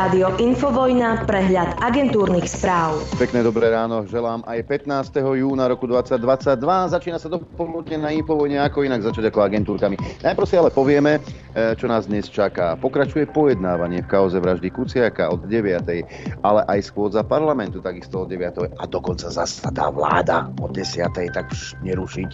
Rádio Infovojna, prehľad agentúrnych správ. Pekné dobré ráno, želám aj 15. júna roku 2022. Začína sa dopoludne na Infovojne, ako inak začať ako agentúrkami. Najprv si ale povieme, e, čo nás dnes čaká. Pokračuje pojednávanie v kauze vraždy Kuciaka od 9. ale aj schôdza parlamentu takisto od 9. a dokonca zasadá vláda od 10. tak už nerušiť.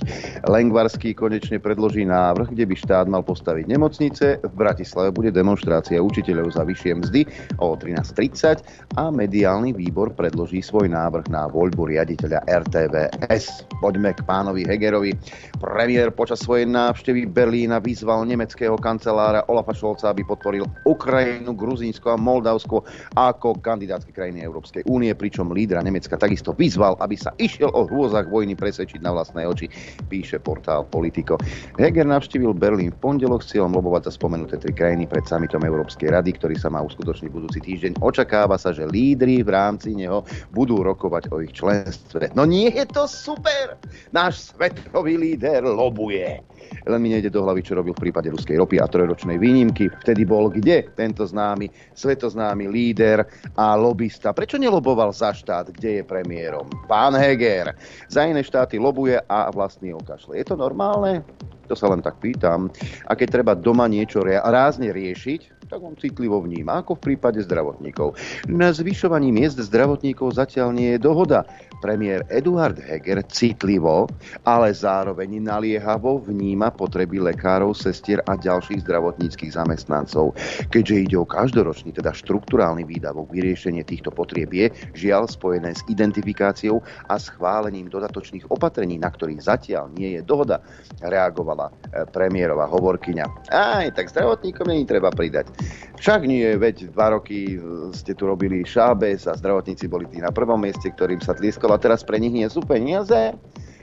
Lengvarský konečne predloží návrh, kde by štát mal postaviť nemocnice. V Bratislave bude demonstrácia učiteľov za vyššie mzdy o 13.30 a mediálny výbor predloží svoj návrh na voľbu riaditeľa RTVS. Poďme k pánovi Hegerovi. Premiér počas svojej návštevy Berlína vyzval nemeckého kancelára Olafa Scholza, aby podporil Ukrajinu, Gruzínsko a Moldavsko ako kandidátske krajiny Európskej únie, pričom lídra Nemecka takisto vyzval, aby sa išiel o hrôzach vojny presvedčiť na vlastné oči, píše portál Politico. Heger navštívil Berlín v pondelok s cieľom lobovať za spomenuté tri krajiny pred samitom Európskej rady, ktorý sa má uskutočniť budúci týždeň. Očakáva sa, že lídry v rámci neho budú rokovať o ich členstve. No nie je to super! Náš svetový líder lobuje. Len mi nejde do hlavy, čo robil v prípade ruskej ropy a trojročnej výnimky. Vtedy bol kde tento známy, svetoznámy líder a lobista. Prečo neloboval za štát, kde je premiérom? Pán Heger. Za iné štáty lobuje a vlastný okašle. Je to normálne? To sa len tak pýtam. A keď treba doma niečo rázne riešiť, tak on citlivo vníma, ako v prípade zdravotníkov. Na zvyšovaní miest zdravotníkov zatiaľ nie je dohoda. Premiér Eduard Heger citlivo, ale zároveň naliehavo vníma potreby lekárov, sestier a ďalších zdravotníckých zamestnancov. Keďže ide o každoročný, teda štruktúrálny výdavok, vyriešenie týchto potrieb je žiaľ spojené s identifikáciou a schválením dodatočných opatrení, na ktorých zatiaľ nie je dohoda, reagovala e, premiérová hovorkyňa. Aj, tak zdravotníkom nie treba pridať. Však nie, veď dva roky ste tu robili šábes a zdravotníci boli tí na prvom mieste, ktorým sa tlieskalo a teraz pre nich nie sú peniaze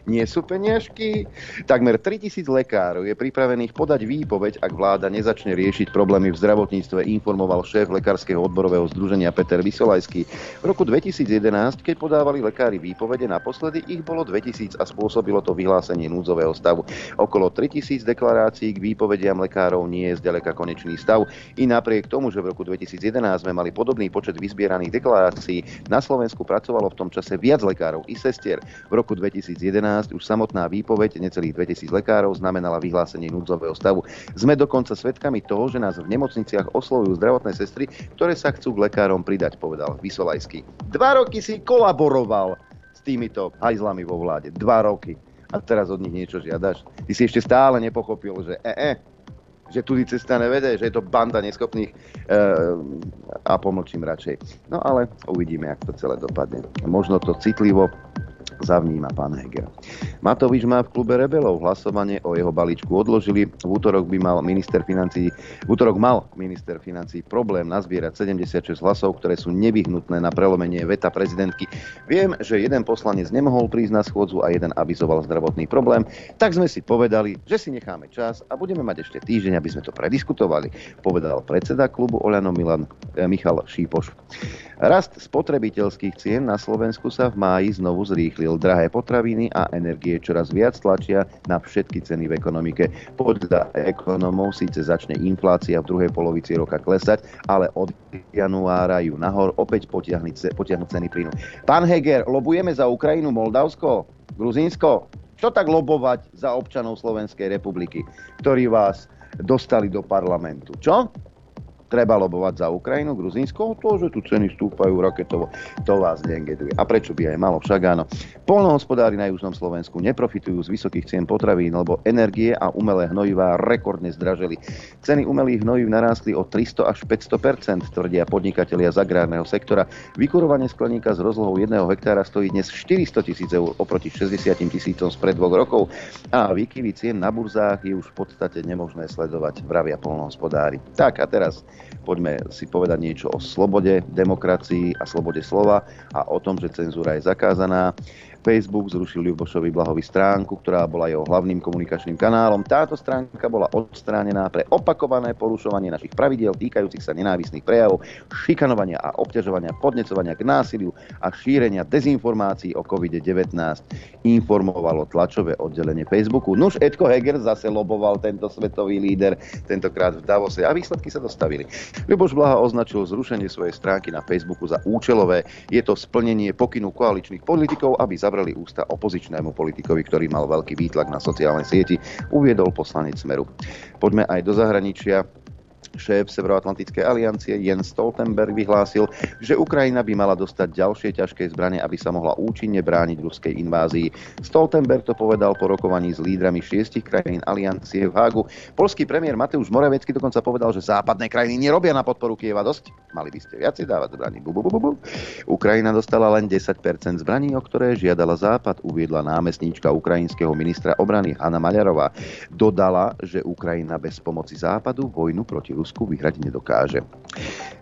nie sú peniažky. Takmer 3000 lekárov je pripravených podať výpoveď, ak vláda nezačne riešiť problémy v zdravotníctve, informoval šéf lekárskeho odborového združenia Peter Vysolajský. V roku 2011, keď podávali lekári výpovede, naposledy ich bolo 2000 a spôsobilo to vyhlásenie núdzového stavu. Okolo 3000 deklarácií k výpovediam lekárov nie je zďaleka konečný stav. I napriek tomu, že v roku 2011 sme mali podobný počet vyzbieraných deklarácií, na Slovensku pracovalo v tom čase viac lekárov i sestier. V roku 2011 už samotná výpoveď necelých 2000 lekárov znamenala vyhlásenie núdzového stavu. Sme dokonca svedkami toho, že nás v nemocniciach oslovujú zdravotné sestry, ktoré sa chcú k lekárom pridať, povedal Vysolajský. Dva roky si kolaboroval s týmito hajzlami vo vláde. Dva roky. A teraz od nich niečo žiadaš. Ty si ešte stále nepochopil, že e, e že tudy cesta nevede, že je to banda neschopných e, a pomlčím radšej. No ale uvidíme, jak to celé dopadne. Možno to citlivo zavníma pán Heger. Matovič má v klube rebelov. Hlasovanie o jeho balíčku odložili. V útorok by mal minister financí, v útorok mal minister financí problém nazbierať 76 hlasov, ktoré sú nevyhnutné na prelomenie veta prezidentky. Viem, že jeden poslanec nemohol prísť na schôdzu a jeden avizoval zdravotný problém, tak sme si povedali, že si necháme čas a budeme mať ešte týždeň, aby sme to prediskutovali, povedal predseda klubu Oľano Milan, eh, Michal Šípoš. Rast spotrebiteľských cien na Slovensku sa v máji znovu zrýchlil. Drahé potraviny a energie čoraz viac tlačia na všetky ceny v ekonomike. Podľa ekonomov síce začne inflácia v druhej polovici roka klesať, ale od januára ju nahor opäť potiahnu ceny plynu. Pán Heger, lobujeme za Ukrajinu, Moldavsko, Gruzínsko? Čo tak lobovať za občanov Slovenskej republiky, ktorí vás dostali do parlamentu? Čo? Treba lobovať za Ukrajinu, Gruzínsko, to, že tu ceny stúpajú raketovo, to vás neengeduje. A prečo by aj malo? Však áno. Polnohospodári na južnom Slovensku neprofitujú z vysokých cien potravín, lebo energie a umelé hnojivá rekordne zdražili. Ceny umelých hnojív narástli o 300 až 500% tvrdia podnikatelia z agrárneho sektora. Vykurovanie skleníka s rozlohou 1 hektára stojí dnes 400 tisíc eur oproti 60 tisícom spred dvoch rokov a výkyvy cien na burzách je už v podstate nemožné sledovať, vravia polnohospodári. Tak a teraz Poďme si povedať niečo o slobode, demokracii a slobode slova a o tom, že cenzúra je zakázaná. Facebook zrušil Ľubošovi Blahovi stránku, ktorá bola jeho hlavným komunikačným kanálom. Táto stránka bola odstránená pre opakované porušovanie našich pravidiel týkajúcich sa nenávistných prejavov, šikanovania a obťažovania, podnecovania k násiliu a šírenia dezinformácií o COVID-19. Informovalo tlačové oddelenie Facebooku. Nuž Edko Heger zase loboval tento svetový líder, tentokrát v Davose a výsledky sa dostavili. Ľuboš Blaha označil zrušenie svojej stránky na Facebooku za účelové. Je to splnenie pokynu koaličných politikov, aby zavreli ústa opozičnému politikovi, ktorý mal veľký výtlak na sociálnej sieti, uviedol poslanec Smeru. Poďme aj do zahraničia. Šéf Severoatlantickej aliancie Jens Stoltenberg vyhlásil, že Ukrajina by mala dostať ďalšie ťažké zbranie, aby sa mohla účinne brániť ruskej invázii. Stoltenberg to povedal po rokovaní s lídrami šiestich krajín aliancie v Hágu. Polský premiér Mateusz Moravecký dokonca povedal, že západné krajiny nerobia na podporu Kieva dosť. Mali by ste viacej dávať zbraní. Bu, bu, bu, bu. Ukrajina dostala len 10% zbraní, o ktoré žiadala Západ, uviedla námestníčka ukrajinského ministra obrany Hanna Maľarová. Dodala, že Ukrajina bez pomoci Západu vojnu proti Rusku vyhrať nedokáže.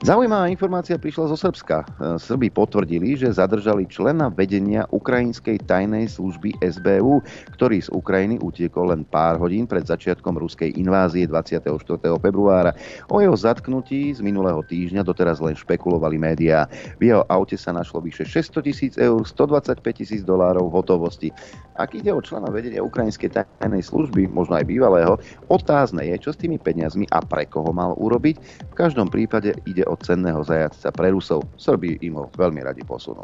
Zaujímavá informácia prišla zo Srbska. E, Srby potvrdili, že zadržali člena vedenia ukrajinskej tajnej služby SBU, ktorý z Ukrajiny utiekol len pár hodín pred začiatkom ruskej invázie 24. februára. O jeho zatknutí z minulého týždňa doteraz len špekulovali médiá. V jeho aute sa našlo vyše 600 tisíc eur, 125 tisíc dolárov hotovosti. Ak ide o člena vedenia ukrajinskej tajnej služby, možno aj bývalého, otázne je, čo s tými peniazmi a pre koho mal urobiť. V každom prípade ide o cenného zajacca pre Rusov. Srbi im ho veľmi radi posunú.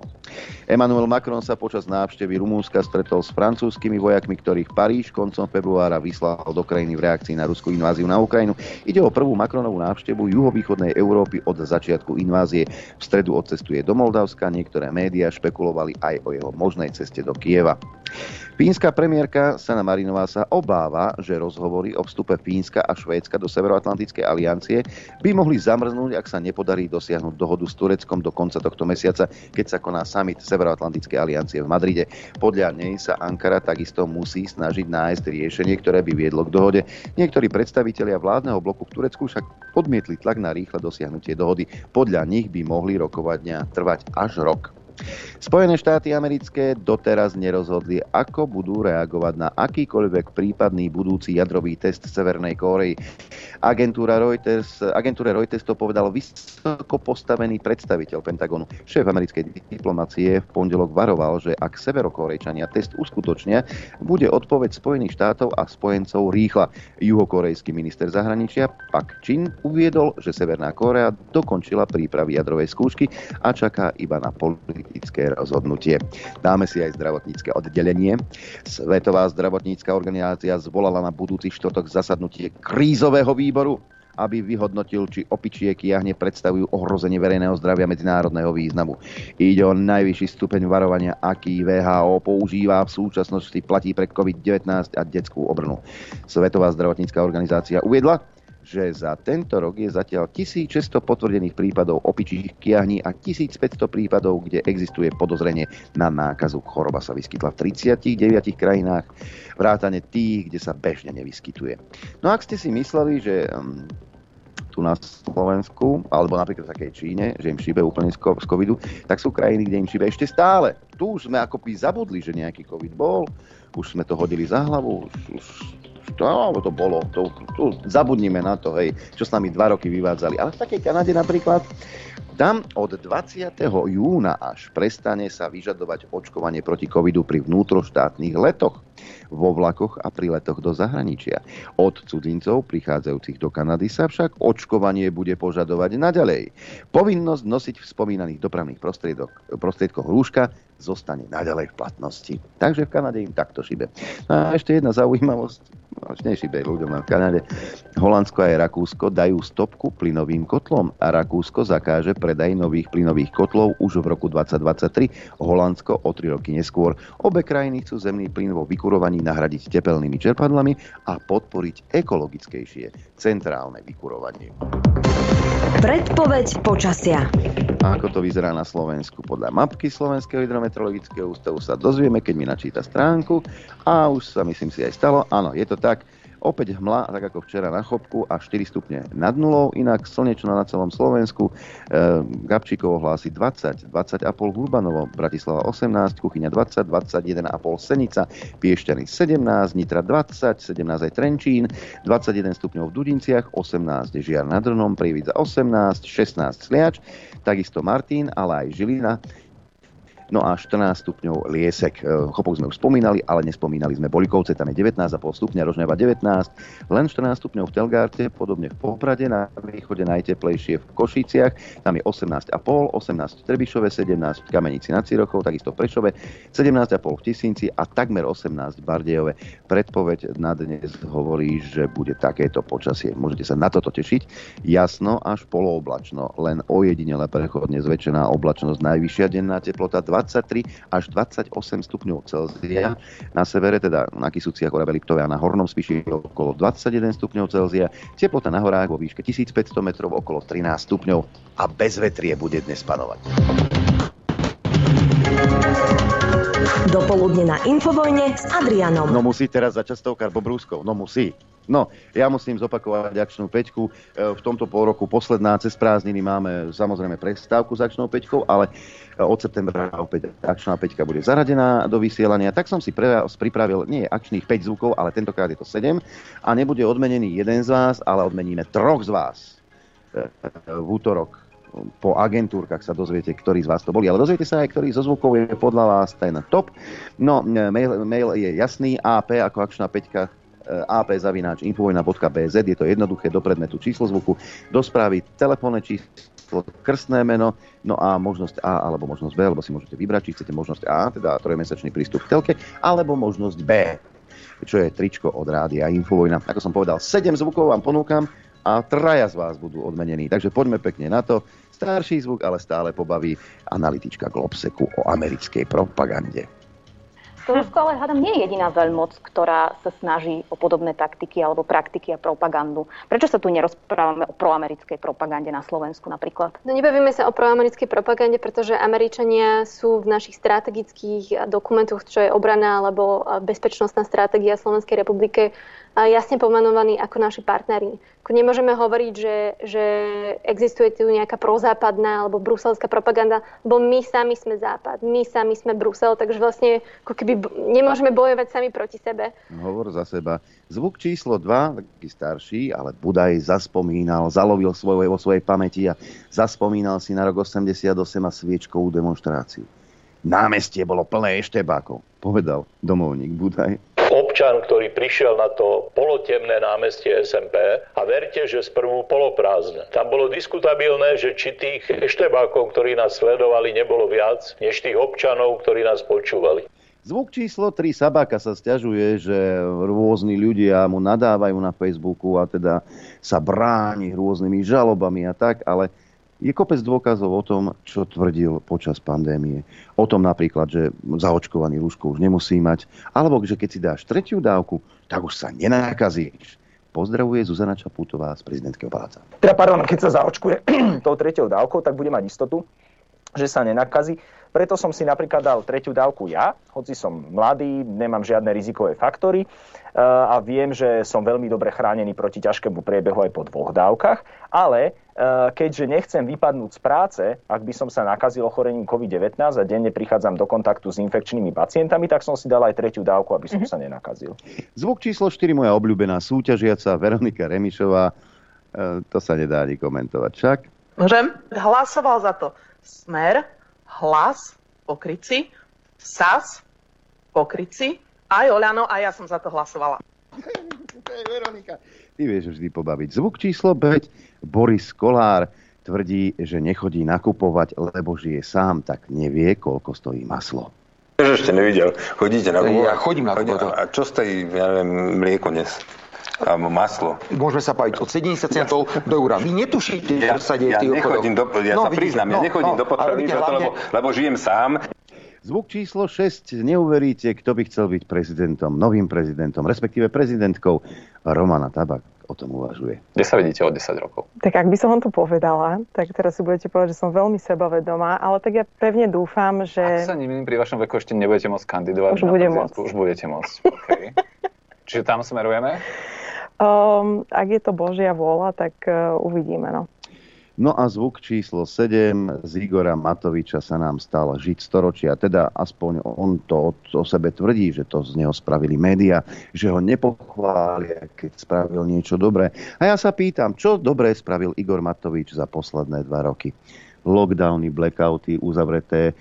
Emmanuel Macron sa počas návštevy Rumúnska stretol s francúzskými vojakmi, ktorých Paríž koncom februára vyslal do krajiny v reakcii na ruskú inváziu na Ukrajinu. Ide o prvú Macronovú návštevu juhovýchodnej Európy od začiatku invázie. V stredu odcestuje do Moldavska, niektoré médiá špekulovali aj o jeho možnej ceste do Kieva. Fínska premiérka Sana Marinová sa obáva, že rozhovory o vstupe Fínska a Švédska do Severoatlantickej aliancie by mohli zamrznúť, ak sa nepodarí dosiahnuť dohodu s Tureckom do konca tohto mesiaca, keď sa koná summit Severoatlantickej aliancie v Madride. Podľa nej sa Ankara takisto musí snažiť nájsť riešenie, ktoré by viedlo k dohode. Niektorí predstavitelia vládneho bloku v Turecku však odmietli tlak na rýchle dosiahnutie dohody. Podľa nich by mohli rokovania trvať až rok. Spojené štáty americké doteraz nerozhodli, ako budú reagovať na akýkoľvek prípadný budúci jadrový test Severnej Kórei. Agentúra Reuters, agentúre Reuters to povedal vysoko postavený predstaviteľ Pentagonu. Šéf americkej diplomacie v pondelok varoval, že ak severokorejčania test uskutočnia, bude odpoveď Spojených štátov a spojencov rýchla. Juhokorejský minister zahraničia Pak Chin uviedol, že Severná Kórea dokončila prípravy jadrovej skúšky a čaká iba na politické rozhodnutie. Dáme si aj zdravotnícke oddelenie. Svetová zdravotnícka organizácia zvolala na budúci štvrtok zasadnutie krízového výboru aby vyhodnotil, či opičie kiahne predstavujú ohrozenie verejného zdravia medzinárodného významu. Ide o najvyšší stupeň varovania, aký VHO používa v súčasnosti platí pre COVID-19 a detskú obrnu. Svetová zdravotnícká organizácia uviedla, že za tento rok je zatiaľ 1600 potvrdených prípadov opičích kiahní a 1500 prípadov, kde existuje podozrenie na nákazu. Choroba sa vyskytla v 39 krajinách, vrátane tých, kde sa bežne nevyskytuje. No ak ste si mysleli, že um, tu na Slovensku, alebo napríklad v takej Číne, že im šíbe úplne z covidu, tak sú krajiny, kde im šíbe ešte stále. Tu už sme ako by zabudli, že nejaký covid bol, už sme to hodili za hlavu, už, už to, no, to bolo, to, to, zabudnime na to, hej, čo s nami dva roky vyvádzali. Ale v takej Kanade napríklad, tam od 20. júna až prestane sa vyžadovať očkovanie proti covidu pri vnútroštátnych letoch, vo vlakoch a pri letoch do zahraničia. Od cudzincov prichádzajúcich do Kanady sa však očkovanie bude požadovať naďalej. Povinnosť nosiť v spomínaných dopravných prostriedkoch rúška zostane naďalej v platnosti. Takže v Kanade im takto šibe. No a ešte jedna zaujímavosť nešíbe ľuďom v Kanade. Holandsko a Rakúsko dajú stopku plynovým kotlom a Rakúsko zakáže predaj nových plynových kotlov už v roku 2023, Holandsko o 3 roky neskôr. Obe krajiny chcú zemný plyn vo vykurovaní nahradiť tepelnými čerpadlami a podporiť ekologickejšie centrálne vykurovanie. Predpoveď počasia. Ako to vyzerá na Slovensku? Podľa mapky Slovenského hydrometeorologického ústavu sa dozvieme, keď mi načíta stránku a už sa myslím si aj stalo. Áno, je to tak. Opäť hmla, tak ako včera na Chopku a 4 stupne nad nulou, inak slnečno na celom Slovensku. E, Gabčíkovo hlási 20, 20,5 Hurbanovo, Bratislava 18, Kuchyňa 20, 21,5 Senica, Piešťany 17, Nitra 20, 17 aj Trenčín, 21 stupňov v Dudinciach, 18 Žiar nad Drnom, Prievidza 18, 16 Sliač, takisto Martin, ale aj Žilina, No a 14 stupňov Liesek. E, Chopok sme už spomínali, ale nespomínali sme Bolikovce, tam je 19,5 stupňa, Rožňava 19, len 14 stupňov v Telgárte, podobne v Poprade, na východe najteplejšie v Košiciach, tam je 18,5, 18 v Trebišove, 17 v Kamenici nad Cirochou, takisto v Prešove, 17,5 v Tisinci a takmer 18 v Bardejove. Predpoveď na dnes hovorí, že bude takéto počasie. Môžete sa na toto tešiť. Jasno až polooblačno, len ojedinele prechodne zväčšená oblačnosť, najvyššia denná teplota 23 až 28 stupňov Celzia. Na severe, teda na Kisúciach, Orave, Liptove a na Hornom Spiši okolo 21 stupňov Celzia. Teplota na horách vo výške 1500 metrov okolo 13 stupňov a bez vetrie bude dnes panovať. Dopoludne na Infovojne s Adrianom. No musí teraz začať stovkár Bobrúskov, no musí. No, ja musím zopakovať akčnú peťku. E, v tomto pol roku posledná cez prázdniny máme samozrejme prestávku s akčnou peťkou, ale e, od septembra opäť akčná peťka bude zaradená do vysielania. Tak som si pre pripravil nie akčných 5 zvukov, ale tentokrát je to 7 a nebude odmenený jeden z vás, ale odmeníme troch z vás e, v útorok po agentúrkach sa dozviete, ktorí z vás to boli. Ale dozviete sa aj, ktorý zo zvukov je podľa vás ten top. No, mail, mail je jasný, AP ako akčná peťka apzavináč.infovojna.bz je to jednoduché do predmetu číslo zvuku, do správy telefónne číslo, krstné meno, no a možnosť A alebo možnosť B, alebo si môžete vybrať, či chcete možnosť A, teda trojmesačný prístup k telke, alebo možnosť B, čo je tričko od rádia Infovojna. Ako som povedal, 7 zvukov vám ponúkam a traja z vás budú odmenení. Takže poďme pekne na to. Starší zvuk, ale stále pobaví analytička Globseku o americkej propagande. Rusko ale hádam nie je jediná veľmoc, ktorá sa snaží o podobné taktiky alebo praktiky a propagandu. Prečo sa tu nerozprávame o proamerickej propagande na Slovensku napríklad? No nebavíme sa o proamerickej propagande, pretože Američania sú v našich strategických dokumentoch, čo je obrana alebo bezpečnostná stratégia Slovenskej republike, jasne pomenovaní ako naši partneri. Nemôžeme hovoriť, že, že existuje tu nejaká prozápadná alebo bruselská propaganda, lebo my sami sme Západ, my sami sme Brusel, takže vlastne ako keby nemôžeme bojovať sami proti sebe. Hovor za seba. Zvuk číslo 2, taký starší, ale Budaj zaspomínal, zalovil svoje, vo svojej pamäti a zaspomínal si na rok 88 a sviečkovú demonstráciu. Námestie bolo plné eštebákov, povedal domovník Budaj občan, ktorý prišiel na to polotemné námestie SMP a verte, že sprvu poloprázdne. Tam bolo diskutabilné, že či tých eštebákov, ktorí nás sledovali, nebolo viac, než tých občanov, ktorí nás počúvali. Zvuk číslo 3 Sabaka sa stiažuje, že rôzni ľudia mu nadávajú na Facebooku a teda sa bráni rôznymi žalobami a tak, ale je kopec dôkazov o tom, čo tvrdil počas pandémie. O tom napríklad, že zaočkovaný rúško už nemusí mať, alebo že keď si dáš tretiu dávku, tak už sa nenakazíš. Pozdravuje Zuzana Čaputová z prezidentského paláca. Teda, pardon, keď sa zaočkuje tou tretiou dávkou, tak bude mať istotu, že sa nenakazí. Preto som si napríklad dal tretiu dávku ja, hoci som mladý, nemám žiadne rizikové faktory a viem, že som veľmi dobre chránený proti ťažkému priebehu aj po dvoch dávkach, ale eh, keďže nechcem vypadnúť z práce, ak by som sa nakazil ochorením COVID-19 a denne prichádzam do kontaktu s infekčnými pacientami, tak som si dal aj tretiu dávku, aby som mm-hmm. sa nenakazil. Zvuk číslo 4, moja obľúbená súťažiaca Veronika Remišová. Eh, to sa nedá ani komentovať. Však? Môžem? Hlasoval za to Smer, Hlas, pokryci, SAS, pokryci, aj Oľano a ja som za to hlasovala. Veronika, ty vieš vždy pobaviť. Zvuk číslo 5, Boris Kolár tvrdí, že nechodí nakupovať, lebo žije sám, tak nevie, koľko stojí maslo. Ešte nevidel. Chodíte na Ja chodím na A čo stojí, ja neviem, mlieko dnes? a maslo. Môžeme sa baviť od 70 centov do eura. Vy netušíte, ja, čo sa deje ja v tých nechodím do, Ja no, sa priznám, no, ja nechodím no, do potravy, hlavne... lebo, lebo žijem sám. Zvuk číslo 6. Neuveríte, kto by chcel byť prezidentom, novým prezidentom, respektíve prezidentkou. Romana Tabak o tom uvažuje. Kde sa vidíte o 10 rokov? Tak ak by som vám to povedala, tak teraz si budete povedať, že som veľmi sebavedomá, ale tak ja pevne dúfam, že... Ak sa nemýlim, pri vašom veku ešte nebudete môcť kandidovať. Už budem môcť. Už budete môcť, okay. Čiže tam smerujeme? Um, ak je to Božia vôľa, tak uh, uvidíme. No. No a zvuk číslo 7 z Igora Matoviča sa nám stal žiť storočia. Teda aspoň on to o sebe tvrdí, že to z neho spravili média, že ho nepochvália, keď spravil niečo dobré. A ja sa pýtam, čo dobré spravil Igor Matovič za posledné dva roky? Lockdowny, blackouty, uzavreté e,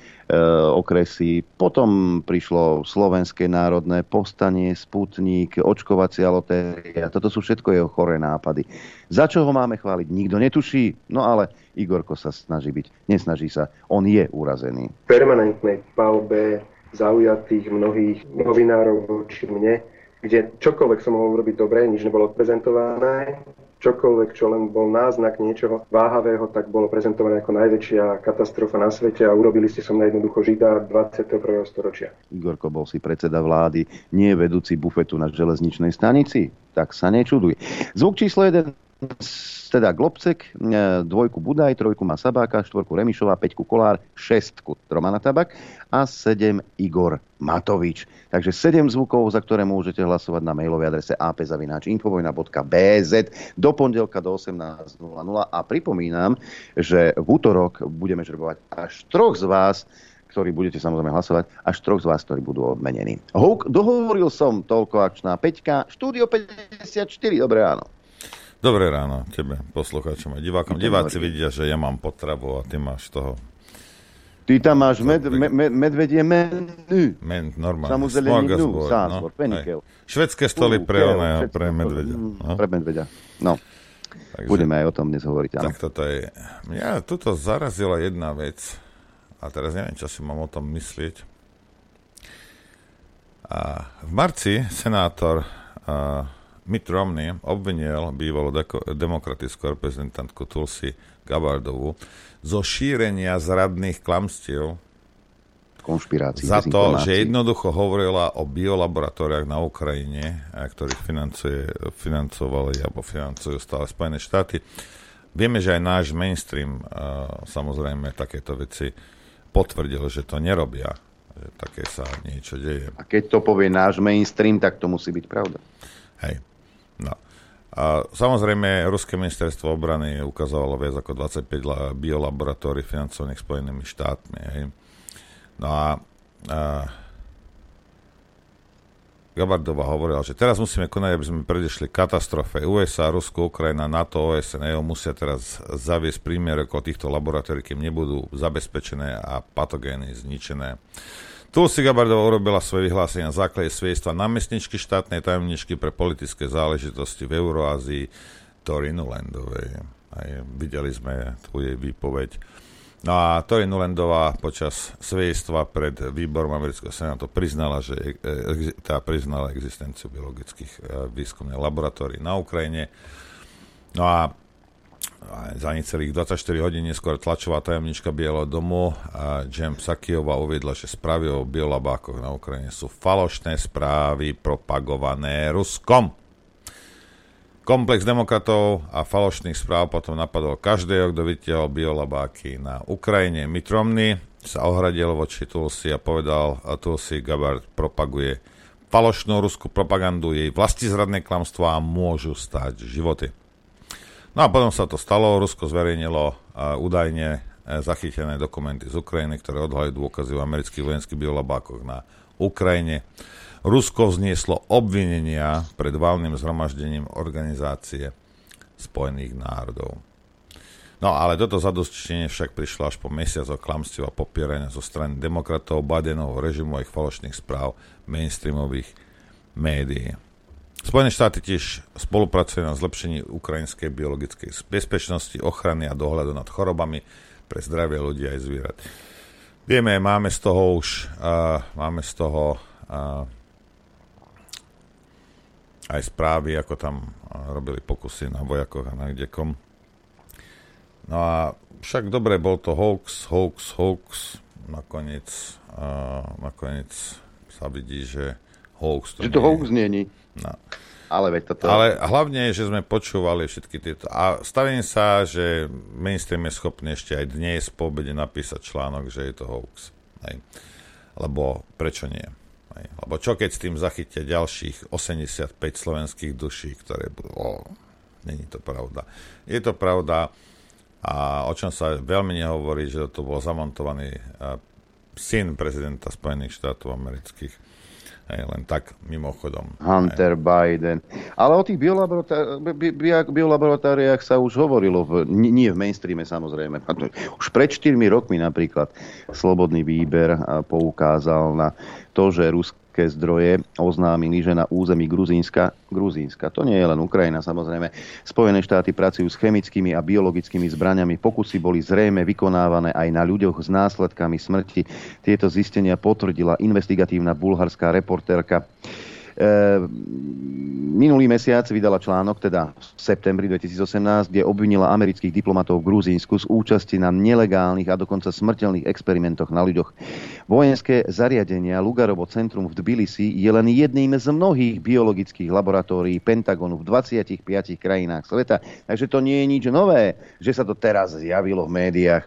okresy. Potom prišlo Slovenské národné povstanie, Sputnik, očkovacia lotéria. Toto sú všetko jeho choré nápady. Za čo ho máme chváliť? Nikto netuší. No ale Igorko sa snaží byť. Nesnaží sa. On je urazený. Permanentnej palbe zaujatých mnohých novinárov voči mne, kde čokoľvek som mohol robiť dobre, nič nebolo odprezentované, čokoľvek, čo len bol náznak niečoho váhavého, tak bolo prezentované ako najväčšia katastrofa na svete a urobili ste som na jednoducho žida 21. storočia. Igorko, bol si predseda vlády, nie vedúci bufetu na železničnej stanici? Tak sa nečuduj. Zvuk číslo 1 teda Globcek, e, dvojku Budaj, trojku má Sabáka, štvorku Remišová, peťku Kolár, šestku Romana Tabak a sedem Igor Matovič. Takže sedem zvukov, za ktoré môžete hlasovať na mailovej adrese apzavináčinfovojna.bz do pondelka do 18.00 a pripomínam, že v útorok budeme žrebovať až troch z vás, ktorí budete samozrejme hlasovať, až troch z vás, ktorí budú odmenení. Houk, dohovoril som toľko akčná Peťka, štúdio 54, dobré ráno. Dobré ráno tebe, poslucháčom a divákom. Diváci vidia, že ja mám potravu a ty máš toho ty tam máš med, med, med, medvedie menu. Men, normálne. Samozeleninu, zázvor, no. Švedské stoly pre, one, pre medvedia. No. Pre medvedia, no. Takže, Budeme aj o tom dnes hovoriť. Áno. Tak toto je... Ja, tuto zarazila jedna vec a teraz neviem, čo si mám o tom myslieť. A v marci senátor a, Mitt Romney obvinil bývalú demokratickú reprezentantku Tulsi Gabardovu zo šírenia zradných klamstiev konšpirácií. Za to, že jednoducho hovorila o biolaboratóriách na Ukrajine, ktorých financuje, financovali alebo financujú stále Spojené štáty. Vieme, že aj náš mainstream samozrejme takéto veci potvrdil, že to nerobia. Že také sa niečo deje. A keď to povie náš mainstream, tak to musí byť pravda. Hej. No. A samozrejme, Ruské ministerstvo obrany ukazovalo viac ako 25 biolaboratórií financovaných Spojenými štátmi. Hej. No a, a Gabardová hovorila, že teraz musíme konať, aby sme predišli katastrofe. USA, Rusko, Ukrajina, NATO, OSN, EU musia teraz zaviesť prímier ako týchto laboratórií, kým nebudú zabezpečené a patogény zničené. Tulsi Gabardová urobila svoje vyhlásenie na základe svedectva námestničky štátnej tajomničky pre politické záležitosti v Euroázii Tori Nulandovej. Aj videli sme tu jej výpoveď. No a Tori Nulandová počas svedectva pred výborom amerického senátu priznala, že tá priznala existenciu biologických e, výskumných laboratórií na Ukrajine. No a za necelých 24 hodín neskôr tlačová tajomnička Bieleho domu Jem Psakiova uviedla, že správy o biolabákoch na Ukrajine sú falošné správy propagované Ruskom. Komplex demokratov a falošných správ potom napadol každého, kto vytiahol biolabáky na Ukrajine. Mitromny sa ohradil voči Tulsi a povedal, a Tulsi Gabbard propaguje falošnú ruskú propagandu, jej vlastizradné klamstvá môžu stať životy. No a potom sa to stalo, Rusko zverejnilo uh, údajne uh, zachytené dokumenty z Ukrajiny, ktoré odhalili dôkazy o amerických vojenských biolabákoch na Ukrajine. Rusko vznieslo obvinenia pred valným zhromaždením organizácie Spojených národov. No ale toto zadostčenie však prišlo až po mesiacoch klamstiev a popierania zo strany demokratov, Bidenovho režimu a ich falošných správ mainstreamových médií. Spojené štáty tiež spolupracujú na zlepšení ukrajinskej biologickej bezpečnosti, ochrany a dohľadu nad chorobami pre zdravie ľudí aj zvierat. Vieme, máme z toho už, uh, máme z toho uh, aj správy, ako tam uh, robili pokusy na vojakoch a na kdekom. No a však dobre, bol to hoax, hoax, hoax. Nakoniec, uh, nakoniec sa vidí, že hoax to Že to nie hoax nie No. Ale, veď toto... Ale hlavne, že sme počúvali všetky tieto. A stavím sa, že mainstream je schopný ešte aj dnes po obede napísať článok, že je to hoax. Hej. Lebo prečo nie? Hej. Lebo čo keď s tým zachytia ďalších 85 slovenských duší, ktoré budú... O, není to pravda. Je to pravda a o čom sa veľmi nehovorí, že to bol zamontovaný syn prezidenta Spojených štátov amerických Hej, len tak mimochodom. Hunter hej. Biden. Ale o tých biolaboratóriách sa už hovorilo, v, nie v mainstreame samozrejme. Už pred 4 rokmi napríklad Slobodný výber poukázal na to, že Rusko americké zdroje oznámili, že na území Gruzínska, Gruzínska, to nie je len Ukrajina samozrejme, Spojené štáty pracujú s chemickými a biologickými zbraniami. Pokusy boli zrejme vykonávané aj na ľuďoch s následkami smrti. Tieto zistenia potvrdila investigatívna bulharská reportérka minulý mesiac vydala článok, teda v septembri 2018, kde obvinila amerických diplomatov v Gruzínsku z účasti na nelegálnych a dokonca smrteľných experimentoch na ľuďoch. Vojenské zariadenia Lugarovo centrum v Tbilisi je len jedným z mnohých biologických laboratórií Pentagonu v 25 krajinách sveta. Takže to nie je nič nové, že sa to teraz zjavilo v médiách.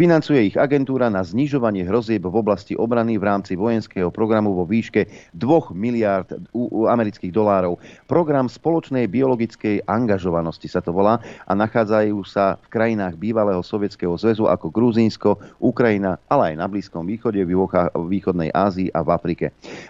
Financuje ich agentúra na znižovanie hrozieb v oblasti obrany v rámci vojenského programu vo výške 2 miliárd amerických dolárov. Program spoločnej biologickej angažovanosti sa to volá a nachádzajú sa v krajinách bývalého Sovietskeho zväzu ako Gruzínsko, Ukrajina, ale aj na Blízkom východe, v východnej Ázii a v Afrike.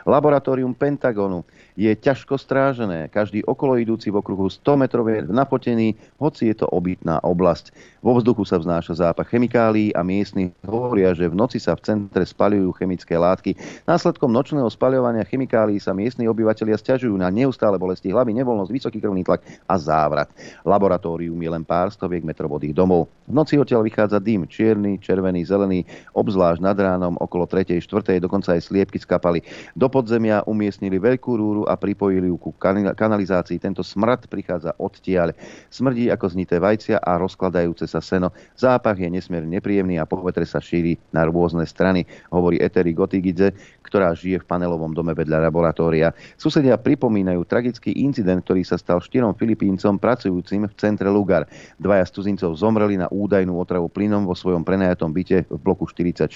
Laboratórium Pentagonu je ťažko strážené. Každý okoloidúci v okruhu 100 metrov je napotený, hoci je to obytná oblasť. Vo vzduchu sa vznáša zápach chemikálií a miestni hovoria, že v noci sa v centre spaľujú chemické látky. Následkom nočného spaľovania chemikálií sa miestni obyvateľia stiažujú na neustále bolesti hlavy, nevoľnosť, vysoký krvný tlak a závrat. Laboratórium je len pár stoviek metrov od ich domov. V noci odtiaľ vychádza dym, čierny, červený, zelený, obzvlášť nad ránom okolo 3. 4. dokonca aj sliepky skapali. Do podzemia umiestnili veľkú rúru a pripojili ju ku kanalizácii. Tento smrad prichádza odtiaľ. Smrdí ako znité vajcia a rozkladajúce sa seno. Zápach je nesmierne nepríjemný a povetre sa šíri na rôzne strany, hovorí Eteri Gotigidze, ktorá žije v panelovom dome vedľa laboratória. Susedia pripomínajú tragický incident, ktorý sa stal štyrom Filipíncom pracujúcim v centre Lugar. Dvaja z cudzincov zomreli na údajnú otravu plynom vo svojom prenajatom byte v bloku 44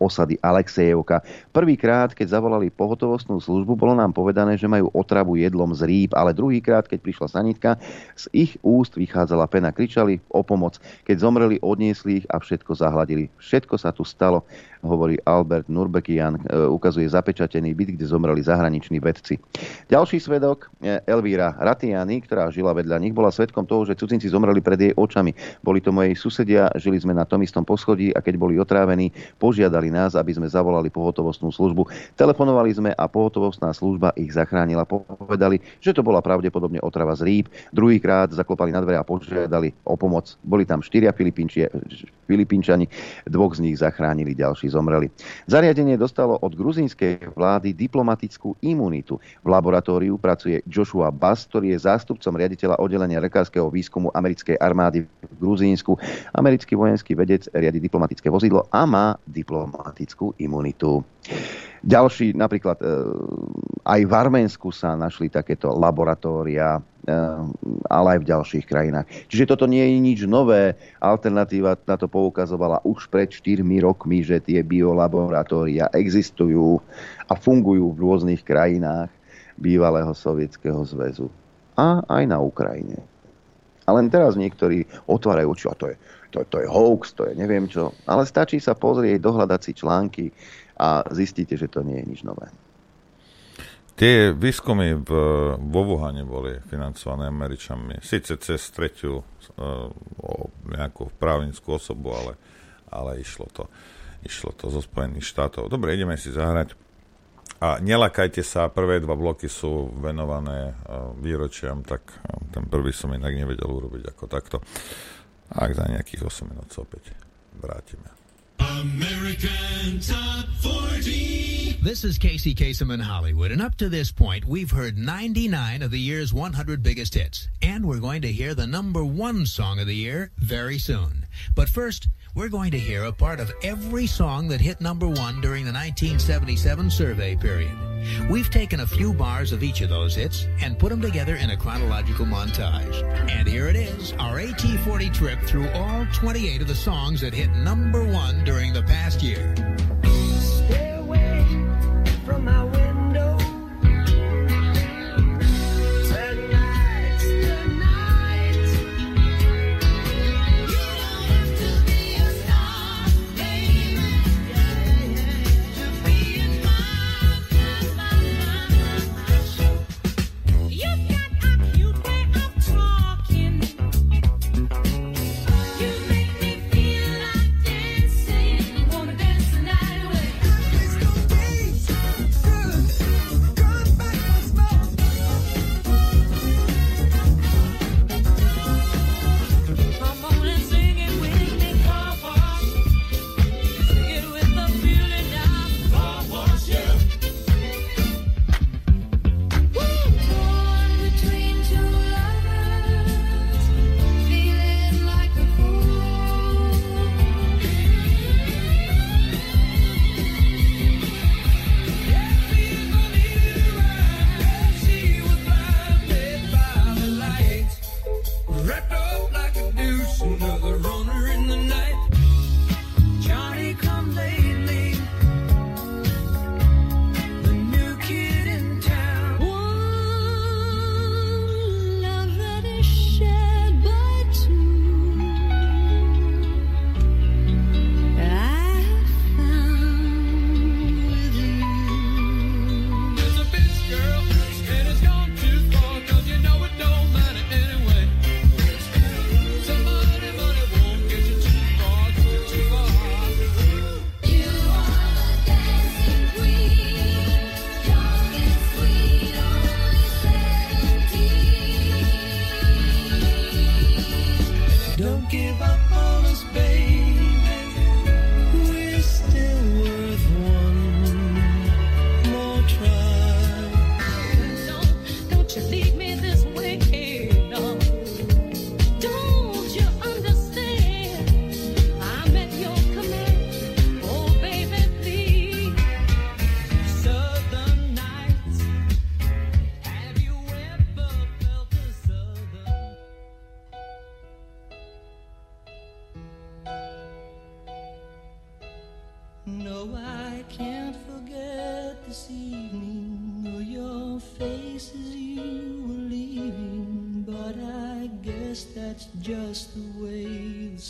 osady Alexejevka. Prvýkrát, keď zavolali pohotovostnú službu, bolo nám povedané, že majú otravu jedlom z rýb, ale druhýkrát, keď prišla sanitka, z ich úst vychádzala pena, kričali o pomoc. Keď zomreli, odniesli ich a všetko zahladili. Všetko sa tu stalo hovorí Albert Nurbekian, e, ukazuje zapečatený byt, kde zomreli zahraniční vedci. Ďalší svedok, e, Elvíra Ratiani, ktorá žila vedľa nich, bola svedkom toho, že cudzinci zomreli pred jej očami. Boli to mojej susedia, žili sme na tom istom poschodí a keď boli otrávení, požiadali nás, aby sme zavolali pohotovostnú službu. Telefonovali sme a pohotovostná služba ich zachránila. Povedali, že to bola pravdepodobne otrava z rýb. Druhýkrát zaklopali na dvere a požiadali o pomoc. Boli tam štyria Filipínčani, dvoch z nich zachránili ďalší zomreli. Zariadenie dostalo od gruzínskej vlády diplomatickú imunitu. V laboratóriu pracuje Joshua Bass, ktorý je zástupcom riaditeľa oddelenia lekárskeho výskumu americkej armády v Gruzínsku. Americký vojenský vedec riadi diplomatické vozidlo a má diplomatickú imunitu. Ďalší, napríklad e, aj v Arménsku sa našli takéto laboratória, e, ale aj v ďalších krajinách. Čiže toto nie je nič nové. Alternatíva na to poukazovala už pred 4 rokmi, že tie biolaboratória existujú a fungujú v rôznych krajinách bývalého sovietského zväzu. A aj na Ukrajine. A len teraz niektorí otvárajú oči, a to je, to, to je hoax, to je neviem čo. Ale stačí sa pozrieť, dohľadať si články a zistíte, že to nie je nič nové. Tie výskumy v, vo Wuhane boli financované Američanmi. Sice cez tretiu uh, nejakú právnickú osobu, ale, ale išlo, to, išlo to zo Spojených štátov. Dobre, ideme si zahrať. A nelakajte sa, prvé dva bloky sú venované uh, výročiam, tak uh, ten prvý som inak nevedel urobiť ako takto. Ak za nejakých 8 minút opäť vrátime. American Top 40. This is Casey Kasem in Hollywood, and up to this point, we've heard 99 of the year's 100 biggest hits, and we're going to hear the number one song of the year very soon. But first, we're going to hear a part of every song that hit number one during the 1977 survey period. We've taken a few bars of each of those hits and put them together in a chronological montage. And here it is, our AT40 trip through all 28 of the songs that hit number one during the past year.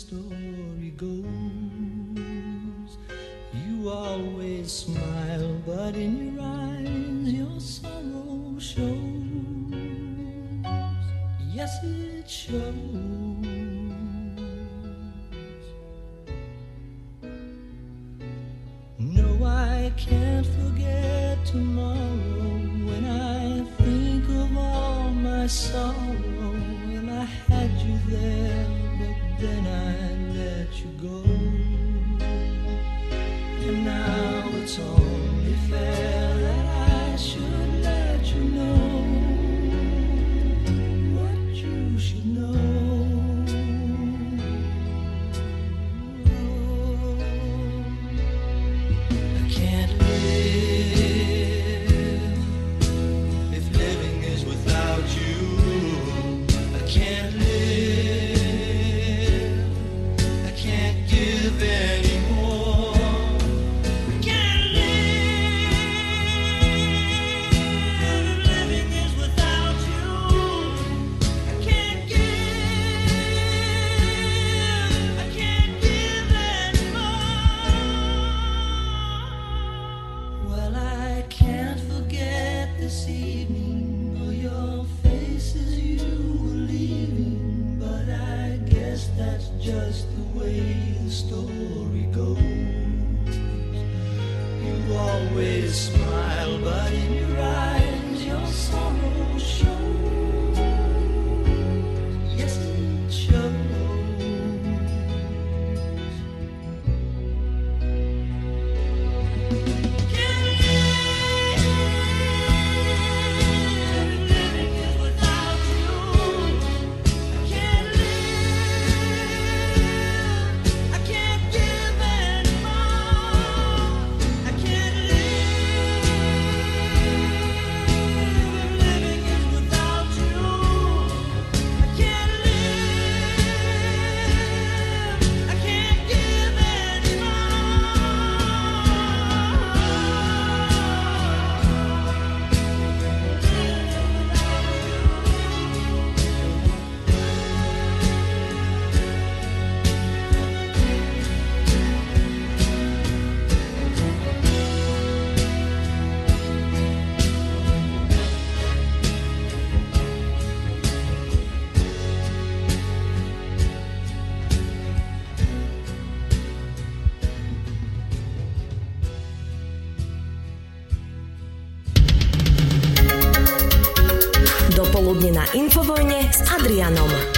story goes. You always smile, but in your eyes your sorrow shows. Yes, it shows. No, I can't forget tomorrow when I think of all my sorrow when I had you there then I let you go. And now it's only fair that I should. melanoma.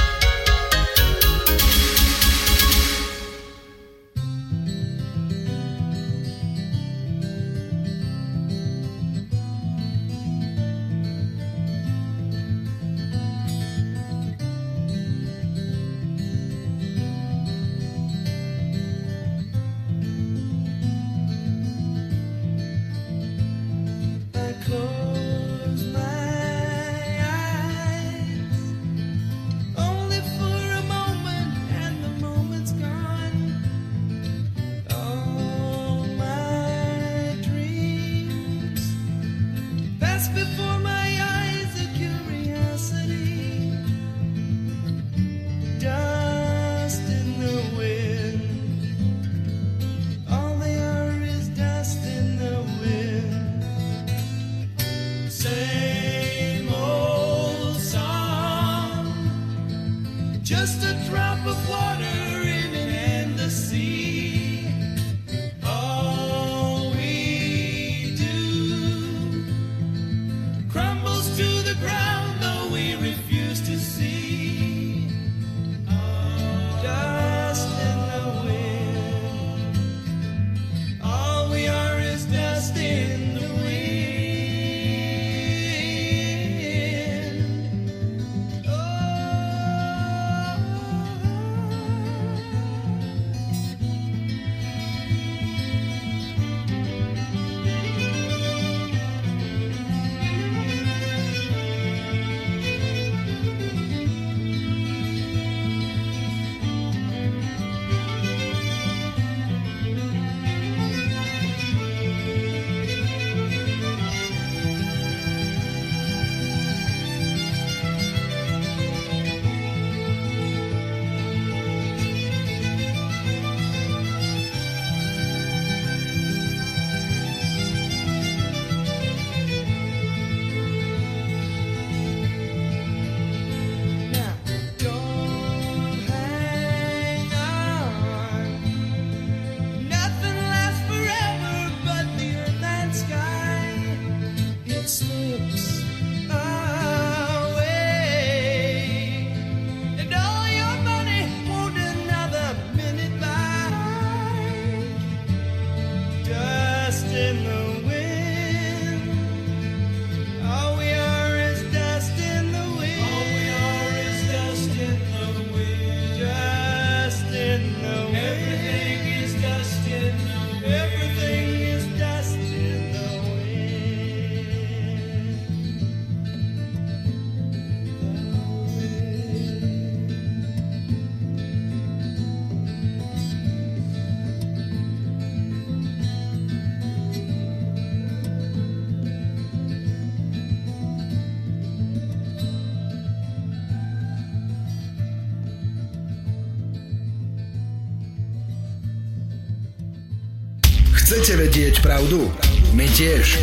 Chcete vedieť pravdu? My tiež.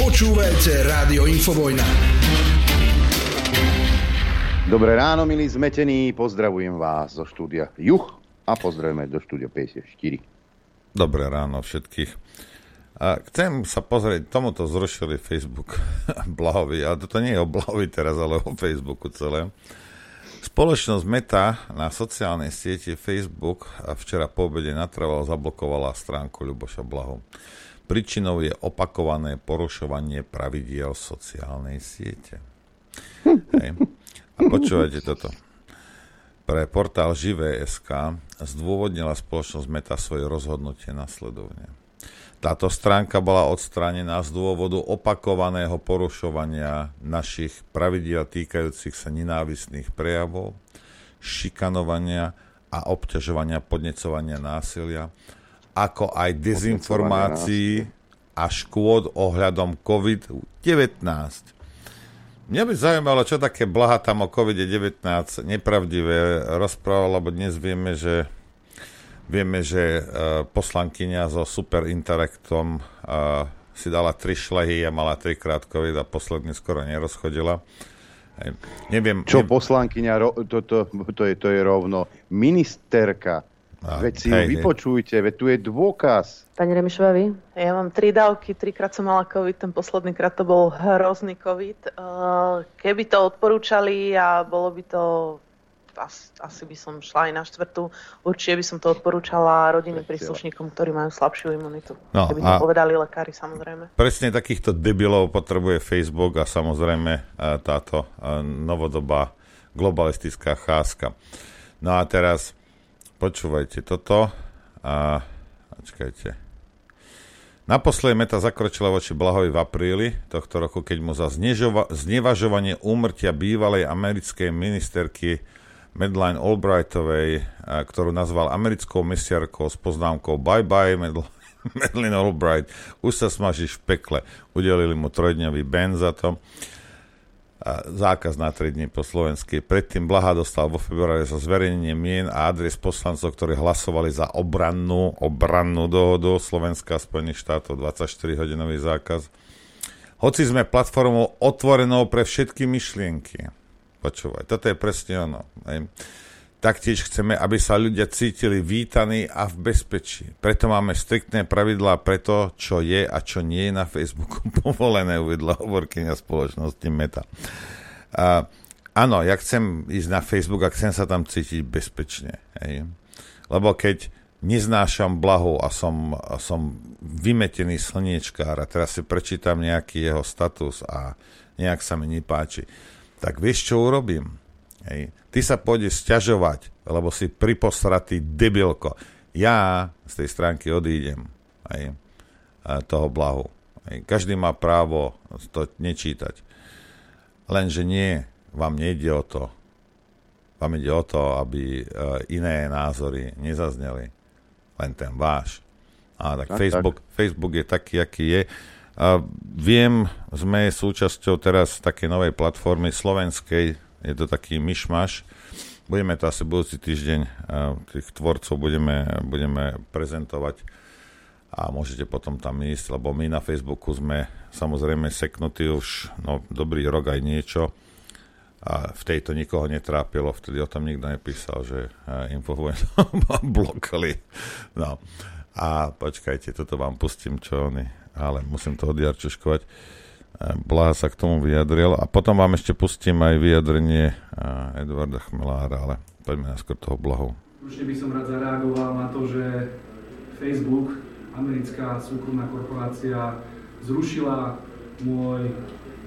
Počúvajte Rádio Infovojna. Dobré ráno, milí zmetení, pozdravujem vás zo štúdia Juch a pozdravujeme do štúdia 54. Dobré ráno všetkých. A chcem sa pozrieť, tomuto zrušili Facebook Blahovi, ale toto nie je o Blahovi teraz, ale o Facebooku celé. Spoločnosť Meta na sociálnej siete Facebook a včera po obede natrvalo zablokovala stránku Ľuboša Blahu. Príčinou je opakované porušovanie pravidiel sociálnej siete. Hej. A počúvajte toto. Pre portál Živé.sk zdôvodnila spoločnosť Meta svoje rozhodnutie nasledovne. Táto stránka bola odstránená z dôvodu opakovaného porušovania našich pravidiel týkajúcich sa nenávistných prejavov, šikanovania a obťažovania podnecovania násilia, ako aj dezinformácií a škôd ohľadom COVID-19. Mňa by zaujímalo, čo také blaha tam o COVID-19 nepravdivé rozprával, lebo dnes vieme, že vieme, že uh, poslankyňa so superintelektom uh, si dala tri šlehy a mala trikrát COVID a posledný skoro nerozchodila. Neviem, Čo poslankyňa, ro- to, to, to, je, to je rovno ministerka. A, Veď si ju hej, hej. vypočujte, veď tu je dôkaz. Pani Remišová, vy? Ja mám tri dávky, trikrát som mala COVID, ten posledný krát to bol hrozný COVID. Uh, Keby to odporúčali a bolo by to, asi, asi by som šla aj na štvrtú, určite by som to odporúčala rodinným príslušníkom, ktorí majú slabšiu imunitu. No, Keby to povedali lekári, samozrejme. Presne takýchto debilov potrebuje Facebook a samozrejme e, táto e, novodobá globalistická cházka. No a teraz počúvajte toto a počkajte. Naposledy Meta zakročila voči Blahovi v apríli tohto roku, keď mu za znežova- znevažovanie úmrtia bývalej americkej ministerky Madeleine Albrightovej, a, ktorú nazval americkou mesiarkou s poznámkou Bye bye Madel- Madeleine Albright, už sa smažíš v pekle. Udelili mu trojdňový ban za to. Zákaz na 3 dní po slovensky. Predtým Blaha dostal vo februári za zverejnenie mien a adres poslancov, ktorí hlasovali za obrannú, obrannú dohodu Slovenska a Spojených štátov 24-hodinový zákaz. Hoci sme platformou otvorenou pre všetky myšlienky. Počúvaj, toto je presne ono. Hej. Taktiež chceme, aby sa ľudia cítili vítaní a v bezpečí. Preto máme striktné pravidlá pre to, čo je a čo nie je na Facebooku povolené, uvedla hovorkyňa spoločnosti Meta. A, áno, ja chcem ísť na Facebook a chcem sa tam cítiť bezpečne. Hej. Lebo keď neznášam blahu a som, a som vymetený slniečkár a teraz si prečítam nejaký jeho status a nejak sa mi nepáči, tak vieš, čo urobím? Hej. Ty sa pôjdeš sťažovať, lebo si priposratý debilko. Ja z tej stránky odídem. Hej. Toho blahu. Hej. Každý má právo to nečítať. Lenže nie, vám nejde o to. Vám ide o to, aby e, iné názory nezazneli. Len ten váš. A tak, Tak, Facebook, Facebook je taký, aký je. A viem, sme súčasťou teraz takej novej platformy slovenskej, je to taký myšmaš. Budeme to asi budúci týždeň, tých tvorcov budeme, budeme prezentovať a môžete potom tam ísť, lebo my na Facebooku sme samozrejme seknutí už no, dobrý rok aj niečo a v tejto nikoho netrápilo, vtedy o tom nikto nepísal, že infovojnu blokali. No. A počkajte, toto vám pustím, čo oni, ale musím to odjarčuškovať. Eh, Blaha sa k tomu vyjadril a potom vám ešte pustím aj vyjadrenie eh, Edvarda Chmelára, ale poďme najskôr toho Blahu. Určite by som rád zareagoval na to, že Facebook, americká súkromná korporácia, zrušila môj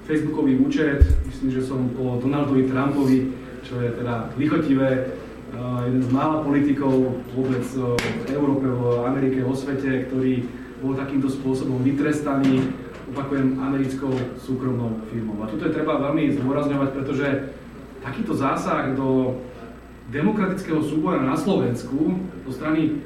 Facebookový účet. Myslím, že som po Donaldovi Trumpovi, čo je teda lichotivé, uh, jeden z mála politikov vôbec uh, v Európe, v Amerike, vo svete, ktorý bol takýmto spôsobom vytrestaný, opakujem, americkou súkromnou firmou. A tuto je treba veľmi zdôrazňovať, pretože takýto zásah do demokratického súbora na Slovensku zo strany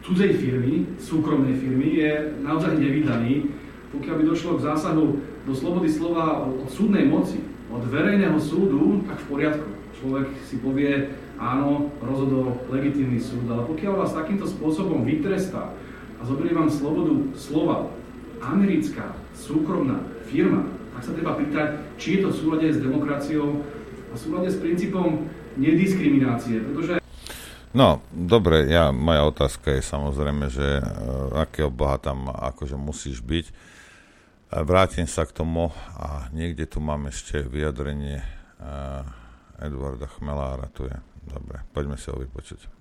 cudzej firmy, súkromnej firmy, je naozaj nevydaný. Pokiaľ by došlo k zásahu do slobody slova od súdnej moci, od verejného súdu, tak v poriadku. Človek si povie, áno, rozhodol legitímny súd, ale pokiaľ vás takýmto spôsobom vytrestá, a zoberie vám slobodu slova americká súkromná firma, tak sa treba pýtať, či je to v súlade s demokraciou a v súlade s princípom nediskriminácie, pretože No, dobre, ja, moja otázka je samozrejme, že uh, akého boha tam akože musíš byť. Uh, vrátim sa k tomu a niekde tu mám ešte vyjadrenie uh, Edvarda Chmelára, tu je. Dobre, poďme si ho vypočuť.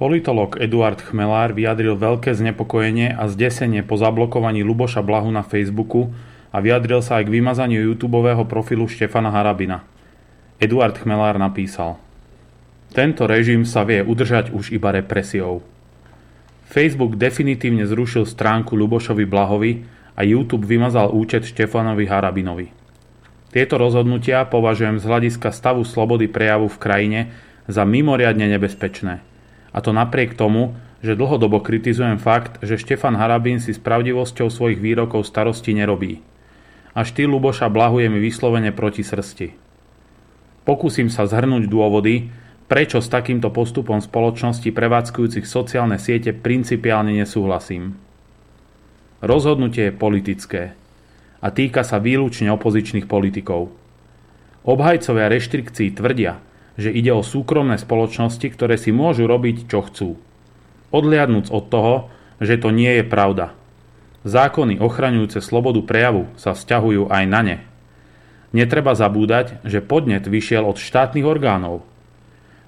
Politolog Eduard Chmelár vyjadril veľké znepokojenie a zdesenie po zablokovaní Luboša Blahu na Facebooku a vyjadril sa aj k vymazaniu YouTube profilu Štefana Harabina. Eduard Chmelár napísal – tento režim sa vie udržať už iba represiou. Facebook definitívne zrušil stránku Lubošovi Blahovi a YouTube vymazal účet Štefanovi Harabinovi. Tieto rozhodnutia považujem z hľadiska stavu slobody prejavu v krajine za mimoriadne nebezpečné. A to napriek tomu, že dlhodobo kritizujem fakt, že Štefan Harabin si s pravdivosťou svojich výrokov starosti nerobí. A štýl Luboša Blahu je mi vyslovene proti srsti. Pokúsim sa zhrnúť dôvody, prečo s takýmto postupom spoločnosti prevádzkujúcich sociálne siete principiálne nesúhlasím. Rozhodnutie je politické a týka sa výlučne opozičných politikov. Obhajcovia reštrikcií tvrdia, že ide o súkromné spoločnosti, ktoré si môžu robiť, čo chcú. Odliadnúc od toho, že to nie je pravda. Zákony ochraňujúce slobodu prejavu sa vzťahujú aj na ne. Netreba zabúdať, že podnet vyšiel od štátnych orgánov –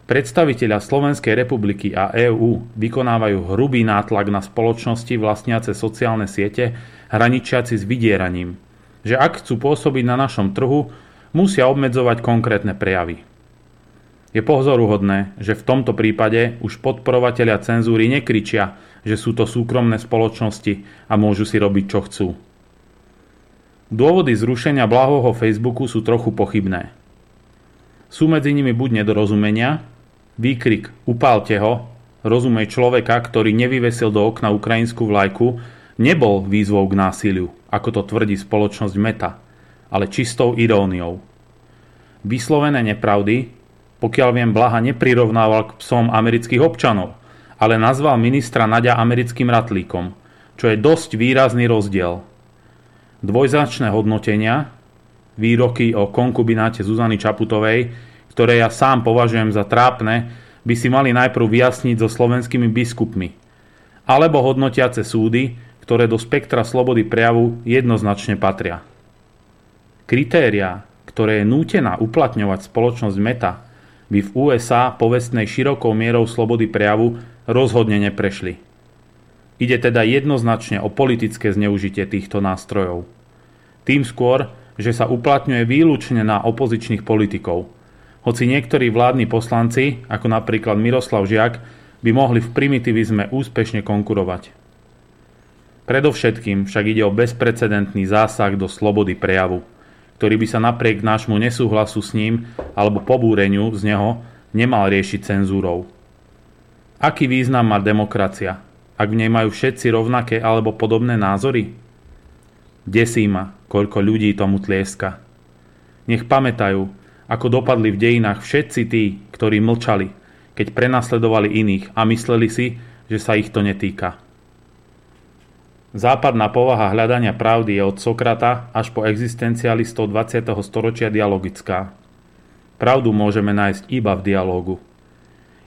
Predstavitelia Slovenskej republiky a EÚ vykonávajú hrubý nátlak na spoločnosti vlastniace sociálne siete, hraničiaci s vydieraním, že ak chcú pôsobiť na našom trhu, musia obmedzovať konkrétne prejavy. Je pozoruhodné, že v tomto prípade už podporovatelia cenzúry nekričia, že sú to súkromné spoločnosti a môžu si robiť čo chcú. Dôvody zrušenia blahovho Facebooku sú trochu pochybné. Sú medzi nimi buď nedorozumenia, Výkrik Upálte ho, rozumej človeka, ktorý nevyvesil do okna ukrajinskú vlajku, nebol výzvou k násiliu, ako to tvrdí spoločnosť Meta, ale čistou iróniou. Vyslovené nepravdy, pokiaľ viem, Blaha neprirovnával k psom amerických občanov, ale nazval ministra Nadia americkým ratlíkom, čo je dosť výrazný rozdiel. Dvojznačné hodnotenia, výroky o konkubináte Zuzany Čaputovej ktoré ja sám považujem za trápne, by si mali najprv vyjasniť so slovenskými biskupmi. Alebo hodnotiace súdy, ktoré do spektra slobody prejavu jednoznačne patria. Kritéria, ktoré je nútená uplatňovať spoločnosť Meta, by v USA povestnej širokou mierou slobody prejavu rozhodne neprešli. Ide teda jednoznačne o politické zneužitie týchto nástrojov. Tým skôr, že sa uplatňuje výlučne na opozičných politikov – hoci niektorí vládni poslanci, ako napríklad Miroslav Žiak, by mohli v primitivizme úspešne konkurovať. Predovšetkým však ide o bezprecedentný zásah do slobody prejavu, ktorý by sa napriek nášmu nesúhlasu s ním alebo pobúreniu z neho nemal riešiť cenzúrou. Aký význam má demokracia, ak v nej majú všetci rovnaké alebo podobné názory? Desí ma, koľko ľudí tomu tlieska. Nech pamätajú, ako dopadli v dejinách všetci tí, ktorí mlčali, keď prenasledovali iných a mysleli si, že sa ich to netýka. Západná povaha hľadania pravdy je od Sokrata až po existencialistov 20. storočia dialogická. Pravdu môžeme nájsť iba v dialógu.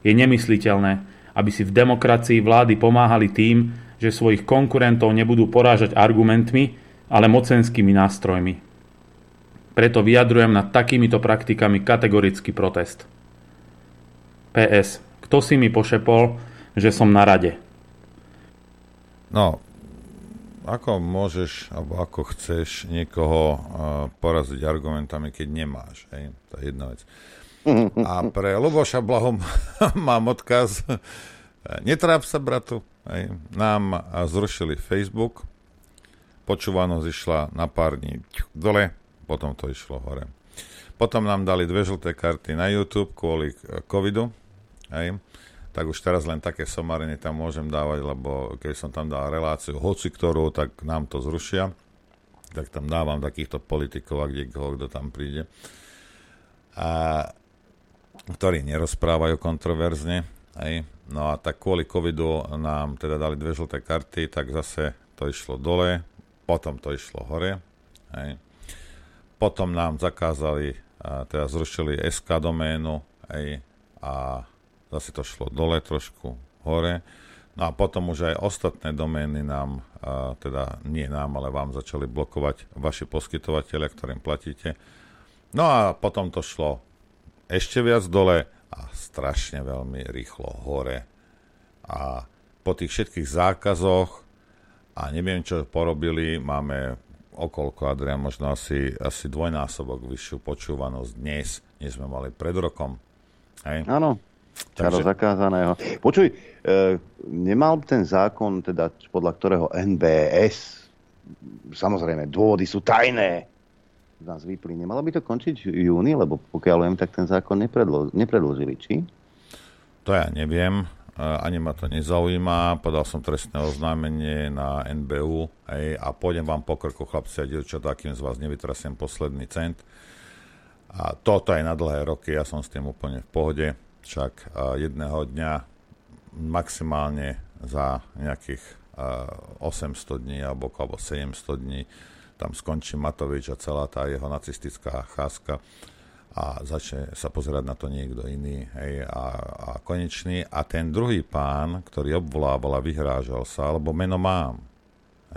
Je nemysliteľné, aby si v demokracii vlády pomáhali tým, že svojich konkurentov nebudú porážať argumentmi, ale mocenskými nástrojmi. Preto vyjadrujem nad takýmito praktikami kategorický protest. PS. Kto si mi pošepol, že som na rade? No, ako môžeš, alebo ako chceš niekoho uh, poraziť argumentami, keď nemáš. Hej? To je jedna vec. A pre Luboša Blahom mám odkaz. Netráp sa, bratu. Hej? Nám zrušili Facebook. Počúvanosť išla na pár dní dole potom to išlo hore. Potom nám dali dve žlté karty na YouTube kvôli covidu, hej. Tak už teraz len také somariny tam môžem dávať, lebo keď som tam dal reláciu hoci ktorú, tak nám to zrušia. Tak tam dávam takýchto politikov a kde koho, kto tam príde. A ktorí nerozprávajú kontroverzne, hej. No a tak kvôli covidu nám teda dali dve žlté karty, tak zase to išlo dole, potom to išlo hore. Hej. Potom nám zakázali, a teda zrušili SK doménu hej, a zase to šlo dole trošku, hore. No a potom už aj ostatné domény nám, a teda nie nám, ale vám začali blokovať vaši poskytovateľia, ktorým platíte. No a potom to šlo ešte viac dole a strašne veľmi rýchlo hore. A po tých všetkých zákazoch a neviem, čo porobili, máme okolko, Adrian, možno asi, asi dvojnásobok vyššiu počúvanosť dnes, než sme mali pred rokom. Áno, čaro Takže... zakázaného. Počuj, e, nemal ten zákon, teda podľa ktorého NBS, samozrejme, dôvody sú tajné, z nás vyplí. Nemalo by to končiť v júni, lebo pokiaľ viem, tak ten zákon nepredlo- nepredložili, či? To ja neviem, e, ani ma to nezaujíma. Podal som trestné oznámenie na NBU hej, a pôjdem vám po krku, chlapci a dievčatá, akým z vás nevytrasiem posledný cent. A toto aj na dlhé roky, ja som s tým úplne v pohode. Však jedného dňa maximálne za nejakých 800 dní alebo, alebo 700 dní tam skončí Matovič a celá tá jeho nacistická cházka a začne sa pozerať na to niekto iný hej, a, a konečný. A ten druhý pán, ktorý obvolával a vyhrážal sa, alebo meno mám,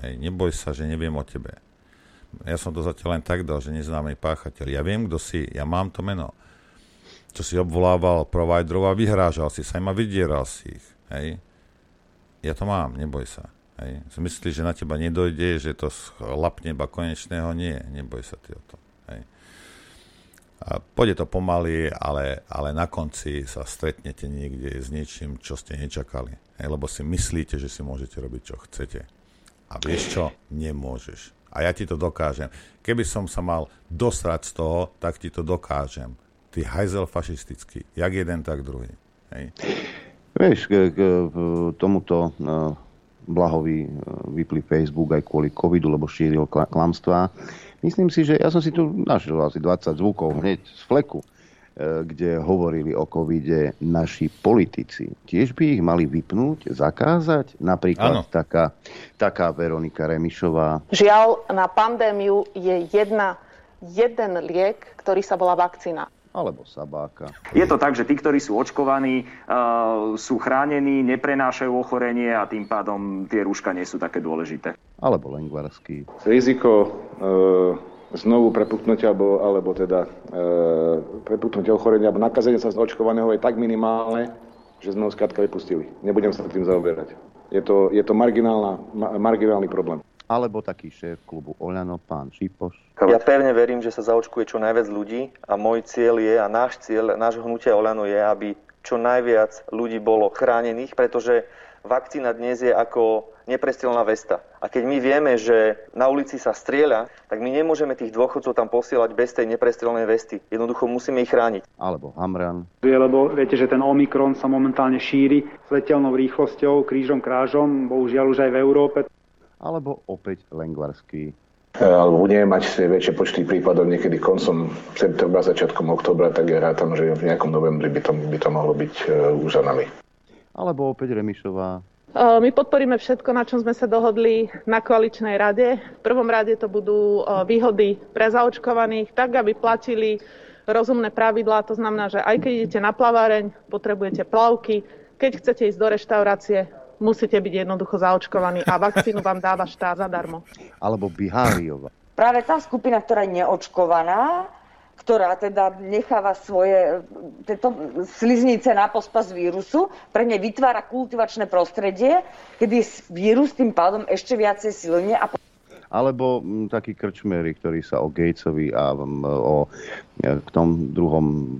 hej, neboj sa, že neviem o tebe. Ja som to zatiaľ len tak dal, že neznámy páchateľ. Ja viem, kto si, ja mám to meno. Čo si obvolával providerov a vyhrážal si sa im a vydieral si ich. Hej. Ja to mám, neboj sa. Hej. Myslíš, že na teba nedojde, že to lapne iba konečného? Nie, neboj sa ty o to. Hej. A pôjde to pomaly, ale, ale na konci sa stretnete niekde s niečím, čo ste nečakali. Hej, lebo si myslíte, že si môžete robiť, čo chcete. A vieš čo? Nemôžeš. A ja ti to dokážem. Keby som sa mal dosrať z toho, tak ti to dokážem. Ty hajzel fašistický. Jak jeden, tak druhý. Hej. Vieš, k, k tomuto no, Blahovi e, vypli Facebook aj kvôli covidu, lebo šíril klamstvá. Myslím si, že ja som si tu našiel asi 20 zvukov hneď z fleku, e, kde hovorili o covide naši politici. Tiež by ich mali vypnúť, zakázať? Napríklad taká, taká Veronika Remišová. Žiaľ, na pandémiu je jedna, jeden liek, ktorý sa volá vakcína alebo sabáka. Je to tak, že tí, ktorí sú očkovaní, uh, sú chránení, neprenášajú ochorenie a tým pádom tie rúška nie sú také dôležité. Alebo lengvarský. Riziko uh, znovu prepuknutia alebo, alebo teda uh, prepuknutia ochorenia alebo nakazenia sa z očkovaného je tak minimálne, že sme ho skrátka vypustili. Nebudem sa tým zaoberať. Je to, je to marginálny problém alebo taký šéf klubu Oľano, pán Šipoš. Ja pevne verím, že sa zaočkuje čo najviac ľudí a môj cieľ je a náš cieľ, nášho hnutia Oľano je, aby čo najviac ľudí bolo chránených, pretože vakcína dnes je ako neprestrelná vesta. A keď my vieme, že na ulici sa strieľa, tak my nemôžeme tých dôchodcov tam posielať bez tej neprestrelnej vesty. Jednoducho musíme ich chrániť. Alebo Hamran. Lebo viete, že ten Omikron sa momentálne šíri letelnou rýchlosťou, krížom krážom, bohužiaľ už aj v Európe alebo opäť Lengvarský. E, alebo budeme mať väčšie počty prípadov niekedy koncom septembra, začiatkom oktobra, tak ja rátam, že v nejakom novembri by to, by to mohlo byť uh, už za nami. Alebo opäť Remišová. E, my podporíme všetko, na čom sme sa dohodli na koaličnej rade. V prvom rade to budú výhody pre zaočkovaných, tak aby platili rozumné pravidlá. To znamená, že aj keď idete na plaváreň, potrebujete plavky. Keď chcete ísť do reštaurácie, musíte byť jednoducho zaočkovaní a vakcínu vám dáva štát zadarmo. Alebo Biháriova. Práve tá skupina, ktorá je neočkovaná, ktorá teda necháva svoje tieto sliznice na pospas vírusu, pre ne vytvára kultivačné prostredie, kedy vírus tým pádom ešte viacej silne a alebo m, takí krčmery, ktorí sa o Gatesovi a m, o e, k tom druhom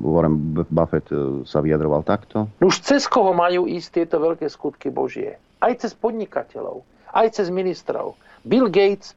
Warren Buffett e, sa vyjadroval takto? Už cez koho majú ísť tieto veľké skutky Božie? Aj cez podnikateľov, aj cez ministrov. Bill Gates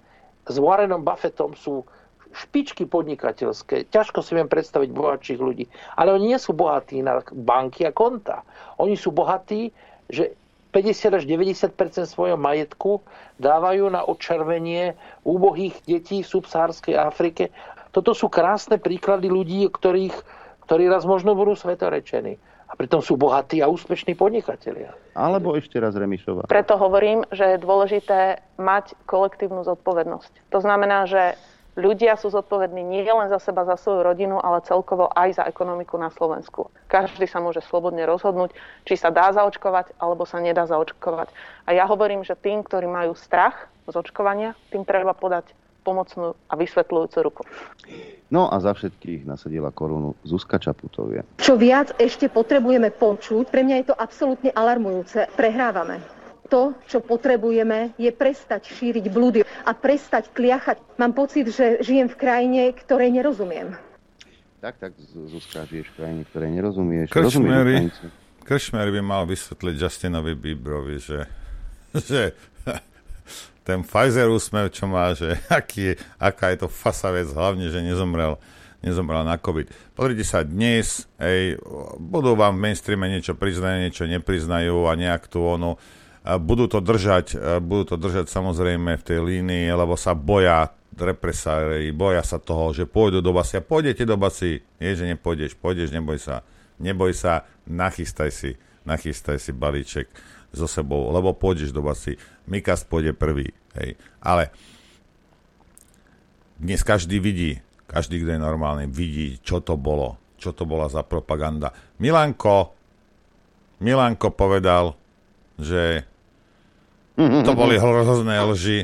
s Warrenom Buffettom sú špičky podnikateľské. Ťažko si viem predstaviť bohatších ľudí. Ale oni nie sú bohatí na banky a konta. Oni sú bohatí, že 50 až 90% svojho majetku dávajú na očervenie úbohých detí v subsahárskej Afrike. Toto sú krásne príklady ľudí, ktorých, ktorí raz možno budú svetorečení. A pritom sú bohatí a úspešní podnikatelia. Alebo ešte raz Remišová. Preto hovorím, že je dôležité mať kolektívnu zodpovednosť. To znamená, že ľudia sú zodpovední nie len za seba, za svoju rodinu, ale celkovo aj za ekonomiku na Slovensku. Každý sa môže slobodne rozhodnúť, či sa dá zaočkovať, alebo sa nedá zaočkovať. A ja hovorím, že tým, ktorí majú strach z očkovania, tým treba podať pomocnú a vysvetľujúcu ruku. No a za všetkých nasadila korunu Zuzka Čaputovia. Čo viac ešte potrebujeme počuť, pre mňa je to absolútne alarmujúce. Prehrávame. To, čo potrebujeme, je prestať šíriť blúdy a prestať kliachať. Mám pocit, že žijem v krajine, ktorej nerozumiem. Tak, tak, Zuzka, žiješ v krajine, ktorej nerozumieš. Kršmery? Kršmery by mal vysvetliť Justinovi Bieberovi, že, že ten Pfizer úsmev, čo má, že aký aká je to fasa vec, hlavne, že nezomrel, nezomrel na COVID. Pozrite sa, dnes hej, budú vám v mainstreame niečo priznajú, niečo nepriznajú a nejak tú onu, a budú to držať, budú to držať samozrejme v tej línii, lebo sa boja represári, boja sa toho, že pôjdu do basy. A pôjdete do basy, nie, že nepôjdeš, pôjdeš, neboj sa. Neboj sa, nachystaj si, nachystaj si balíček so sebou, lebo pôjdeš do basy. Mikas pôjde prvý, hej. Ale dnes každý vidí, každý, kto je normálny, vidí, čo to bolo, čo to bola za propaganda. Milanko, Milanko povedal, že to boli hrozné lži.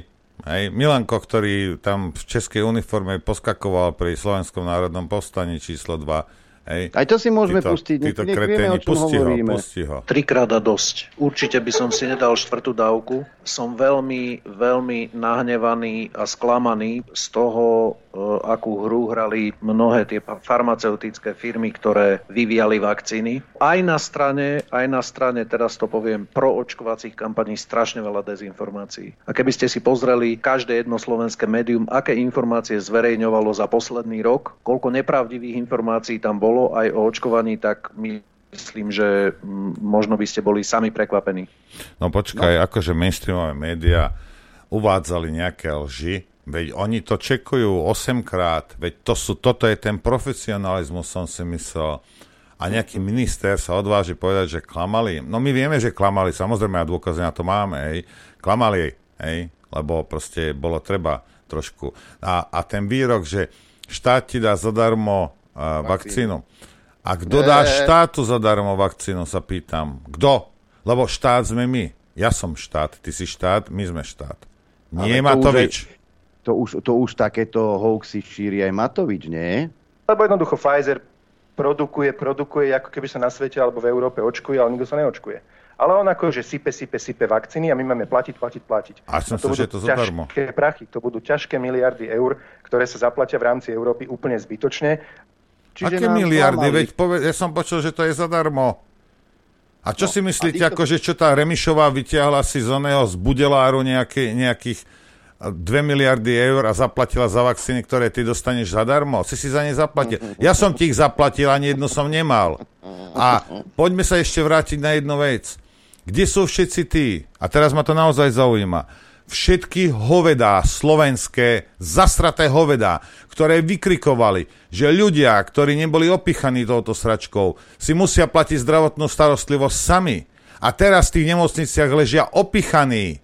Hej. Milanko, ktorý tam v českej uniforme poskakoval pri Slovenskom národnom povstaní číslo 2, Hej. Aj to si môžeme Títo- pustiť, títo nech vieme, o čom pusti ho, hovoríme. pusti ho. Trikrát a dosť. Určite by som si nedal štvrtú dávku. Som veľmi, veľmi nahnevaný a sklamaný z toho, e, akú hru hrali mnohé tie farmaceutické firmy, ktoré vyvíjali vakcíny. Aj na strane, aj na strane, teraz to poviem, proočkovacích kampaní strašne veľa dezinformácií. A keby ste si pozreli každé jedno slovenské médium, aké informácie zverejňovalo za posledný rok, koľko nepravdivých informácií tam bolo aj o očkovaní, tak my myslím, že mm, možno by ste boli sami prekvapení. No počkaj, no. akože mainstreamové médiá uvádzali nejaké lži, veď oni to čekujú 8 krát, veď to sú, toto je ten profesionalizmus, som si myslel. A nejaký minister sa odváži povedať, že klamali. No my vieme, že klamali, samozrejme a dôkazy na to máme, hej. Klamali, hej, lebo proste bolo treba trošku. A, a ten výrok, že štát ti dá zadarmo uh, vakcínu. A kto dá Ne. štátu zadarmo vakcínu, sa pýtam. Kto? Lebo štát sme my. Ja som štát, ty si štát, my sme štát. Nie Ale to Matovič. To už, to už takéto hoaxy šíri aj Matovič, nie? Lebo jednoducho Pfizer produkuje, produkuje, ako keby sa na svete alebo v Európe očkuje, ale nikto sa neočkuje. Ale on akože sype, sype, sype vakcíny a my máme platiť, platiť, platiť. A som to sa, že budú to zadarmo. ťažké prachy, to budú ťažké miliardy eur, ktoré sa zaplatia v rámci Európy úplne zbytočne. Aké miliardy? Veď poved- ja som počul, že to je zadarmo. A čo no, si myslíte, a týchto- akože čo tá Remišová vyťahla si z oného z budeláru nejaké, nejakých 2 miliardy eur a zaplatila za vakcíny, ktoré ty dostaneš zadarmo? Si si za ne zaplatil. Ja som ti ich zaplatil, ani jednu som nemal. A poďme sa ešte vrátiť na jednu vec. Kde sú všetci tí? A teraz ma to naozaj zaujíma. Všetky hovedá slovenské, zasraté hovedá, ktoré vykrikovali, že ľudia, ktorí neboli opichaní touto sračkou, si musia platiť zdravotnú starostlivosť sami. A teraz v tých nemocniciach ležia opichaní.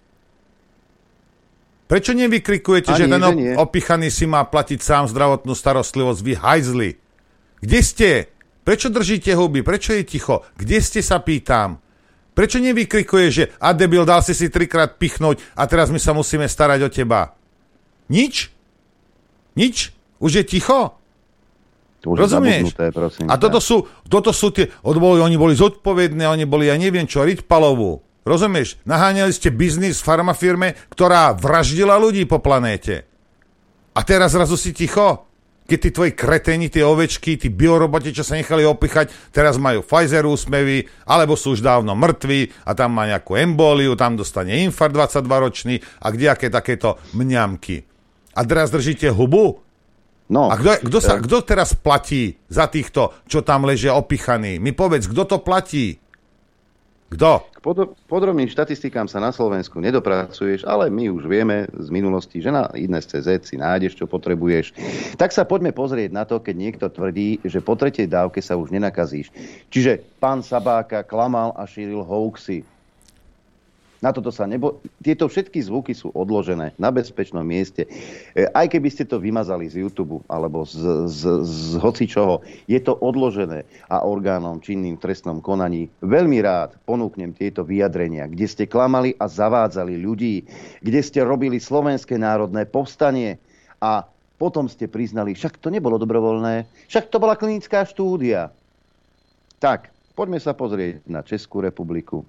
Prečo nevykrikujete, Ani že ten op- opichaný si má platiť sám zdravotnú starostlivosť? Vy hajzli. Kde ste? Prečo držíte huby? Prečo je ticho? Kde ste sa pýtam? Prečo nevykrikuje, že a debil, dal si si trikrát pichnúť a teraz my sa musíme starať o teba? Nič? Nič? Už je ticho? Už Rozumieš? prosím A toto sú, toto sú tie, odboli, oni boli zodpovední, oni boli, ja neviem čo, Ritpalovú. Rozumieš? Naháňali ste biznis v farmafirme, ktorá vraždila ľudí po planéte. A teraz zrazu si ticho? Keď tí tvoji kreténi, tie ovečky, tí bioroboti, čo sa nechali opichať, teraz majú Pfizer úsmevy, alebo sú už dávno mŕtvi a tam má nejakú embóliu, tam dostane infarkt 22-ročný a kdejaké takéto mňamky. A teraz držíte hubu? No, A kto, kto, sa, kto teraz platí za týchto, čo tam ležia opichaní? Mi povedz, kto to platí? Kto? Pod, podrobným štatistikám sa na Slovensku nedopracuješ, ale my už vieme z minulosti, že na CZ si nájdeš, čo potrebuješ. Tak sa poďme pozrieť na to, keď niekto tvrdí, že po tretej dávke sa už nenakazíš. Čiže pán Sabáka klamal a šíril hoaxy. Na toto sa nebo... Tieto všetky zvuky sú odložené na bezpečnom mieste. E, Aj keby ste to vymazali z YouTube alebo z, z, z hocičoho, je to odložené a orgánom činným trestnom konaní veľmi rád ponúknem tieto vyjadrenia, kde ste klamali a zavádzali ľudí, kde ste robili slovenské národné povstanie a potom ste priznali, však to nebolo dobrovoľné, však to bola klinická štúdia. Tak, poďme sa pozrieť na Českú republiku.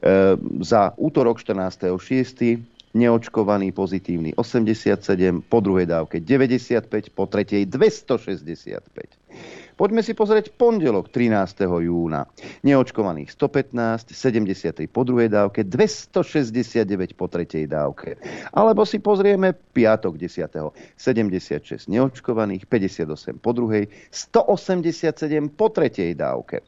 E, za útorok 14.6. neočkovaný pozitívny 87, po druhej dávke 95, po tretej 265. Poďme si pozrieť pondelok 13. júna. Neočkovaných 115, 73 po druhej dávke, 269 po tretej dávke. Alebo si pozrieme piatok 10. 76 neočkovaných, 58 po druhej, 187 po tretej dávke.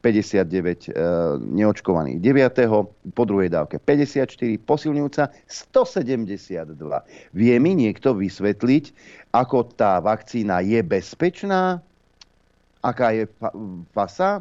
59 e, neočkovaných 9. po druhej dávke 54, posilňujúca 172. Vie mi niekto vysvetliť, ako tá vakcína je bezpečná? Aká je fa- pasa?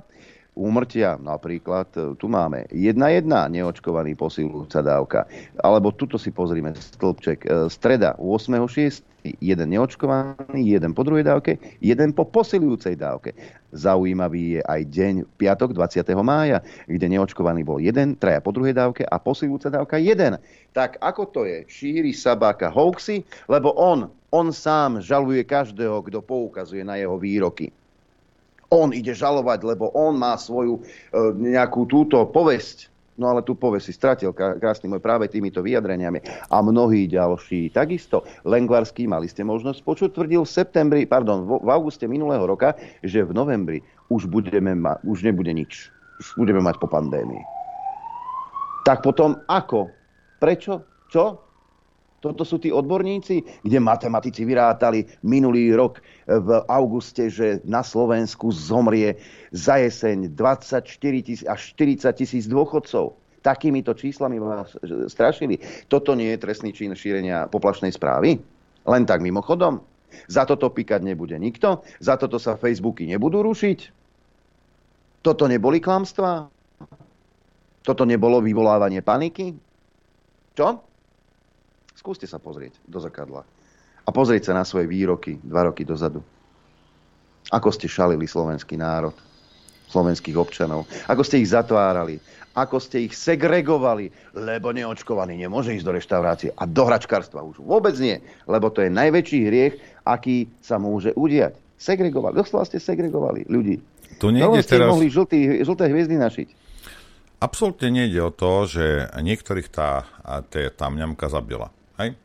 Úmrtia napríklad, e, tu máme 1-1 neočkovaný posilujúca dávka. Alebo tuto si pozrime stĺpček. E, Streda 8.6. Jeden neočkovaný, jeden po druhej dávke, jeden po posilujúcej dávke. Zaujímavý je aj deň piatok 20. mája, kde neočkovaný bol jeden, traja po druhej dávke a posilujúca dávka jeden. Tak ako to je? Šíri Sabáka hoaxy, lebo on, on sám žaluje každého, kto poukazuje na jeho výroky on ide žalovať, lebo on má svoju e, nejakú túto povesť. No ale tú povesť si stratil, krásny môj, práve týmito vyjadreniami. A mnohí ďalší takisto. Lengvarský, mali ste možnosť počuť, tvrdil v septembri, pardon, v, auguste minulého roka, že v novembri už, budeme ma, už nebude nič. Už budeme mať po pandémii. Tak potom ako? Prečo? Čo? Toto sú tí odborníci, kde matematici vyrátali minulý rok v auguste, že na Slovensku zomrie za jeseň 24 tisíc až 40 tisíc dôchodcov. Takýmito číslami vás strašili. Toto nie je trestný čin šírenia poplašnej správy? Len tak mimochodom? Za toto pikať nebude nikto? Za toto sa Facebooky nebudú rušiť? Toto neboli klamstvá? Toto nebolo vyvolávanie paniky? Čo? Skúste sa pozrieť do zrkadla a pozrieť sa na svoje výroky dva roky dozadu. Ako ste šalili slovenský národ, slovenských občanov, ako ste ich zatvárali, ako ste ich segregovali, lebo neočkovaný nemôže ísť do reštaurácie a do hračkárstva už vôbec nie, lebo to je najväčší hriech, aký sa môže udiať. Segregovali, doslova ste segregovali ľudí. Tu nejde ste teraz... mohli žltý, žlté hviezdy našiť. Absolútne nejde o to, že niektorých tá, tá mňamka zabila. Hej?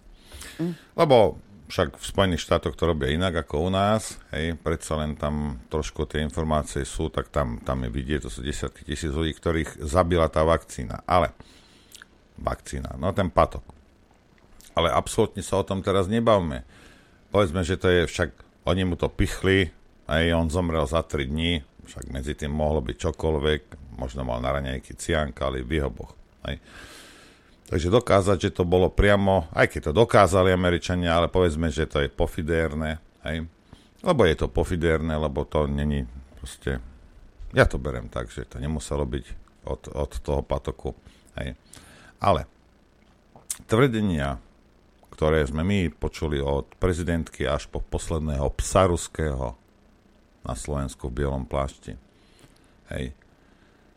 Lebo však v Spojených štátoch to robia inak ako u nás, hej, predsa len tam trošku tie informácie sú, tak tam, tam je vidieť, to sú desiatky tisíc ľudí, ktorých zabila tá vakcína. Ale, vakcína, no ten patok. Ale absolútne sa o tom teraz nebavme. Povedzme, že to je však, oni mu to pichli, aj on zomrel za 3 dní, však medzi tým mohlo byť čokoľvek, možno mal na raňajky cianka, ale výhoboch. Hej. Takže dokázať, že to bolo priamo, aj keď to dokázali Američania, ale povedzme, že to je pofidérne, hej. Lebo je to pofidérne, lebo to není proste... Ja to berem tak, že to nemuselo byť od, od toho patoku, hej. Ale tvrdenia, ktoré sme my počuli od prezidentky až po posledného psa ruského na Slovensku v bielom plášti, hej,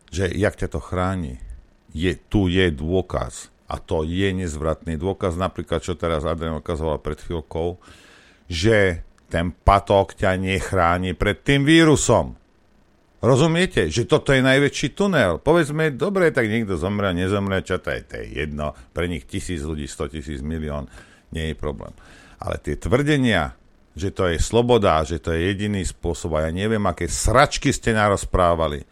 že jak ťa to chráni, je, tu je dôkaz, a to je nezvratný dôkaz, napríklad, čo teraz Adrian ukazoval pred chvíľkou, že ten patok ťa nechráni pred tým vírusom. Rozumiete, že toto je najväčší tunel. Povedzme, dobre, tak niekto zomre, nezomre, čo to je, to je jedno. Pre nich tisíc ľudí, sto tisíc, milión, nie je problém. Ale tie tvrdenia, že to je sloboda, že to je jediný spôsob, a ja neviem, aké sračky ste narozprávali,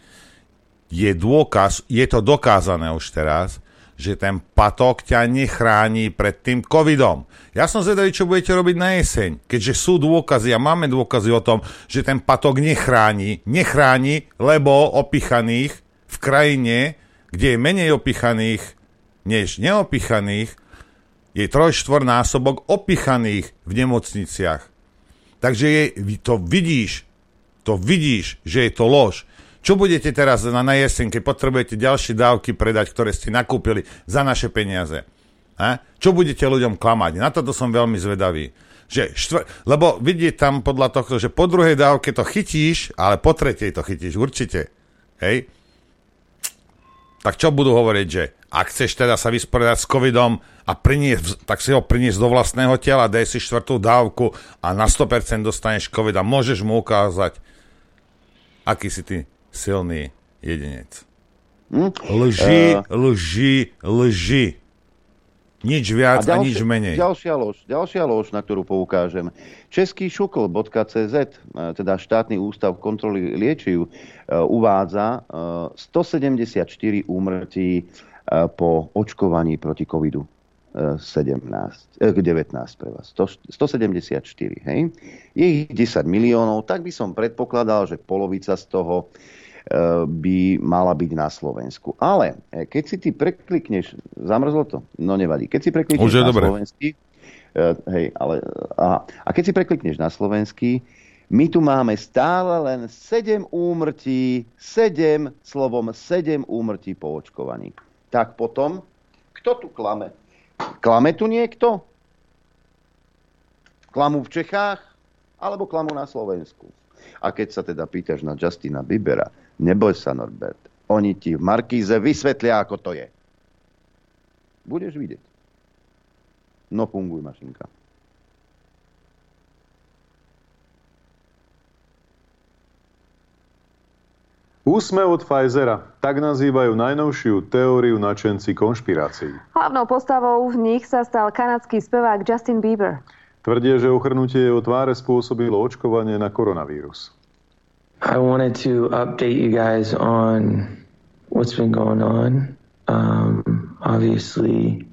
je dôkaz, je to dokázané už teraz, že ten patok ťa nechráni pred tým covidom. Ja som zvedavý, čo budete robiť na jeseň, keďže sú dôkazy a máme dôkazy o tom, že ten patok nechráni, nechráni, lebo opichaných v krajine kde je menej opichaných než neopichaných, je trojštvornásobok opichaných v nemocniciach. Takže je, to vidíš, to vidíš, že je to lož. Čo budete teraz na, na jeseň, keď potrebujete ďalšie dávky predať, ktoré ste nakúpili za naše peniaze? A? Čo budete ľuďom klamať? Na toto som veľmi zvedavý. Že štvr... Lebo vidieť tam podľa toho, že po druhej dávke to chytíš, ale po tretej to chytíš určite. Hej? Tak čo budú hovoriť, že ak chceš teda sa vysporiadať s covidom a priniesť, tak si ho priniesť do vlastného tela, daj si štvrtú dávku a na 100% dostaneš covid a môžeš mu ukázať, aký si ty silný jedinec. Hm? Lži, Eh. lži, lži. Nič viac a, nič menej. Ďalšia lož, ďalšia lož, na ktorú poukážem. Český šukl.cz, e, teda štátny ústav kontroly liečiv, e, uvádza e, 174 úmrtí po očkovaní proti covidu. e, 17, eh, 19 pre vás. 100 174, hej? Je ich 10 miliónov, tak by som predpokladal, že polovica z toho eh, by mala byť na Slovensku. Ale eh, keď si ty preklikneš, zamrzlo to? No nevadí. Keď si preklikneš Už je na dobre. slovenský, eh, hej, ale, aha. A keď si preklikneš na slovenský, my tu máme stále len 7 úmrtí, 7, slovom 7 úmrtí po očkovaní. Tak potom, kto tu klame? Klame tu niekto? Klamu v Čechách? Alebo klamu na Slovensku? A keď sa teda pýtaš na Justina Biebera, neboj sa Norbert, oni ti v Markíze vysvetlia, ako to je. Budeš vidieť. No funguj, mašinka. Úsmev od Pfizera. Tak nazývajú najnovšiu teóriu načenci konšpirácií. Hlavnou postavou v nich sa stal kanadský spevák Justin Bieber. Tvrdia, že ochrnutie jeho tváre spôsobilo očkovanie na koronavírus. I wanted to update you guys on what's been going on. Um, obviously,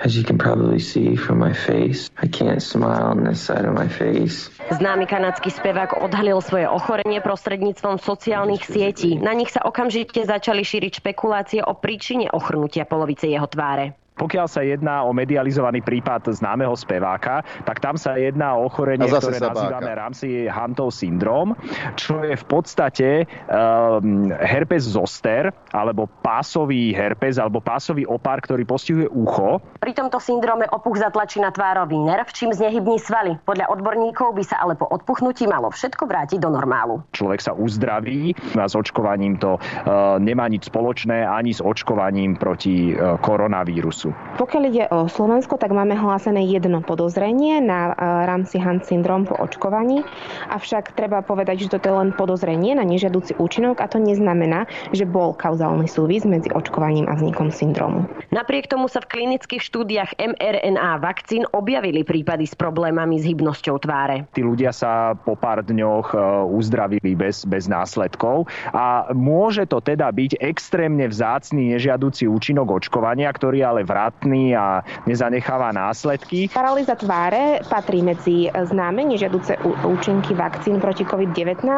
as you can probably see from my face, I can't smile on this side of my face. Známy kanadský spevák odhalil svoje ochorenie prostredníctvom sociálnych sietí. Na nich sa okamžite začali šíriť špekulácie o príčine ochrnutia polovice jeho tváre. Pokiaľ sa jedná o medializovaný prípad známeho speváka, tak tam sa jedná o ochorenie, ktoré sabáka. nazývame Ramsey Huntov syndrom, čo je v podstate um, herpes zoster, alebo pásový herpes, alebo pásový opár, ktorý postihuje ucho. Pri tomto syndróme opuch zatlačí na tvárový nerv, čím znehybní svaly. Podľa odborníkov by sa ale po odpuchnutí malo všetko vrátiť do normálu. Človek sa uzdraví a s očkovaním to uh, nemá nič spoločné ani s očkovaním proti uh, koronavírusu. Pokiaľ ide o Slovensko, tak máme hlásené jedno podozrenie na uh, Ramsey Hunt syndrom po očkovaní. Avšak treba povedať, že toto je len podozrenie na nežiaduci účinok a to neznamená, že bol kauzálny súvis medzi očkovaním a vznikom syndromu. Napriek tomu sa v klinických štúdiách mRNA vakcín objavili prípady s problémami s hybnosťou tváre. Tí ľudia sa po pár dňoch e, uzdravili bez, bez následkov a môže to teda byť extrémne vzácný nežiaducí účinok očkovania, ktorý ale vratný a nezanecháva následky. Paralýza tváre patrí medzi známe nežiaduce účinky vakcín proti COVID-19,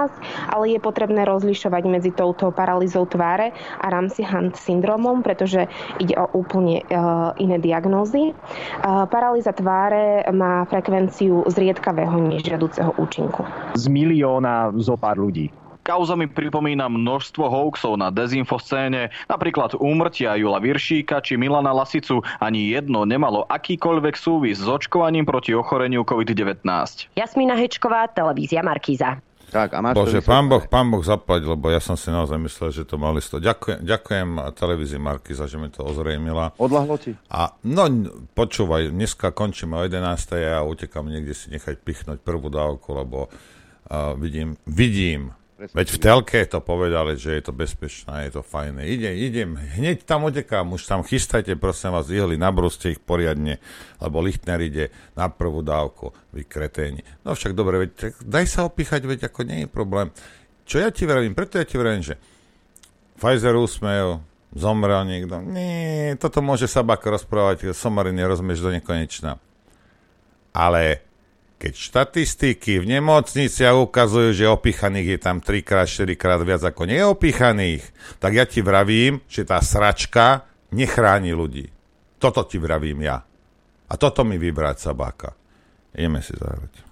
ale je potrebné rozlišovať medzi touto paralýzou tváre a Ramsey Hunt syndromom, pretože ide o úplne e, iné diagnózy. E, Paralýza tváre má frekvenciu zriedkavého nežiaduceho účinku. Z milióna zo pár ľudí. Kauza mi pripomína množstvo hoaxov na dezinfoscéne, napríklad úmrtia Jula Viršíka či Milana Lasicu. Ani jedno nemalo akýkoľvek súvis s očkovaním proti ochoreniu COVID-19. Jasmína Hečková, televízia Markíza. Tak, a máš Bože, pán boh, pán boh zaplať, lebo ja som si naozaj myslel, že to mali sto. Ďakujem, ďakujem televízii Markiza, že mi to ozrejmila. Odlahlo ti? A no, počúvaj, dneska končíme o 11. a ja utekam niekde si nechať pichnúť prvú dávku, lebo uh, vidím, vidím, veď v telke to povedali, že je to bezpečné, je to fajné. Ide, idem, hneď tam utekám, už tam chystajte, prosím vás, ihly, nabrúste ich poriadne, lebo Lichtner ide na prvú dávku, vy kreténi. No však dobre, veď tak daj sa opíchať, veď ako nie je problém. Čo ja ti vravím, preto ja ti vravím, že Pfizer úsmev, zomrel niekto. Nie, toto môže Sabak rozprávať, somariny rozmieš do nekonečna. Ale keď štatistiky v nemocniciach ukazujú, že opichaných je tam 3-4 krát viac ako neopichaných, tak ja ti vravím, že tá sračka nechráni ľudí. Toto ti vravím ja. A toto mi vybrať sabáka. Ideme si zahrať.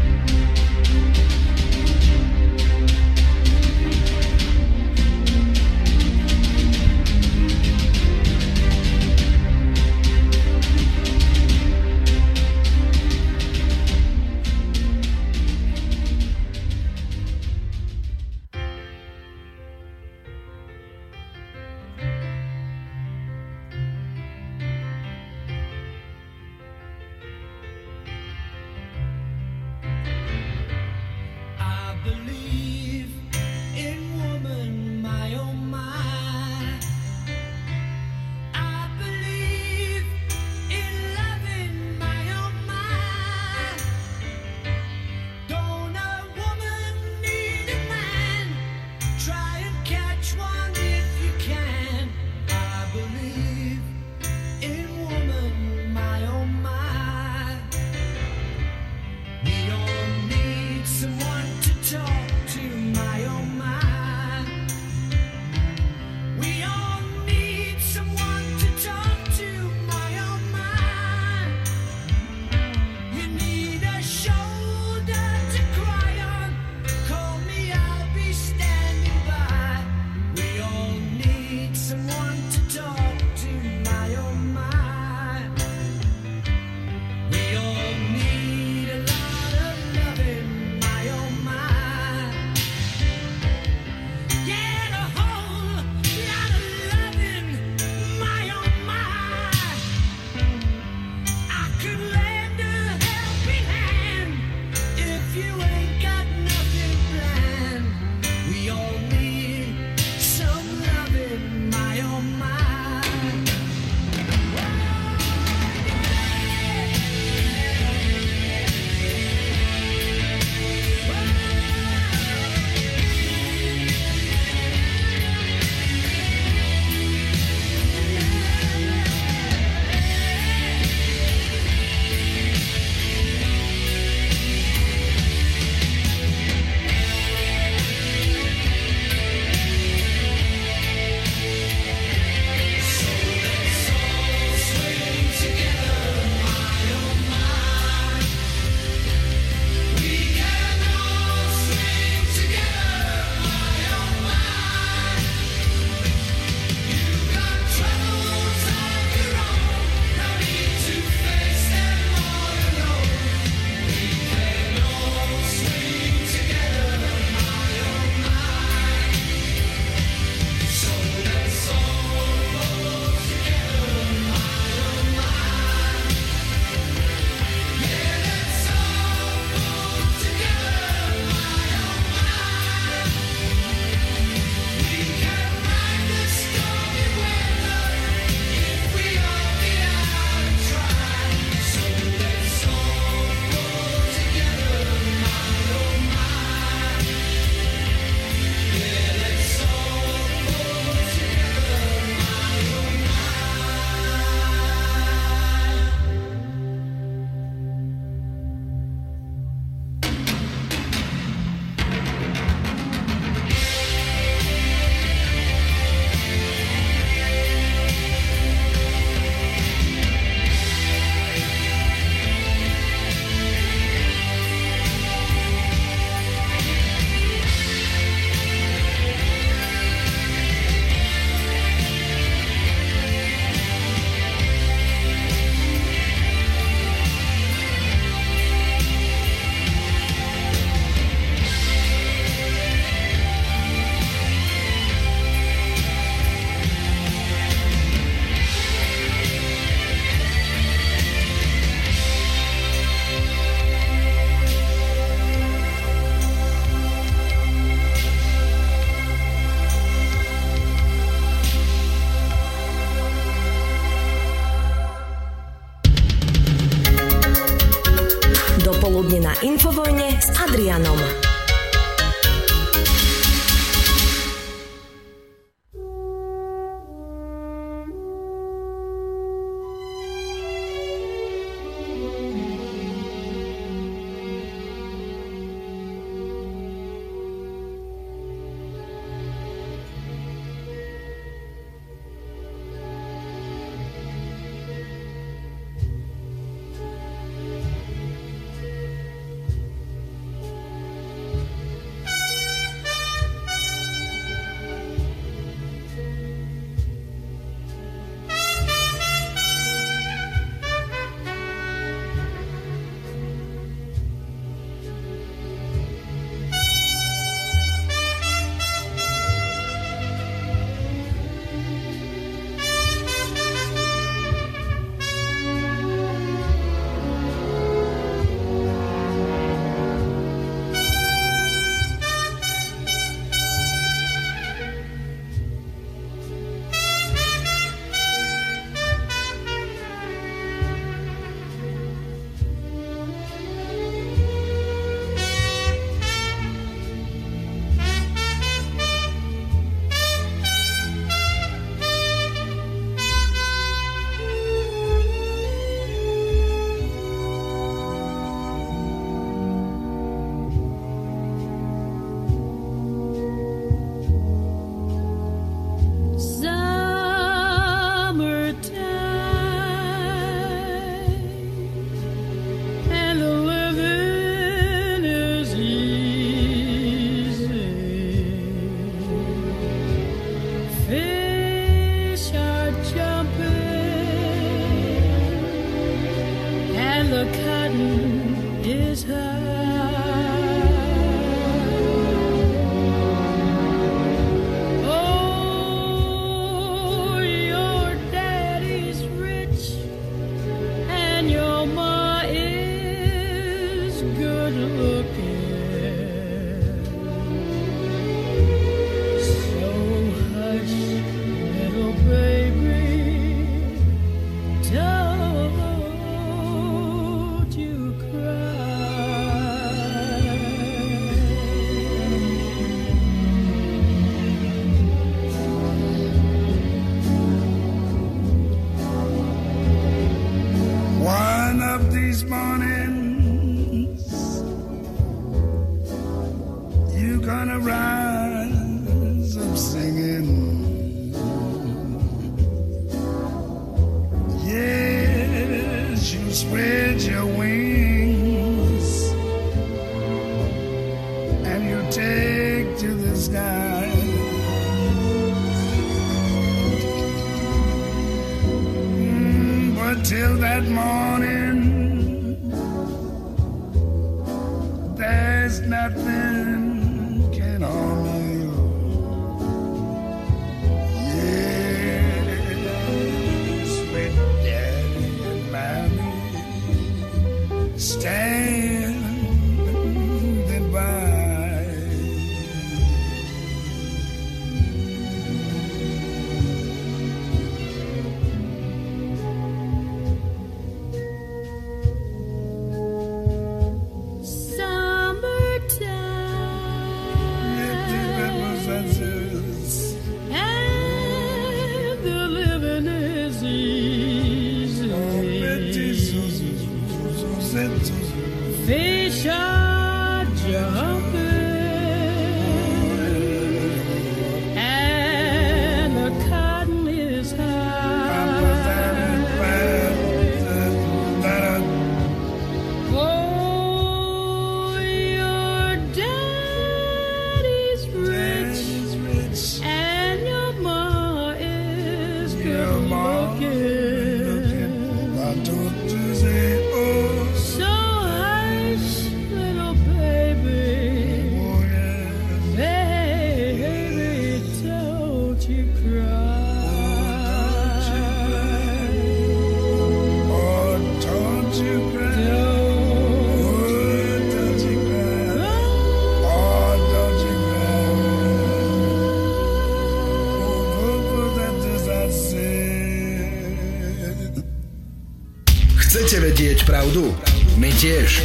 Vedieť pravdu? My tiež.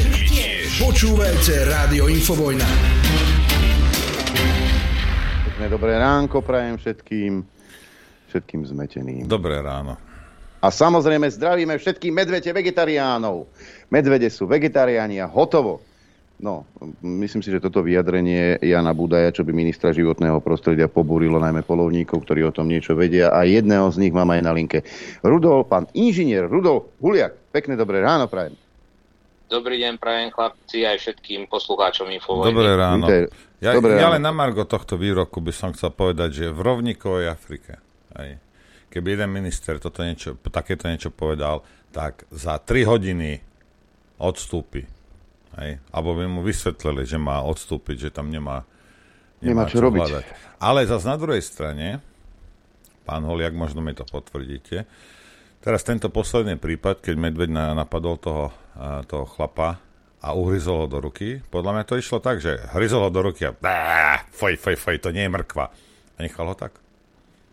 Počúvajte Rádio Infovojna. Pekné dobré ránko prajem všetkým, všetkým zmeteným. Dobré ráno. A samozrejme zdravíme všetkých medvete vegetariánov. Medvede sú vegetariáni a hotovo. No, myslím si, že toto vyjadrenie Jana Budaja, čo by ministra životného prostredia pobúrilo najmä polovníkov, ktorí o tom niečo vedia a jedného z nich mám aj na linke. Rudol, pán inžinier Rudol Huliak. Pekné dobré ráno, prajem. Dobrý deň, prajem chlapci aj všetkým poslucháčom Infovojny. Dobré ráno. Ja, Dobré ja ráno. len na Margo tohto výroku by som chcel povedať, že v rovníkovej Afrike, aj, keby jeden minister toto niečo, takéto niečo povedal, tak za 3 hodiny odstúpi. Hej? Alebo by mu vysvetlili, že má odstúpiť, že tam nemá, Nemá čo robiť. hľadať. Ale zase na druhej strane, pán Holiak, možno mi to potvrdíte, teraz tento posledný prípad, keď medveď na- napadol toho, toho chlapa a uhryzol ho do ruky, podľa mňa to išlo tak, že hryzol ho do ruky a bá, foj, foj, foj, to nie je mrkva. A nechal ho tak.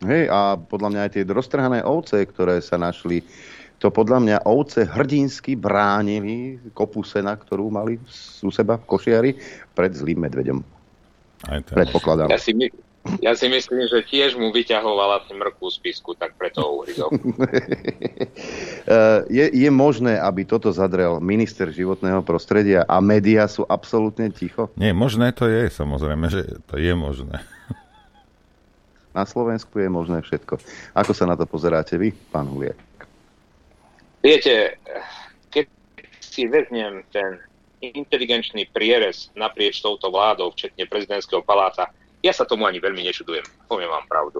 Hej, a podľa mňa aj tie roztrhané ovce, ktoré sa našli, to podľa mňa ovce hrdinsky bránili kopu sena, ktorú mali u seba v košiari pred zlým medveďom. Aj ten. Predpokladám. Ja si, my, ja si myslím, že tiež mu vyťahovala ten mrkvú spisku, tak preto ho uhryzol. Eh, je, je možné, aby toto zadrel minister životného prostredia a médiá sú absolútne ticho? Nie, možné to je, samozrejme, že to je možné. Na Slovensku je možné všetko. Ako sa na to pozeráte vy, pán Huliek? Viete, keď si vezmem ten inteligenčný prierez naprieč touto vládou, včetne prezidentského paláca, ja sa tomu ani veľmi nečudujem, poviem vám pravdu.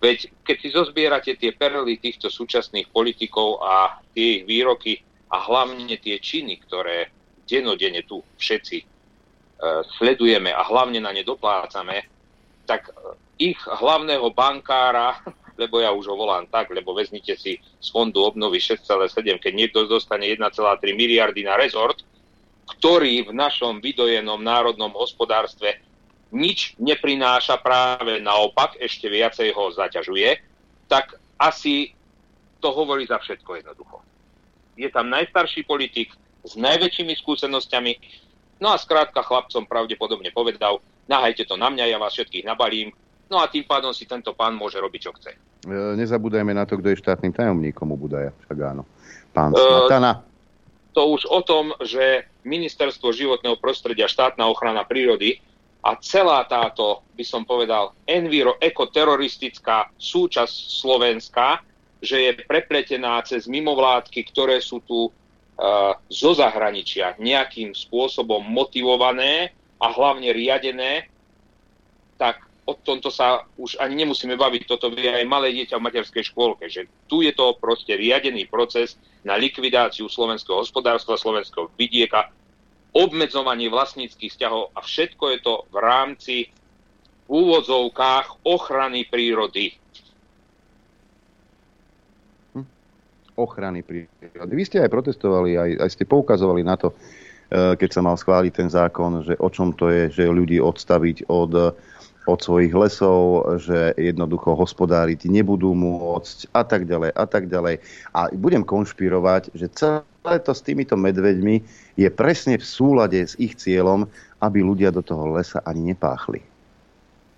Veď keď si zozbierate tie perly týchto súčasných politikov a tie ich výroky a hlavne tie činy, ktoré denodene tu všetci e, sledujeme a hlavne na ne doplácame, tak e, ich hlavného bankára, lebo ja už ho volám tak, lebo vezmite si z fondu obnovy 6,7, keď niekto dostane 1,3 miliardy na rezort, ktorý v našom vydojenom národnom hospodárstve nič neprináša, práve naopak ešte viacej ho zaťažuje, tak asi to hovorí za všetko jednoducho. Je tam najstarší politik s najväčšími skúsenosťami, no a skrátka chlapcom pravdepodobne povedal, nahajte to na mňa, ja vás všetkých nabalím, no a tým pádom si tento pán môže robiť, čo chce. E, nezabúdajme na to, kto je štátnym tajomníkom u Budaja. Však áno. Pán E, Smatana. to už o tom, že Ministerstvo životného prostredia, štátna ochrana prírody a celá táto, by som povedal, enviro-ekoteroristická súčasť Slovenska, že je prepletená cez mimovládky, ktoré sú tu uh, zo zahraničia nejakým spôsobom motivované a hlavne riadené, tak o tomto sa už ani nemusíme baviť. Toto vie aj malé dieťa v materskej škôlke, že tu je to proste riadený proces na likvidáciu slovenského hospodárstva, slovenského vidieka, obmedzovanie vlastníckých vzťahov a všetko je to v rámci v úvodzovkách ochrany prírody. ochrany prírody. Vy ste aj protestovali, aj, aj ste poukazovali na to, e, keď sa mal schváliť ten zákon, že o čom to je, že ľudí odstaviť od, od svojich lesov, že jednoducho hospodáriť nebudú môcť a tak ďalej a tak ďalej. A budem konšpirovať, že celé to s týmito medveďmi je presne v súlade s ich cieľom, aby ľudia do toho lesa ani nepáchli.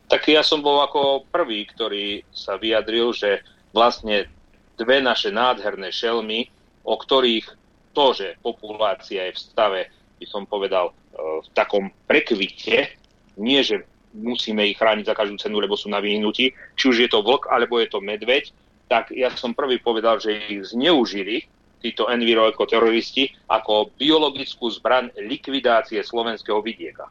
Tak ja som bol ako prvý, ktorý sa vyjadril, že vlastne dve naše nádherné šelmy, o ktorých to, že populácia je v stave, by som povedal, v takom prekvite, nie že musíme ich chrániť za každú cenu, lebo sú na vyhnutí, či už je to vlk, alebo je to medveď, tak ja som prvý povedal, že ich zneužili títo enviroekoteroristi ako biologickú zbraň likvidácie slovenského vidieka.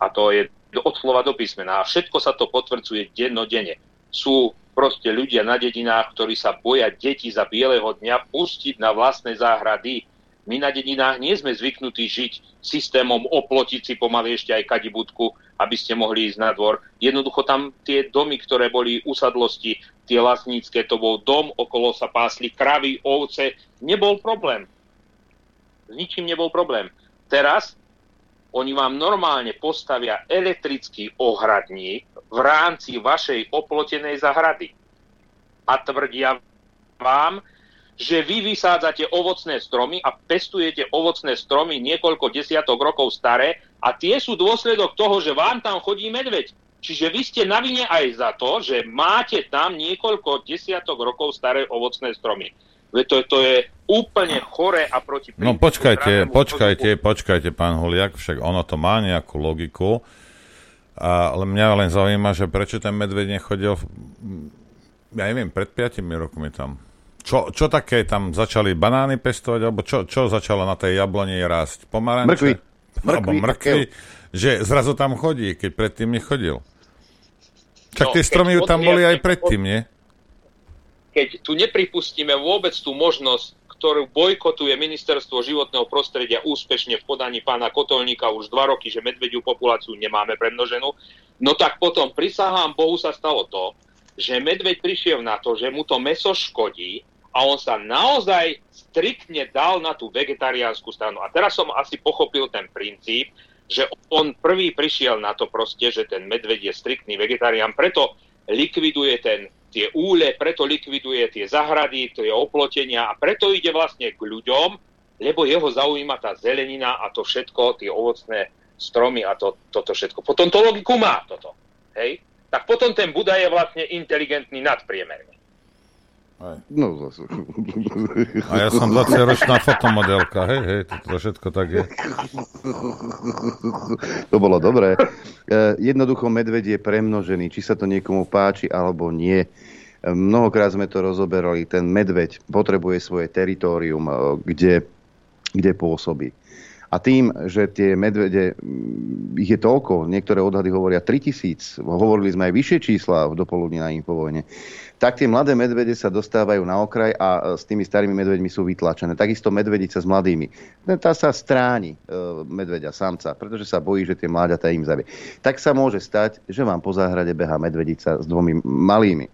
A to je od slova do písmena. A všetko sa to potvrdzuje dennodenne. Sú proste ľudia na dedinách, ktorí sa boja deti za bieleho dňa pustiť na vlastné záhrady. My na dedinách nie sme zvyknutí žiť systémom oplotiť si pomaly ešte aj kadibudku, aby ste mohli ísť na dvor. Jednoducho tam tie domy, ktoré boli usadlosti, tie vlastnícke, to bol dom, okolo sa pásli kravy, ovce, nebol problém. S ničím nebol problém. Teraz oni vám normálne postavia elektrický ohradník v rámci vašej oplotenej zahrady. A tvrdia vám, že vy vysádzate ovocné stromy a pestujete ovocné stromy niekoľko desiatok rokov staré a tie sú dôsledok toho, že vám tam chodí medveď. Čiže vy ste na vine aj za to, že máte tam niekoľko desiatok rokov staré ovocné stromy. To, to je úplne chore a proti No počkajte, počkajte, počkajte, pán Holiak, však ono to má nejakú logiku. A, ale mňa len zaujíma, že prečo ten medveď nechodil, ja neviem, pred 5 rokmi tam. Čo, čo také tam začali banány pestovať, alebo čo, čo začalo na tej jabloni rásť? Pomaranče? Mrkvy. Alebo mrkvy, že zrazu tam chodí, keď predtým nechodil. Čak no, tie stromy tam boli aj predtým, nie? keď tu nepripustíme vôbec tú možnosť, ktorú bojkotuje ministerstvo životného prostredia úspešne v podaní pána Kotolníka už dva roky, že medvediu populáciu nemáme premnoženú, no tak potom prisahám Bohu sa stalo to, že medveď prišiel na to, že mu to meso škodí a on sa naozaj striktne dal na tú vegetariánsku stranu. A teraz som asi pochopil ten princíp, že on prvý prišiel na to proste, že ten medveď je striktný vegetarián, preto likviduje ten tie úle, preto likviduje tie zahrady, tie oplotenia a preto ide vlastne k ľuďom, lebo jeho zaujíma tá zelenina a to všetko, tie ovocné stromy a to, toto všetko. Potom to logiku má toto. Hej? Tak potom ten Buda je vlastne inteligentný nadpriemerne. No zase. A ja som 20-ročná fotomodelka, hej, hej, to všetko tak je. To bolo dobré. E, jednoducho medveď je premnožený, či sa to niekomu páči alebo nie. E, mnohokrát sme to rozoberali. Ten medveď potrebuje svoje teritorium, e, kde, kde pôsobí. A tým, že tie medvede, ich je toľko, niektoré odhady hovoria 3000, hovorili sme aj vyššie čísla v dopoludní na Infovojne, tak tie mladé medvede sa dostávajú na okraj a s tými starými medveďmi sú vytlačené. Takisto medvedica s mladými. Tá sa stráni, medveďa, samca, pretože sa bojí, že tie mláďatá im zavie. Tak sa môže stať, že vám po záhrade beha medvedica s dvomi malými.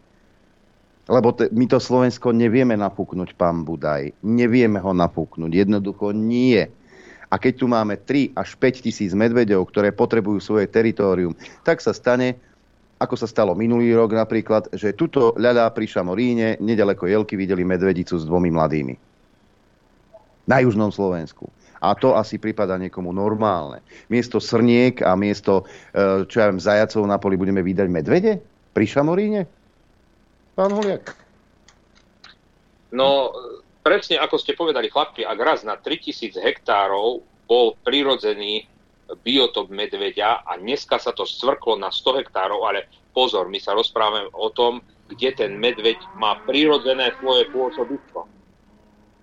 Lebo te, my to Slovensko nevieme napúknuť, pán Budaj. Nevieme ho napúknuť. Jednoducho nie. A keď tu máme 3 až 5 tisíc medvedov, ktoré potrebujú svoje teritorium, tak sa stane, ako sa stalo minulý rok napríklad, že tuto ľaľa pri Šamoríne, nedaleko Jelky, videli medvedicu s dvomi mladými. Na južnom Slovensku. A to asi prípada niekomu normálne. Miesto srniek a miesto, e, čo ja viem, zajacov na poli budeme vydať medvede? Pri Šamoríne? Pán Holiak. No, presne ako ste povedali, chlapci, ak raz na 3000 hektárov bol prirodzený biotop medveďa a dneska sa to svrklo na 100 hektárov, ale pozor, my sa rozprávame o tom, kde ten medveď má prirodzené svoje pôsobisko.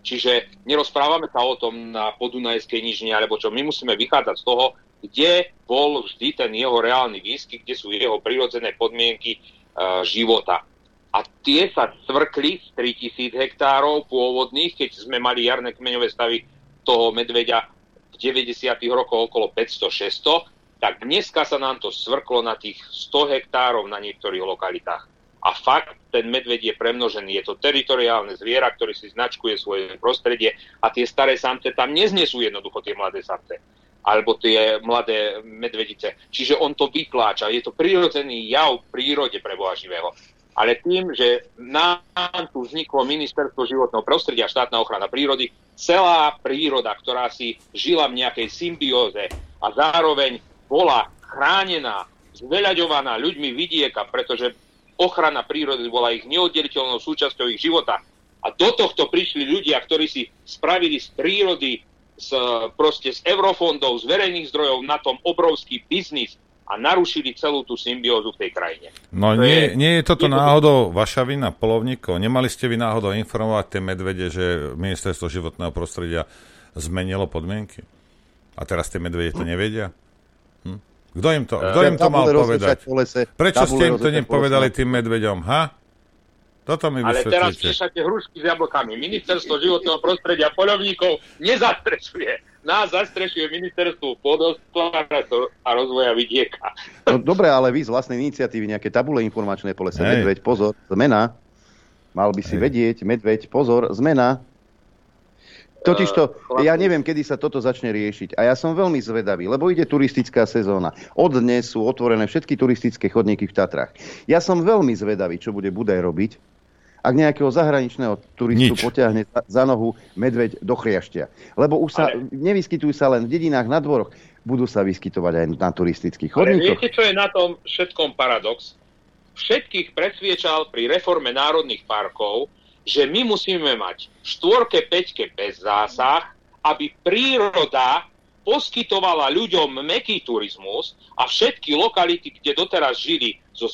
Čiže nerozprávame sa o tom na podunajskej nižine, alebo čo. My musíme vychádzať z toho, kde bol vždy ten jeho reálny výskyt, kde sú jeho prirodzené podmienky uh, života. A tie sa cvrkli z 3000 hektárov pôvodných, keď sme mali jarné kmeňové stavy toho medveďa 90. rokoch okolo 500-600, tak dneska sa nám to svrklo na tých 100 hektárov na niektorých lokalitách. A fakt, ten medveď je premnožený. Je to teritoriálne zviera, ktorý si značkuje svoje prostredie a tie staré samce tam neznesú jednoducho tie mladé samce alebo tie mladé medvedice. Čiže on to vytláča. Je to prirodzený jav v prírode pre Boha živého ale tým, že nám tu vzniklo ministerstvo životného prostredia štátna ochrana prírody, celá príroda, ktorá si žila v nejakej symbióze a zároveň bola chránená, zveľaďovaná ľuďmi vidieka, pretože ochrana prírody bola ich neoddeliteľnou súčasťou ich života. A do tohto prišli ľudia, ktorí si spravili z prírody, z, proste z eurofondov, z verejných zdrojov na tom obrovský biznis, a narušili celú tú symbiózu v tej krajine. No to nie, je, nie je toto je náhodou vaša vina, polovníkov? Nemali ste vy náhodou informovať tie medvede, že ministerstvo životného prostredia zmenilo podmienky? A teraz tie medvede to nevedia? Hm? Kto im to, kto im to mal povedať? Prečo ste im to nepovedali tým medveďom? Ha? Toto mi Ale teraz češate hrušky s jablkami. Ministerstvo životného prostredia poľovníkov nezastrešuje. Nás zastrešuje ministerstvo pôdohospodárstva a rozvoja vidieka. No dobre, ale vy z vlastnej iniciatívy nejaké tabule informačné po lese. Medveď, pozor, zmena. Mal by si Hej. vedieť, medveď, pozor, zmena. Totižto, ja neviem, kedy sa toto začne riešiť. A ja som veľmi zvedavý, lebo ide turistická sezóna. Od dnes sú otvorené všetky turistické chodníky v Tatrách. Ja som veľmi zvedavý, čo bude Budaj robiť, ak nejakého zahraničného turistu Nič. potiahne za, za nohu medveď do chriaštia. Lebo už sa, Ale- nevyskytujú sa len v dedinách na dvoroch, budú sa vyskytovať aj na turistických Ale chodníkoch. viete, čo je na tom všetkom paradox? Všetkých presviečal pri reforme národných parkov, že my musíme mať štvorke, peťke bez zásah, aby príroda poskytovala ľuďom meký turizmus a všetky lokality, kde doteraz žili zo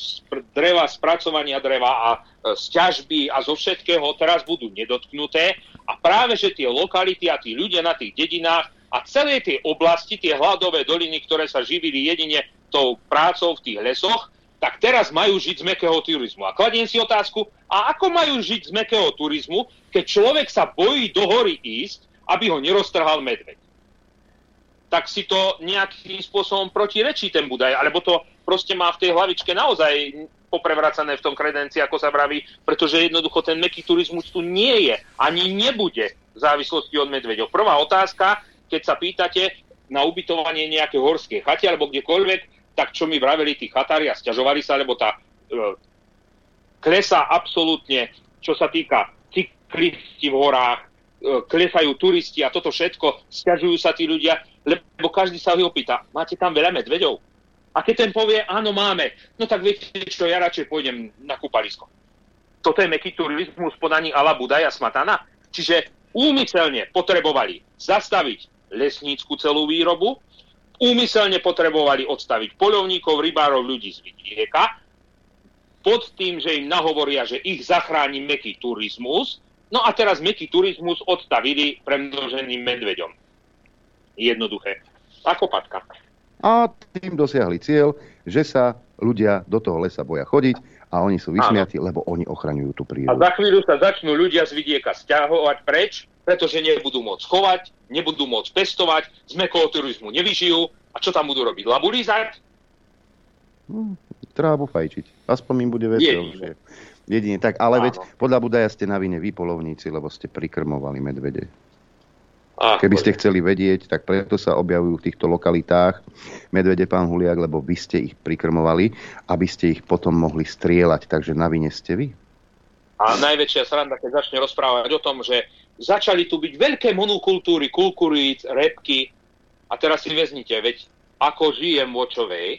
dreva, spracovania dreva a e, z ťažby a zo všetkého, teraz budú nedotknuté a práve, že tie lokality a tí ľudia na tých dedinách a celé tie oblasti, tie hladové doliny, ktoré sa živili jedine tou prácou v tých lesoch, tak teraz majú žiť z mekého turizmu. A kladiem si otázku, a ako majú žiť z mekého turizmu, keď človek sa bojí do hory ísť, aby ho neroztrhal medveď? Tak si to nejakým spôsobom protirečí ten Budaj, alebo to proste má v tej hlavičke naozaj poprevracané v tom kredenci, ako sa vraví, pretože jednoducho ten meký turizmus tu nie je, ani nebude v závislosti od medveďov. Prvá otázka, keď sa pýtate na ubytovanie nejaké horskej chate alebo kdekoľvek, tak čo mi vraveli tí chatári a stiažovali sa, lebo tá e, klesá absolútne, čo sa týka cyklisti v horách, klesajú turisti a toto všetko, stiažujú sa tí ľudia, lebo každý sa ho opýta, máte tam veľa medveďov? A keď ten povie, áno, máme, no tak viete čo, ja radšej pôjdem na kúpalisko. Toto je meký turizmus podaní ala Budaja Smatana. Čiže úmyselne potrebovali zastaviť lesnícku celú výrobu, úmyselne potrebovali odstaviť poľovníkov, rybárov, ľudí z vidieka, pod tým, že im nahovoria, že ich zachráni meký turizmus, no a teraz meký turizmus odstavili premnoženým medveďom. Jednoduché. Ako patka. A tým dosiahli cieľ, že sa ľudia do toho lesa boja chodiť a oni sú vysmiatí, lebo oni ochraňujú tú A prírodu. za chvíľu sa začnú ľudia z vidieka stiahovať preč, pretože nebudú môcť chovať, nebudú môcť pestovať, z mekého turizmu nevyžijú. A čo tam budú robiť? Labulízať? Hm, Trávu fajčiť. Aspoň im bude veselšie. Jedine tak, ale Áno. veď podľa Budaja ste na vine vy polovníci, lebo ste prikrmovali medvede. Á, Keby ste chceli vedieť, tak preto sa objavujú v týchto lokalitách medvede, pán Huliak, lebo vy ste ich prikrmovali, aby ste ich potom mohli strieľať. Takže na vine ste vy. A najväčšia sranda, keď začne rozprávať o tom, že začali tu byť veľké monokultúry, kulkuríc, repky. A teraz si veznite, veď ako žijem v Očovej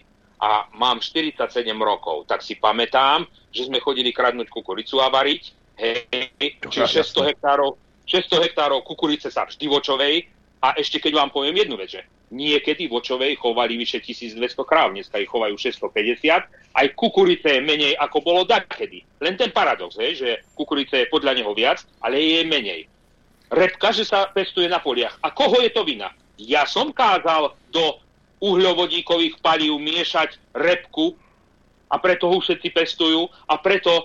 a mám 47 rokov, tak si pamätám, že sme chodili kradnúť kukuricu a variť. Hej, čiže 600 hektárov, 600 hektárov kukurice sa vždy v Očovej. A ešte keď vám poviem jednu vec, že niekedy v Očovej chovali vyše 1200 kráv, dneska ich chovajú 650, aj kukurice je menej ako bolo dakedy. Len ten paradox, hej, že kukurice je podľa neho viac, ale je menej. Repka, že sa pestuje na poliach. A koho je to vina? Ja som kázal do uhľovodíkových palív miešať repku a preto ho všetci pestujú a preto e,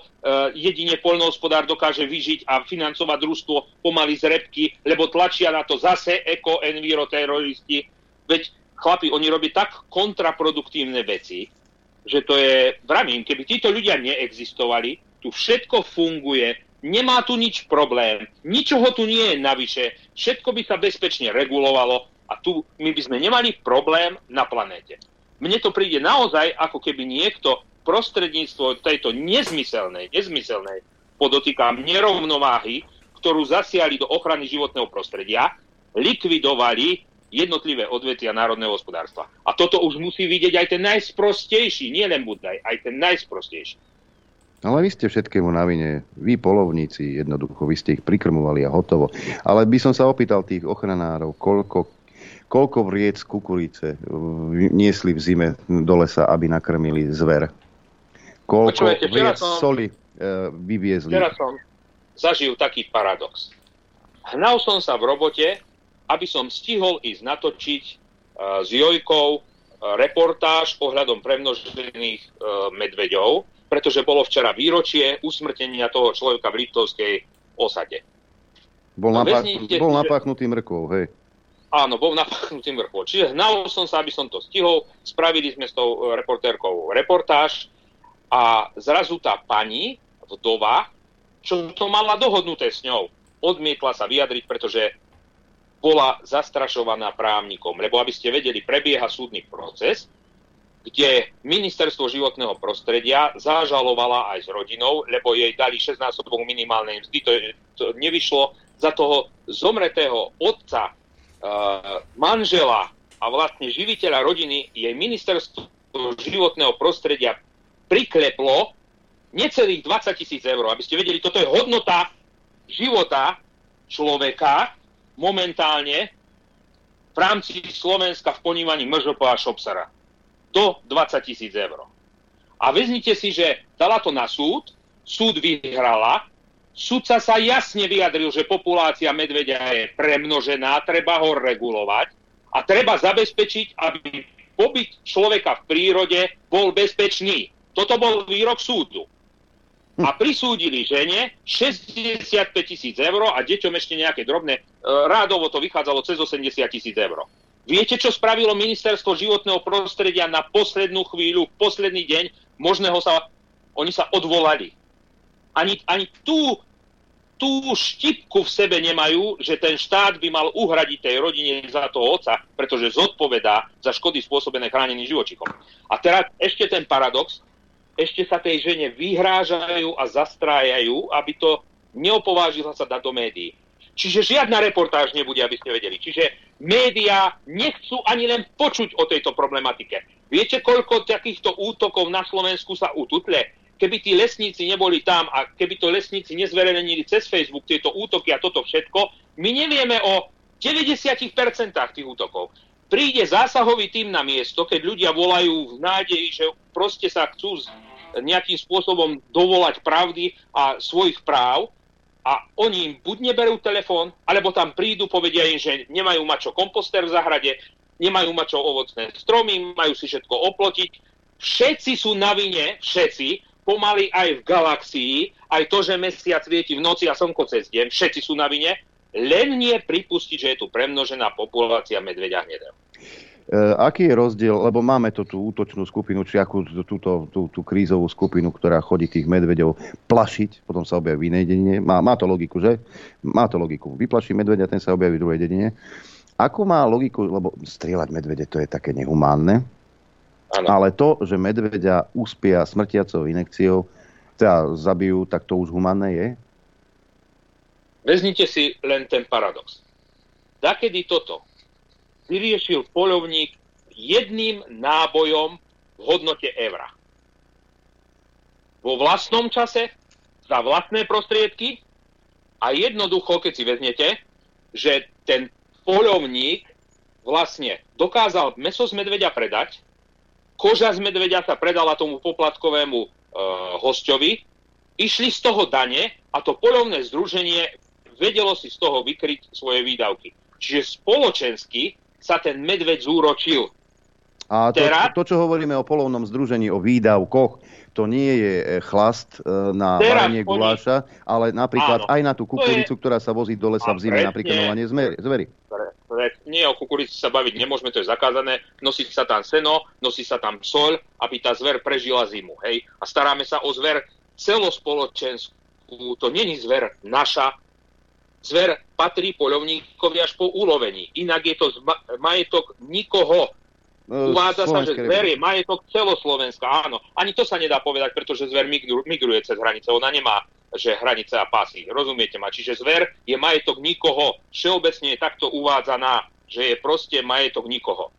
jedine poľnohospodár dokáže vyžiť a financovať družstvo pomaly z repky, lebo tlačia na to zase eko-enviroteroristi. Veď chlapi, oni robí tak kontraproduktívne veci, že to je, vravím, keby títo ľudia neexistovali, tu všetko funguje, nemá tu nič problém, ničoho tu nie je navyše, všetko by sa bezpečne regulovalo a tu my by sme nemali problém na planéte. Mne to príde naozaj, ako keby niekto prostredníctvo tejto nezmyselnej, nezmyselnej, podotýkam, nerovnováhy, ktorú zasiali do ochrany životného prostredia, likvidovali jednotlivé odvetia národného hospodárstva. A toto už musí vidieť aj ten najsprostejší, nie len Budaj, aj ten najsprostejší. Ale vy ste všetkému na vine. Vy polovníci, jednoducho, vy ste ich prikrmovali a hotovo. Ale by som sa opýtal tých ochranárov, koľko, koľko vriec kukurice uh, niesli v zime do lesa, aby nakrmili zver. Koľko včera vriec som- soli uh, vyviezli. Včera som zažil taký paradox. Hnal som sa v robote, aby som stihol ísť natočiť uh, s Jojkou uh, reportáž ohľadom premnožených uh, medveďov, pretože bolo včera výročie usmrtenia toho človeka v Liptovskej osade. Bol, vezmite, bol napáchnutý mrkvou, hej. Áno, bol napachnutý mrkvou. Čiže hnal som sa, aby som to stihol. Spravili sme s tou e, reportérkou reportáž a zrazu tá pani, vdova, čo to mala dohodnuté s ňou, odmietla sa vyjadriť, pretože bola zastrašovaná právnikom. Lebo aby ste vedeli, prebieha súdny proces kde ministerstvo životného prostredia zažalovala aj s rodinou, lebo jej dali 16 násobok minimálnej mzdy, to, to nevyšlo za toho zomretého otca, manžela a vlastne živiteľa rodiny jej ministerstvo životného prostredia prikleplo necelých 20 tisíc eur. Aby ste vedeli, toto je hodnota života človeka momentálne v rámci Slovenska v ponímaní MŽP a Šopsara do 20 tisíc eur. A vezmite si, že dala to na súd, súd vyhrala, súdca sa jasne vyjadril, že populácia medvedia je premnožená, treba ho regulovať a treba zabezpečiť, aby pobyt človeka v prírode bol bezpečný. Toto bol výrok súdu. A prisúdili žene 65 tisíc eur a deťom ešte nejaké drobné. E, rádovo to vychádzalo cez 80 tisíc eur. Viete, čo spravilo ministerstvo životného prostredia na poslednú chvíľu, posledný deň možného sa... Oni sa odvolali. Ani, ani tú, tú štipku v sebe nemajú, že ten štát by mal uhradiť tej rodine za toho oca, pretože zodpovedá za škody spôsobené chráneným živočichom. A teraz ešte ten paradox, ešte sa tej žene vyhrážajú a zastrájajú, aby to neopovážila sa dať do médií. Čiže žiadna reportáž nebude, aby ste vedeli. Čiže médiá nechcú ani len počuť o tejto problematike. Viete, koľko takýchto útokov na Slovensku sa ututle? Keby tí lesníci neboli tam a keby to lesníci nezverejnili cez Facebook tieto útoky a toto všetko, my nevieme o 90% tých útokov. Príde zásahový tým na miesto, keď ľudia volajú v nádeji, že proste sa chcú nejakým spôsobom dovolať pravdy a svojich práv a oni im buď neberú telefón, alebo tam prídu, povedia im, že nemajú mať čo komposter v zahrade, nemajú mať čo ovocné stromy, majú si všetko oplotiť. Všetci sú na vine, všetci, pomaly aj v galaxii, aj to, že mesiac svieti v noci a slnko cez deň, všetci sú na vine, len nie pripustiť, že je tu premnožená populácia medveďa hnedého. E, aký je rozdiel, lebo máme tu tú útočnú skupinu, či akú túto, tú, tú krízovú skupinu, ktorá chodí tých medveďov plašiť, potom sa objaví v inej dedine. Má, má to logiku, že? Má to logiku. Vyplaší medveďa, ten sa objaví v druhej dedine. Ako má logiku, lebo strieľať medvede to je také nehumánne, ano. ale to, že medveďa uspia smrtiacou inekciou, teda zabijú, tak to už humánne je? Veznite si len ten paradox. Dakedy toto vyriešil polovník jedným nábojom v hodnote evra. Vo vlastnom čase, za vlastné prostriedky a jednoducho, keď si vezmete, že ten polovník vlastne dokázal meso z medveďa predať, koža z medveďa sa predala tomu poplatkovému e, hostovi, išli z toho dane a to polovné združenie vedelo si z toho vykryť svoje výdavky. Čiže spoločensky sa ten medveď zúročil. A to, Teraz, to, čo hovoríme o polovnom združení, o výdavkoch, to nie je e, chlast e, na varenie guláša, ale napríklad áno, aj na tú kukuricu, je... ktorá sa vozí do lesa v zime, napríklad novanie zvery. Nie o kukurici sa baviť nemôžeme, to je zakázané. Nosí sa tam seno, nosí sa tam soľ, aby tá zver prežila zimu. Hej? A staráme sa o zver celospoločenskú. To není zver naša, Zver patrí poľovníkovi až po ulovení. Inak je to majetok nikoho. No, Uvádza sa, že zver je majetok celoslovenska. Áno, ani to sa nedá povedať, pretože zver migruje cez hranice. Ona nemá že hranice a pasy. Rozumiete ma? Čiže zver je majetok nikoho. Všeobecne je takto uvádzaná, že je proste majetok nikoho.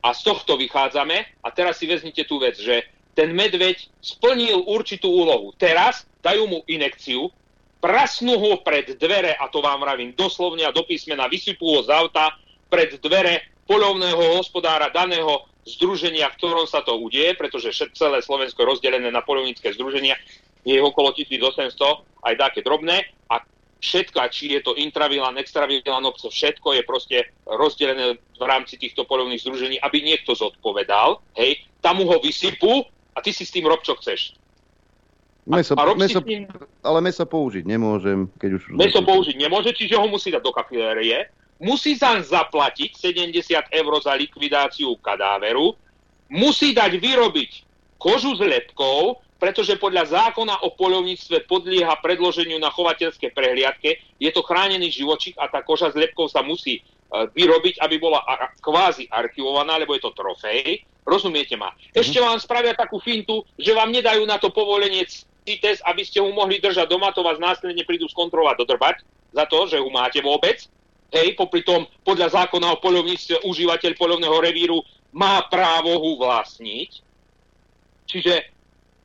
A z tohto vychádzame. A teraz si vezmite tú vec, že ten medveď splnil určitú úlohu. Teraz dajú mu inekciu, prasnú ho pred dvere, a to vám vravím doslovne a do písmena, vysypú ho z auta pred dvere polovného hospodára daného združenia, v ktorom sa to udieje, pretože celé Slovensko je rozdelené na polovnícke združenia, je okolo 1800, aj také drobné, a všetko, či je to intravilán, extravilán, obco, všetko je proste rozdelené v rámci týchto polovných združení, aby niekto zodpovedal, hej, tam ho vysypú a ty si s tým rob, čo chceš. Meso, a meso, ním... Ale meso použiť nemôžem, keď už... Meso použiť nemôže, čiže ho musí dať do kafilérie, musí sa zaplatiť 70 eur za likvidáciu kadáveru, musí dať vyrobiť kožu s lepkou, pretože podľa zákona o polovníctve podlieha predloženiu na chovateľské prehliadke, je to chránený živočík a tá koža s lepkou sa musí vyrobiť, aby bola kvázi archivovaná, lebo je to trofej. Rozumiete ma? Ešte vám spravia takú fintu, že vám nedajú na to povolenie CITES, aby ste ho mohli držať doma, to vás následne prídu skontrolovať, dodrbať za to, že ho máte vôbec. Hej, popri tom, podľa zákona o poľovníctve, užívateľ poľovného revíru má právo ho vlastniť. Čiže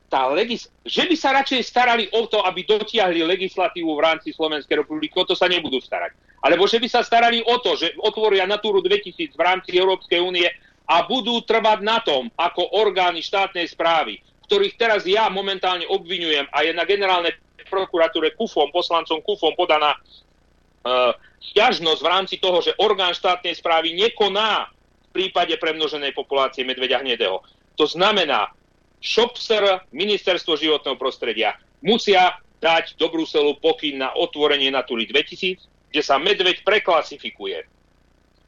tá legis- že by sa radšej starali o to, aby dotiahli legislatívu v rámci Slovenskej republiky, o to sa nebudú starať. Alebo že by sa starali o to, že otvoria Natúru 2000 v rámci Európskej únie a budú trvať na tom, ako orgány štátnej správy, ktorých teraz ja momentálne obvinujem a je na generálnej prokuratúre KUFom, poslancom KUFom podaná uh, stiažnosť v rámci toho, že orgán štátnej správy nekoná v prípade premnoženej populácie medveďa hnedého. To znamená, Šopser, ministerstvo životného prostredia musia dať do Bruselu pokyn na otvorenie Natúry 2000, kde sa medveď preklasifikuje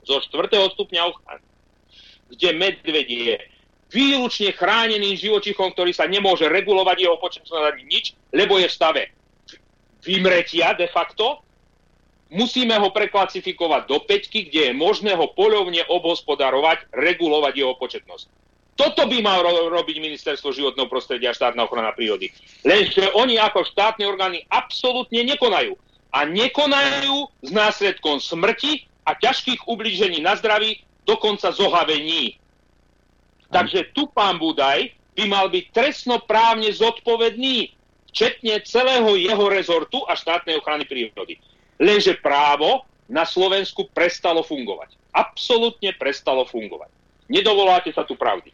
zo 4. stupňa ochrany, kde medveď je výlučne chráneným živočichom, ktorý sa nemôže regulovať jeho ani nič, lebo je v stave vymretia de facto, musíme ho preklasifikovať do peťky, kde je možné ho poľovne obhospodarovať, regulovať jeho početnosť. Toto by mal ro- robiť ministerstvo životného prostredia a štátna ochrana prírody. Lenže oni ako štátne orgány absolútne nekonajú. A nekonajú s následkom smrti a ťažkých ublížení na zdraví, dokonca zohavení. Takže tu pán Budaj by mal byť trestnoprávne zodpovedný, včetne celého jeho rezortu a štátnej ochrany prírody. Lenže právo na Slovensku prestalo fungovať. Absolútne prestalo fungovať. Nedovoláte sa tu pravdy.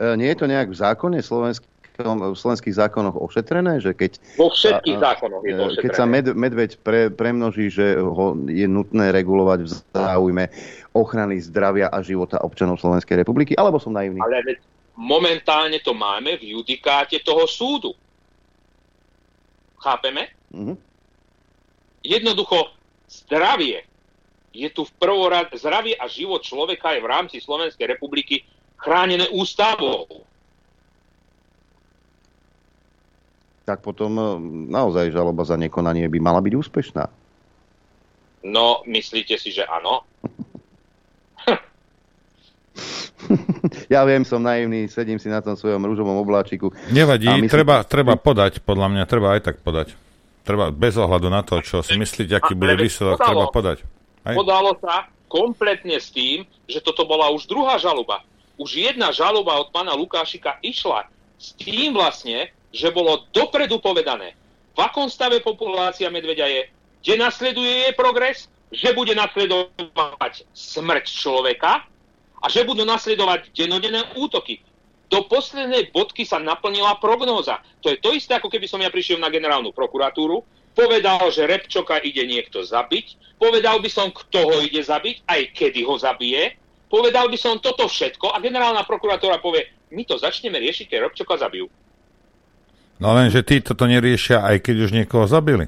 E, nie je to nejak v zákone v slovenských zákonoch ošetrené, že keď... Vo všetkých zákonoch je to ošetrené. Keď sa med, medveď pre, premnoží, že ho je nutné regulovať v záujme ochrany zdravia a života občanov Slovenskej republiky, alebo som naivný? Ale momentálne to máme v judikáte toho súdu. Chápeme? Mm-hmm. Jednoducho, zdravie je tu v prvorad, zdravie a život človeka je v rámci Slovenskej republiky chránené ústavou. Tak potom e, naozaj žaloba za nekonanie by mala byť úspešná. No, myslíte si, že áno? ja viem, som naivný, sedím si na tom svojom rúžovom obláčiku. Nevadí, myslím... treba, treba podať, podľa mňa, treba aj tak podať. Treba bez ohľadu na to, čo si myslíte, aký bude výsledok, treba podať. Aj? Podalo sa kompletne s tým, že toto bola už druhá žaloba už jedna žaloba od pána Lukášika išla s tým vlastne, že bolo dopredu povedané, v akom stave populácia medveďa je, kde nasleduje jej progres, že bude nasledovať smrť človeka a že budú nasledovať denodenné útoky. Do poslednej bodky sa naplnila prognóza. To je to isté, ako keby som ja prišiel na generálnu prokuratúru, povedal, že Repčoka ide niekto zabiť, povedal by som, kto ho ide zabiť, aj kedy ho zabije, Povedal by som toto všetko a generálna prokuratúra povie, my to začneme riešiť, keď Robčoka zabijú. No len, že títo to neriešia, aj keď už niekoho zabili.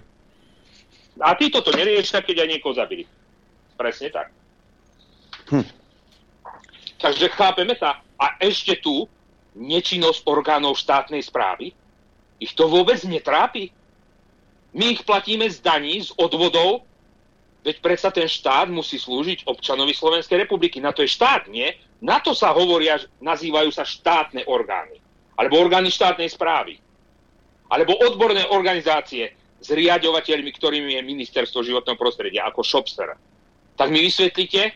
A títo to neriešia, keď aj niekoho zabili. Presne tak. Hm. Takže chápeme sa. A ešte tu nečinnosť orgánov štátnej správy. Ich to vôbec netrápi. My ich platíme z daní, z odvodov Veď predsa ten štát musí slúžiť občanovi Slovenskej republiky. Na to je štát, nie? Na to sa hovoria, nazývajú sa štátne orgány. Alebo orgány štátnej správy. Alebo odborné organizácie s riadovateľmi, ktorými je Ministerstvo životného prostredia, ako Shopster. Tak mi vysvetlíte,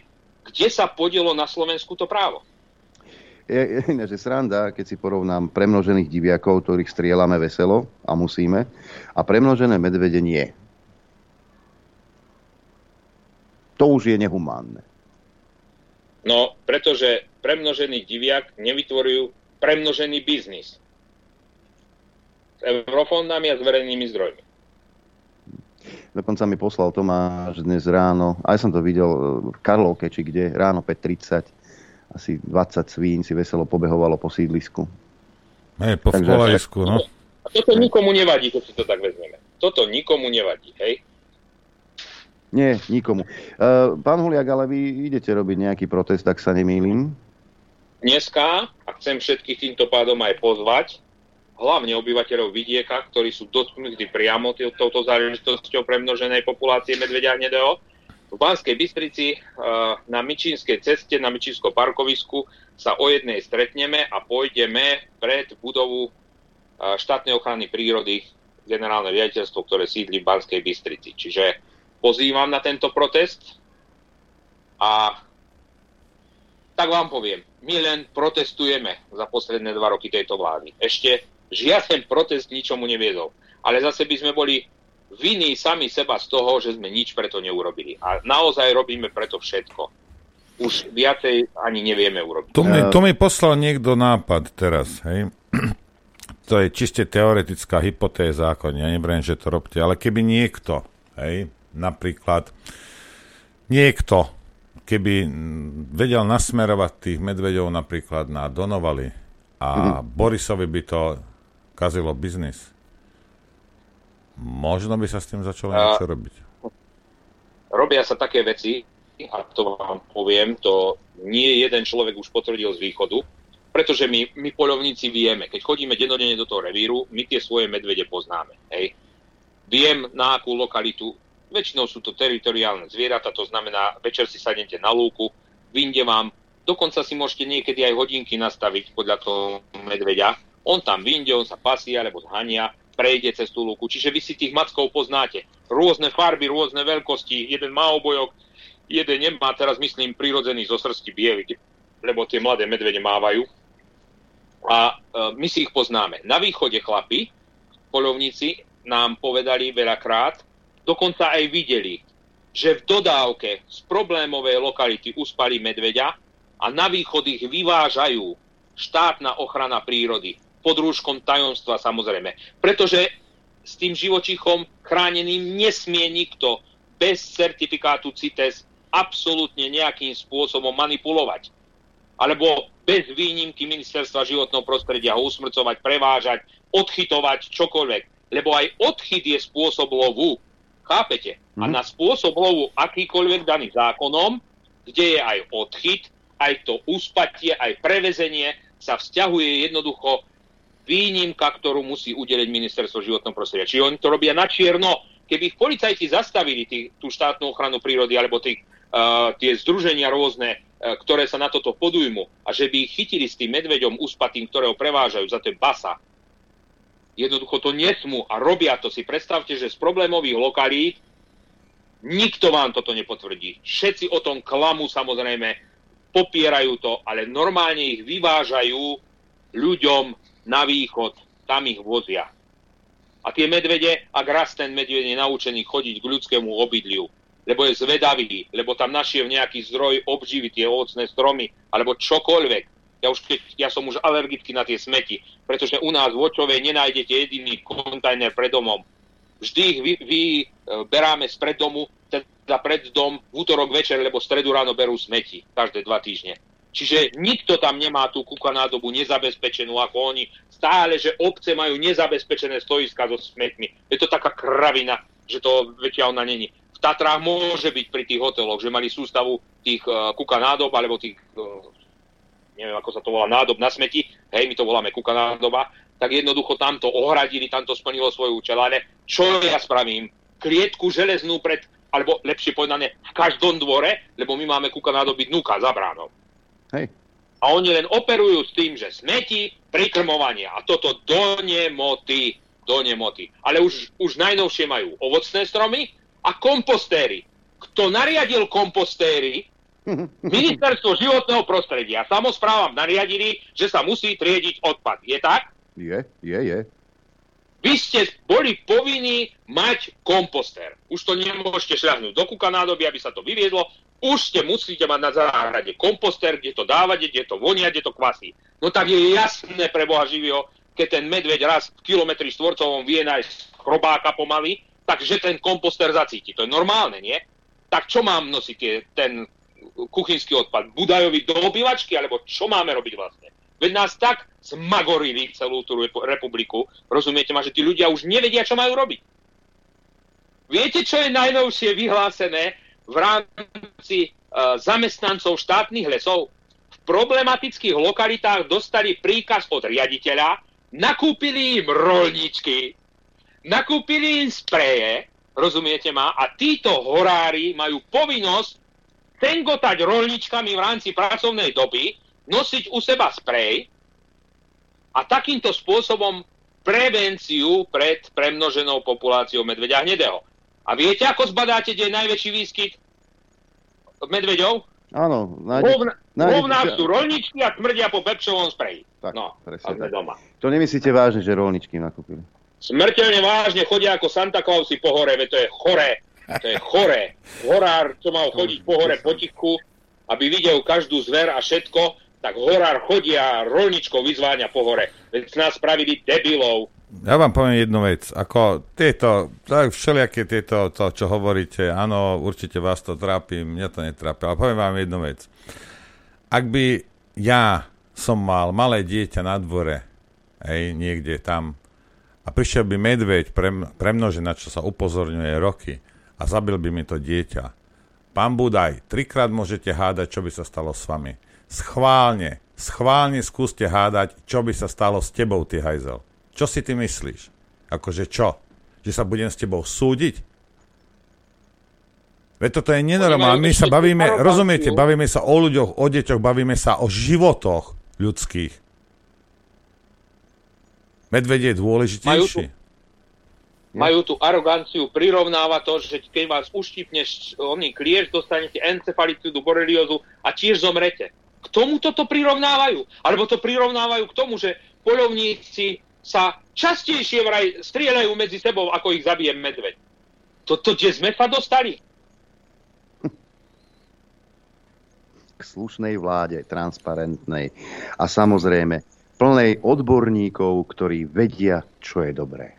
kde sa podielo na Slovensku to právo? Je, je že sranda, keď si porovnám premnožených diviakov, ktorých strieľame veselo a musíme, a premnožené medvede nie. to už je nehumánne. No, pretože premnožený diviak nevytvorujú premnožený biznis. S eurofondami a s verejnými zdrojmi. Dokonca mi poslal Tomáš dnes ráno, aj som to videl v Karlovke, či kde, ráno 5.30, asi 20 svín si veselo pobehovalo po sídlisku. Hej, po Takže, no. A toto nikomu nevadí, keď si to tak vezmeme. Toto nikomu nevadí, hej? Nie, nikomu. Uh, pán Huliak, ale vy idete robiť nejaký protest, ak sa nemýlim? Dneska, a chcem všetkých týmto pádom aj pozvať, hlavne obyvateľov vidieka, ktorí sú dotknutí priamo touto záležitosťou premnoženej populácie medvedia hnedého, v Banskej Bystrici na Mičínskej ceste, na Mičínskom parkovisku sa o jednej stretneme a pôjdeme pred budovu štátnej ochrany prírody generálne riaditeľstvo, ktoré sídli v Banskej Bystrici. Čiže pozývam na tento protest a tak vám poviem, my len protestujeme za posledné dva roky tejto vlády. Ešte žiaden protest ničomu neviedol. Ale zase by sme boli viny sami seba z toho, že sme nič preto neurobili. A naozaj robíme preto všetko. Už viacej ani nevieme urobiť. To mi, to mi poslal niekto nápad teraz, hej. To je čiste teoretická hypotéza, ako ja nebriem, že to robte, ale keby niekto, hej, napríklad niekto, keby vedel nasmerovať tých medveďov napríklad na Donovali a mm-hmm. Borisovi by to kazilo biznis, Možno by sa s tým začalo niečo robiť. Robia sa také veci, a to vám poviem, to nie jeden človek už potvrdil z východu, pretože my, my polovníci vieme, keď chodíme denodene do toho revíru, my tie svoje medvede poznáme. Hej. Viem, na akú lokalitu, väčšinou sú to teritoriálne zvieratá, to znamená, večer si sadnete na lúku, vinde vám, dokonca si môžete niekedy aj hodinky nastaviť podľa toho medveďa, on tam vinde, on sa pasí alebo zhania, prejde cez tú lúku. Čiže vy si tých mackov poznáte. Rôzne farby, rôzne veľkosti. Jeden má obojok, jeden nemá. Teraz myslím prirodzený zo srsti biely, lebo tie mladé medvede mávajú. A e, my si ich poznáme. Na východe chlapi, polovníci, nám povedali veľakrát, dokonca aj videli, že v dodávke z problémovej lokality uspali medveďa a na východ ich vyvážajú štátna ochrana prírody pod rúškom tajomstva samozrejme. Pretože s tým živočichom chráneným nesmie nikto bez certifikátu CITES absolútne nejakým spôsobom manipulovať. Alebo bez výnimky ministerstva životného prostredia ho usmrcovať, prevážať, odchytovať, čokoľvek. Lebo aj odchyt je spôsob lovu. Chápete? A mhm. na spôsob lovu akýkoľvek daný zákonom, kde je aj odchyt, aj to uspatie, aj prevezenie, sa vzťahuje jednoducho výnimka, ktorú musí udeliť ministerstvo životného prostredia. Čiže oni to robia na čierno. Keby policajti zastavili tý, tú štátnu ochranu prírody alebo tý, uh, tie združenia rôzne, uh, ktoré sa na toto podujmu a že by ich chytili s tým medveďom uspatým, ktorého prevážajú, za to je basa. Jednoducho to nesmú a robia to. Si predstavte, že z problémových lokalít nikto vám toto nepotvrdí. Všetci o tom klamu samozrejme, popierajú to, ale normálne ich vyvážajú ľuďom na východ, tam ich vozia. A tie medvede, ak raz ten medved je naučený chodiť k ľudskému obydliu, lebo je zvedavý, lebo tam našiel nejaký zdroj obživy, tie ovocné stromy, alebo čokoľvek. Ja, už keď, ja som už alergický na tie smeti, pretože u nás v Očovej nenájdete jediný kontajner pred domom. Vždy ich vy, vyberáme z pred domu, teda pred dom v útorok večer, lebo stredu ráno berú smeti každé dva týždne. Čiže nikto tam nemá tú kukanádobu nezabezpečenú ako oni. Stále, že obce majú nezabezpečené stoiska so smetmi. Je to taká kravina, že to väčšia ona není. V Tatrách môže byť pri tých hoteloch, že mali sústavu tých uh, kukanádob, alebo tých, uh, neviem ako sa to volá, nádob na smeti, hej, my to voláme kukanádoba, tak jednoducho tamto ohradili, tamto splnilo svoju účel. Ale čo ja spravím? Klietku železnú pred, alebo lepšie povedané, v každom dvore, lebo my máme kukanádoby dnuka za bránou. Hej. A oni len operujú s tým, že smeti, prikrmovanie. A toto do nemoty. Do nemoty. Ale už, už najnovšie majú ovocné stromy a kompostéry. Kto nariadil kompostéry? Ministerstvo životného prostredia. Samozprávam nariadili, že sa musí triediť odpad. Je tak? Je, je, je. Vy ste boli povinní mať komposter. Už to nemôžete šľahnúť do kuka nádoby, aby sa to vyviedlo. Už ste musíte mať na záhrade komposter, kde to dávate, kde to vonia, kde to kvasí. No tak je jasné pre Boha živého, keď ten medveď raz v kilometri štvorcovom vie nájsť chrobáka pomaly, takže ten komposter zacíti. To je normálne, nie? Tak čo mám nosiť ten kuchynský odpad? Budajovi do obývačky, alebo čo máme robiť vlastne? Veď nás tak zmagorili celú tú republiku, rozumiete ma, že tí ľudia už nevedia, čo majú robiť. Viete, čo je najnovšie vyhlásené v rámci uh, zamestnancov štátnych lesov? V problematických lokalitách dostali príkaz od riaditeľa, nakúpili im rolničky, nakúpili im spreje rozumiete ma? A títo horári majú povinnosť tengotať rolničkami v rámci pracovnej doby, nosiť u seba sprej a takýmto spôsobom prevenciu pred premnoženou populáciou medveďa hnedého. A viete, ako zbadáte, kde je najväčší výskyt medveďov? Áno, nájdete... Rovná sú rolničky a smrdia po pepšovom spreji. Tak, no, presne tak. doma. To nemyslíte vážne, že rolničky nakúpili? Smrteľne vážne chodia ako Santa Clausi po hore, veď to je chore. To je chore. Horár, čo mal chodiť po hore potichu, aby videl každú zver a všetko, tak horár chodia rolničkou vyzváňa po hore. Veď nás spravili debilov. Ja vám poviem jednu vec. Ako tieto, tak všelijaké tieto, to, čo hovoríte, áno, určite vás to trápi, mňa to netrápi, ale poviem vám jednu vec. Ak by ja som mal malé dieťa na dvore, hej, niekde tam, a prišiel by medveď prem, premnožená, čo sa upozorňuje roky, a zabil by mi to dieťa. Pán Budaj, trikrát môžete hádať, čo by sa stalo s vami. Schválne, schválne skúste hádať, čo by sa stalo s tebou, ty hajzel. Čo si ty myslíš? Akože čo? Že sa budem s tebou súdiť? Veď toto je nenormálne. My sa bavíme, rozumiete, bavíme sa o ľuďoch, o deťoch, bavíme sa o životoch ľudských. Medvedie je dôležitejší. Majú tu, majú tu aroganciu, prirovnáva to, že keď vás uštipneš oný klieš, dostanete encefalitidu, boreliozu a tiež zomrete. K tomu toto prirovnávajú. Alebo to prirovnávajú k tomu, že polovníci sa častejšie vraj strieľajú medzi sebou, ako ich zabije medveď. Toto, kde sme sa dostali? K slušnej vláde, transparentnej a samozrejme plnej odborníkov, ktorí vedia, čo je dobré.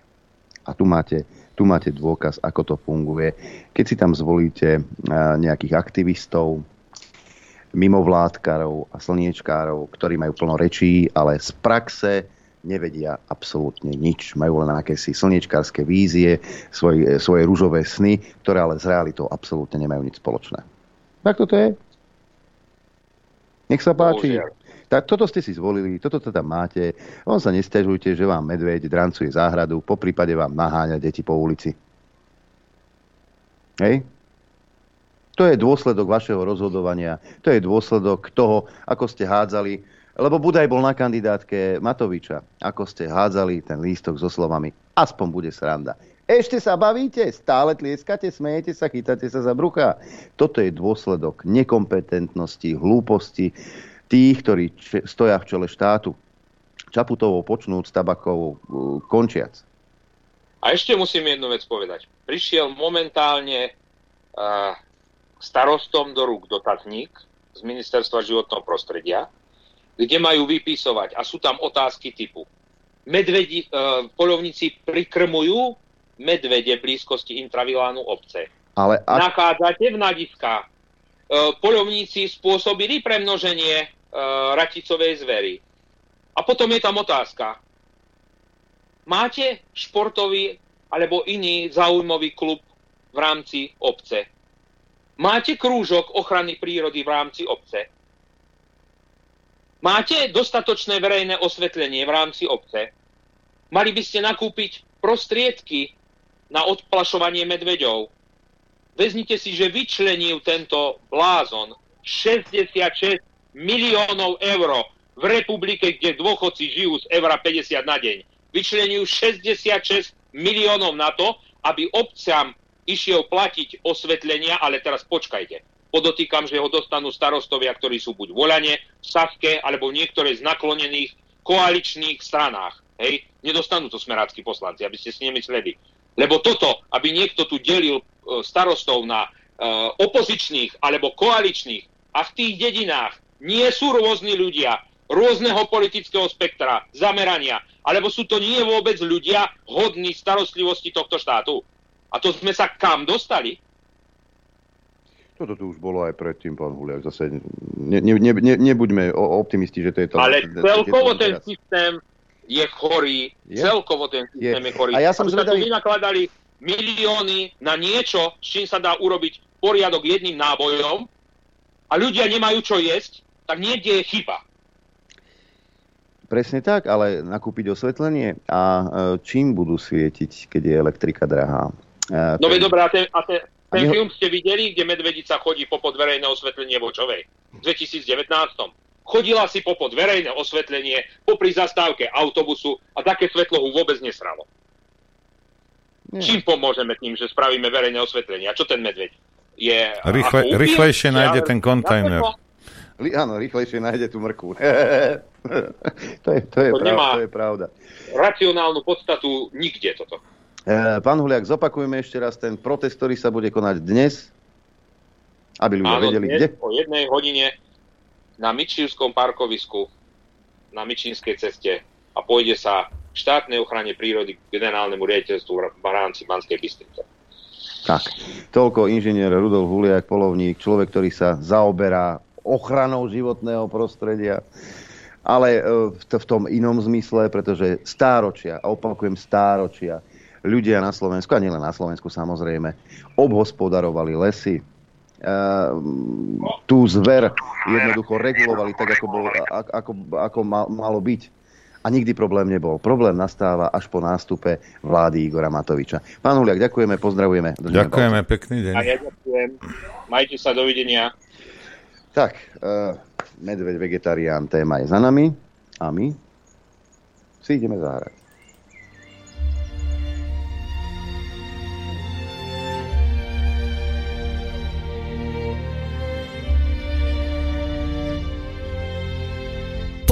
A tu máte, tu máte dôkaz, ako to funguje. Keď si tam zvolíte nejakých aktivistov, mimovládkarov a slniečkárov, ktorí majú plno rečí, ale z praxe nevedia absolútne nič. Majú len akési slniečkárske vízie, svoj, svoje rúžové sny, ktoré ale s realitou absolútne nemajú nič spoločné. Tak toto je. Nech sa páči. Tak toto ste si zvolili, toto teda máte. On sa nestiažujte, že vám medveď drancuje záhradu, po prípade vám naháňa deti po ulici. Hej? To je dôsledok vašeho rozhodovania. To je dôsledok toho, ako ste hádzali lebo Budaj bol na kandidátke Matoviča. Ako ste hádzali ten lístok so slovami aspoň bude sranda. Ešte sa bavíte, stále tlieskate, smejete sa, chytáte sa za brucha. Toto je dôsledok nekompetentnosti, hlúposti tých, ktorí stoja v čele štátu. Čaputovou počnúť, tabakovou uh, končiac. A ešte musím jednu vec povedať. Prišiel momentálne uh, starostom do rúk dotazník z Ministerstva životného prostredia, kde majú vypisovať a sú tam otázky typu medvedi, e, polovníci prikrmujú medvede v blízkosti intravilánu obce. Ale ak... Nachádzate v nadiskách. E, polovníci spôsobili premnoženie e, raticovej zvery. A potom je tam otázka. Máte športový alebo iný zaujímavý klub v rámci obce? Máte krúžok ochrany prírody v rámci obce? Máte dostatočné verejné osvetlenie v rámci obce? Mali by ste nakúpiť prostriedky na odplašovanie medveďov. Veznite si, že vyčlenil tento blázon 66 miliónov eur v republike, kde dôchodci žijú z eura 50 na deň. Vyčlenil 66 miliónov na to, aby obciam išiel platiť osvetlenia, ale teraz počkajte Podotýkam, že ho dostanú starostovia, ktorí sú buď voľane, v Saske, alebo niektoré z naklonených koaličných stranách. Hej, nedostanú to smerácky poslanci, aby ste si nemysleli. Lebo toto, aby niekto tu delil e, starostov na e, opozičných alebo koaličných a v tých dedinách nie sú rôzni ľudia, rôzneho politického spektra, zamerania, alebo sú to nie vôbec ľudia hodní starostlivosti tohto štátu. A to sme sa kam dostali? Toto tu už bolo aj predtým, pán Huliak. Zase ne, ne, ne, nebuďme optimisti, že to je to... Ale celkovo ten systém je chorý. Je? Celkovo ten systém je, je chorý. A ja som zvedavý... vynakladali milióny na niečo, s čím sa dá urobiť poriadok jedným nábojom a ľudia nemajú čo jesť, tak niekde je chyba. Presne tak, ale nakúpiť osvetlenie a e, čím budú svietiť, keď je elektrika drahá? Uh, No veď dobré, a ten, a ten, ten film ste videli, kde medvedica chodí popod verejné osvetlenie Vočovej? V 2019. Chodila si popod verejné osvetlenie popri zastávke autobusu a také svetlo ho vôbec nesralo. Čím pomôžeme tým, že spravíme verejné osvetlenie? A čo ten medveď? Je Rýchle, upír? rýchlejšie Ja- nájde ten kontajner. Li- áno, rýchlejšie nájde tú mrku. to je, to je, To pravda, nemá- to je pravda. Racionálnu podstatu nikde toto. E, pán Huliak, zopakujeme ešte raz ten protest, ktorý sa bude konať dnes, aby ľudia Áno, vedeli, dnes kde. o jednej hodine na Mičívskom parkovisku na Mičínskej ceste a pôjde sa k štátnej ochrane prírody k generálnemu riaditeľstvu v rámci Banskej Bystrice. Tak, toľko inžinier Rudolf Huliak, polovník, človek, ktorý sa zaoberá ochranou životného prostredia, ale e, v tom inom zmysle, pretože stáročia, a opakujem stáročia, ľudia na Slovensku, a nielen na Slovensku samozrejme, obhospodarovali lesy, e, tú zver jednoducho regulovali tak, ako, bol, ako, ako mal, malo byť. A nikdy problém nebol. Problém nastáva až po nástupe vlády Igora Matoviča. Pán Huliak, ďakujeme, pozdravujeme. Držíme Ďakujeme, pekný deň. A ja ďakujem. Majte sa, dovidenia. Tak, uh, medveď vegetarián téma je za nami a my si ideme zahrať.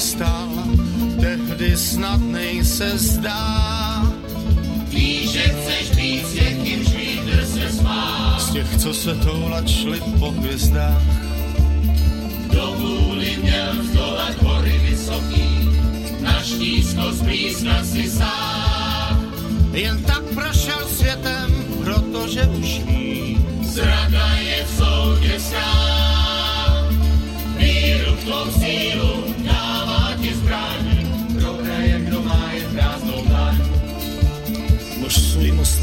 Stál, tehdy snadnej se zdá. Víš, že chceš být s někým, vítr se smál. Z těch, co se toulat šli po hvězdách. Do vůli měl zdolat hory vysoký, na štízko zblízka si sám. Jen tak prošel světem, protože už ví. Zrada je v soutězkách,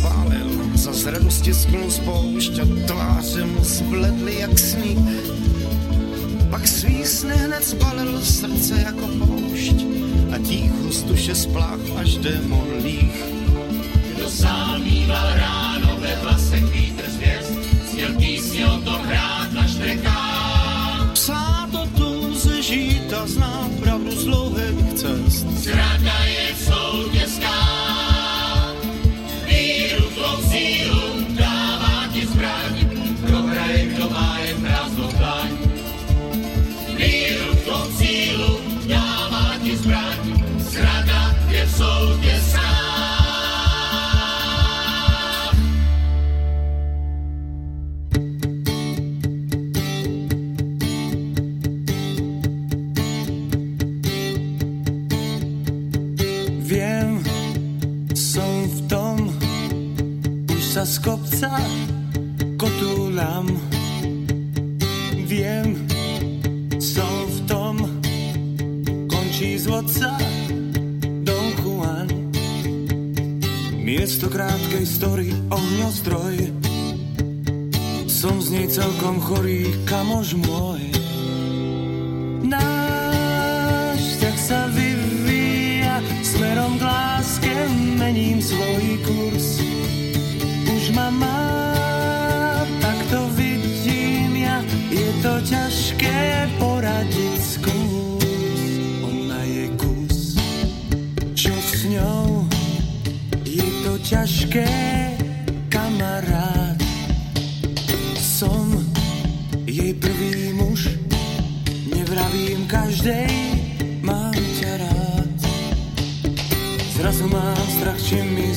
spálil, za z radosti sknul spoušť a tváře mu zbledly jak sníh. Pak svý sny hned spalil srdce jako poušť a ticho z duše splách až démon líh. Kdo sám ráno ve vlasech vítr zvěst, směl písně o tom hrát z kopca kotúľam. Viem, som v tom, končí z vodca Don Juan. Miesto krátkej story, ohňostroj. Som z nej celkom chorý, kamož môj.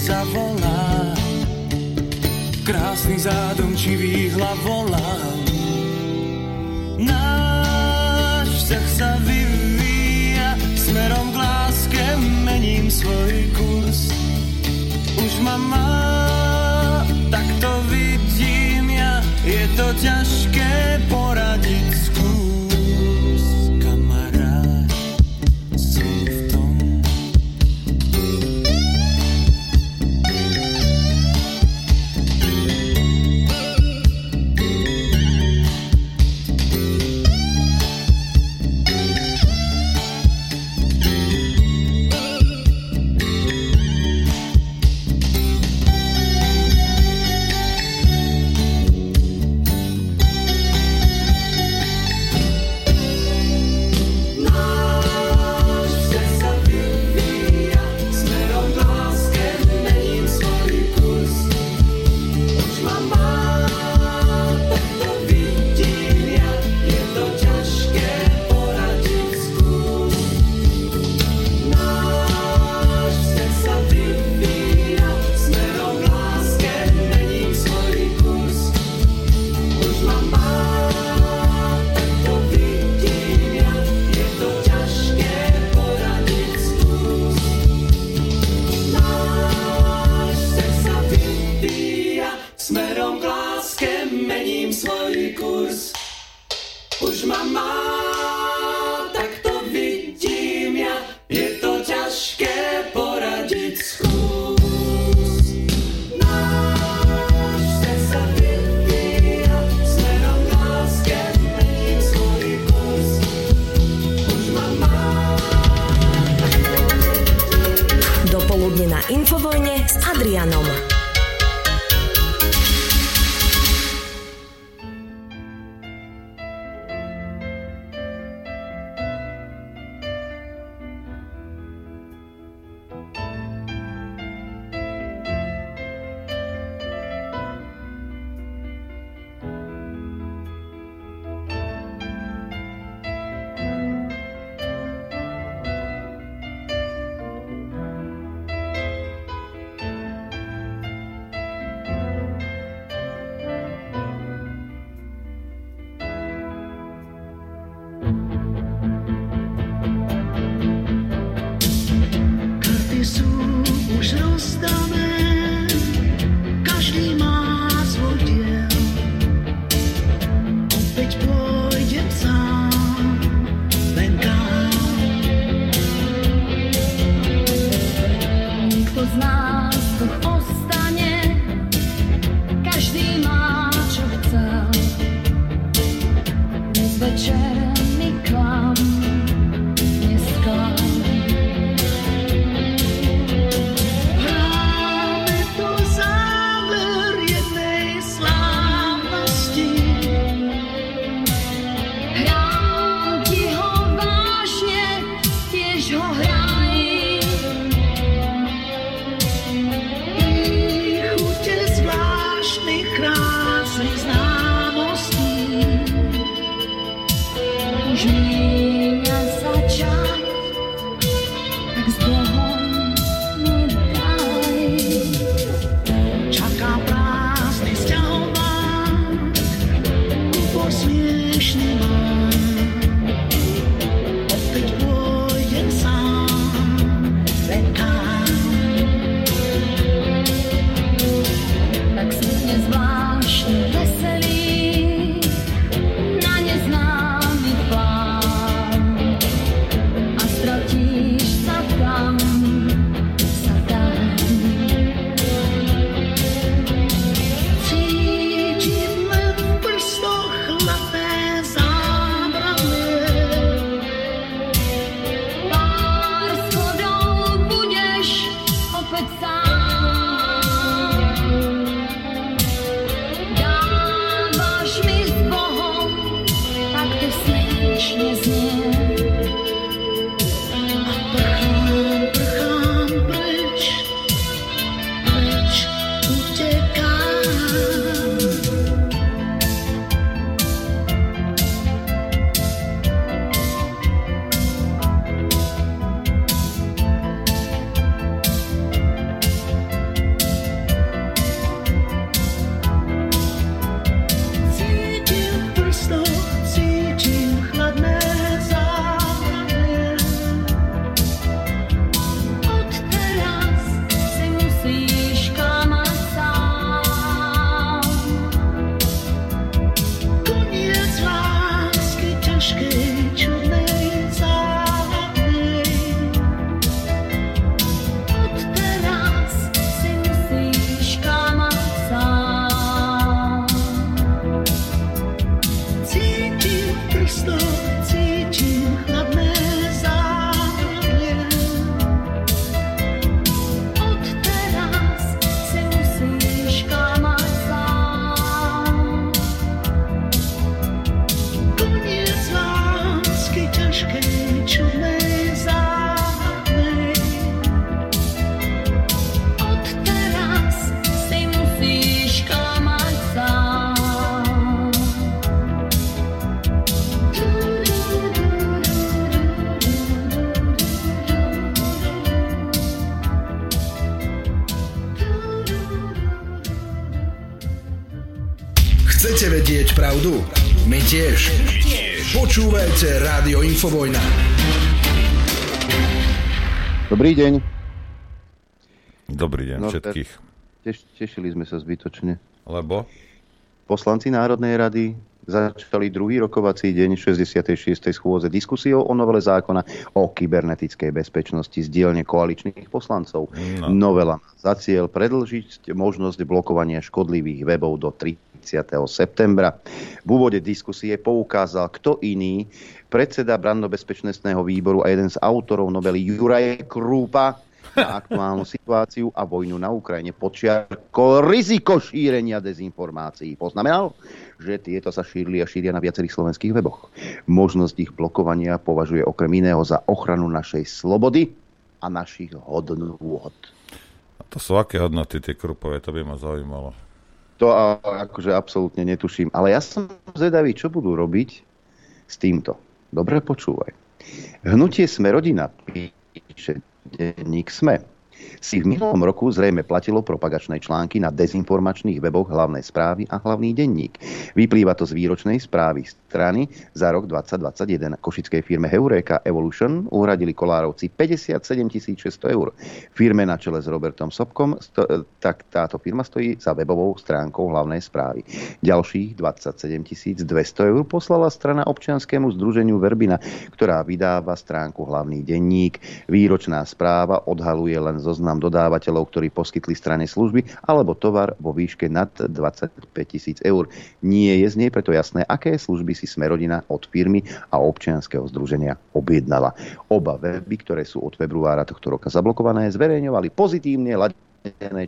zavolá Krásny zádom či výhla volá. Náš vzťah sa vyvíja Smerom k láske mením svoj kurz. Už ma má, tak to vidím ja Je to ťažké pojať Dobrý deň No, všetkých. Teš, tešili sme sa zbytočne. Lebo? Poslanci Národnej rady začali druhý rokovací deň 66. schôdze diskusiou o novele zákona o kybernetickej bezpečnosti z dielne koaličných poslancov. No. Novela má za cieľ predlžiť možnosť blokovania škodlivých webov do 30. septembra. V úvode diskusie poukázal kto iný, predseda brandobezpečnostného výboru a jeden z autorov novely Juraj Krúpa na aktuálnu situáciu a vojnu na Ukrajine počiarkol riziko šírenia dezinformácií. Poznamenal, že tieto sa šírili a šíria na viacerých slovenských weboch. Možnosť ich blokovania považuje okrem iného za ochranu našej slobody a našich hodnôt. A to sú aké hodnoty tie krupové, to by ma zaujímalo. To a, akože absolútne netuším. Ale ja som zvedavý, čo budú robiť s týmto. Dobre počúvaj. Hnutie Sme rodina, píše denník Sme, si v minulom roku zrejme platilo propagačné články na dezinformačných weboch hlavnej správy a hlavný denník. Vyplýva to z výročnej správy strany za rok 2021. Košickej firme Heureka Evolution uhradili Kolárovci 57 600 eur. Firme na čele s Robertom Sobkom, sto, tak táto firma stojí za webovou stránkou hlavnej správy. Ďalších 27 200 eur poslala strana občianskému združeniu Verbina, ktorá vydáva stránku hlavný denník. Výročná správa odhaluje len zoznam dodávateľov, ktorí poskytli strane služby alebo tovar vo výške nad 25 tisíc eur. Nie je z nej preto jasné, aké služby si Smerodina od firmy a občianskeho združenia objednala. Oba weby, ktoré sú od februára tohto roka zablokované, zverejňovali pozitívne ladené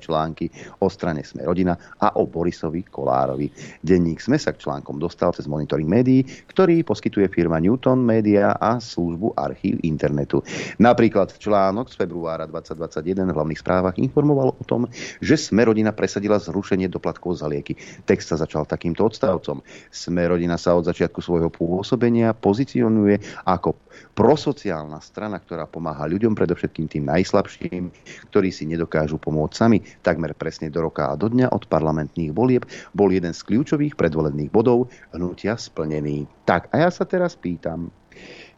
články o strane Sme rodina a o Borisovi Kolárovi. Denník Sme sa k článkom dostal cez monitoring médií, ktorý poskytuje firma Newton Media a službu archív internetu. Napríklad článok z februára 2021 v hlavných správach informoval o tom, že Sme rodina presadila zrušenie doplatkov za lieky. Text sa začal takýmto odstavcom. Sme rodina sa od začiatku svojho pôsobenia pozicionuje ako prosociálna strana, ktorá pomáha ľuďom, predovšetkým tým najslabším, ktorí si nedokážu pomôcť sami. Takmer presne do roka a do dňa od parlamentných volieb bol jeden z kľúčových predvolebných bodov hnutia splnený. Tak a ja sa teraz pýtam,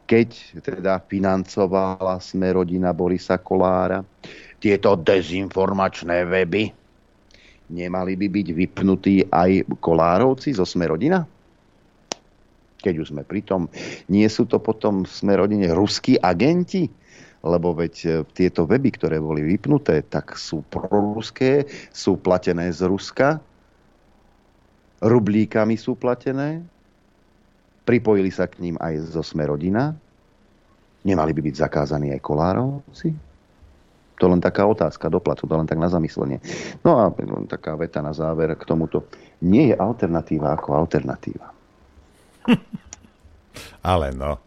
keď teda financovala sme rodina Borisa Kolára tieto dezinformačné weby, nemali by byť vypnutí aj Kolárovci zo Sme rodina? Keď už sme pri tom, nie sú to potom Sme rodine ruskí agenti? Lebo veď e, tieto weby, ktoré boli vypnuté, tak sú proruské, sú platené z Ruska, rublíkami sú platené, pripojili sa k ním aj zo Sme rodina, nemali by byť zakázaní aj Kolárovci? To len taká otázka doplatu, to len tak na zamyslenie. No a len taká veta na záver k tomuto. Nie je alternatíva ako alternatíva. Ale no.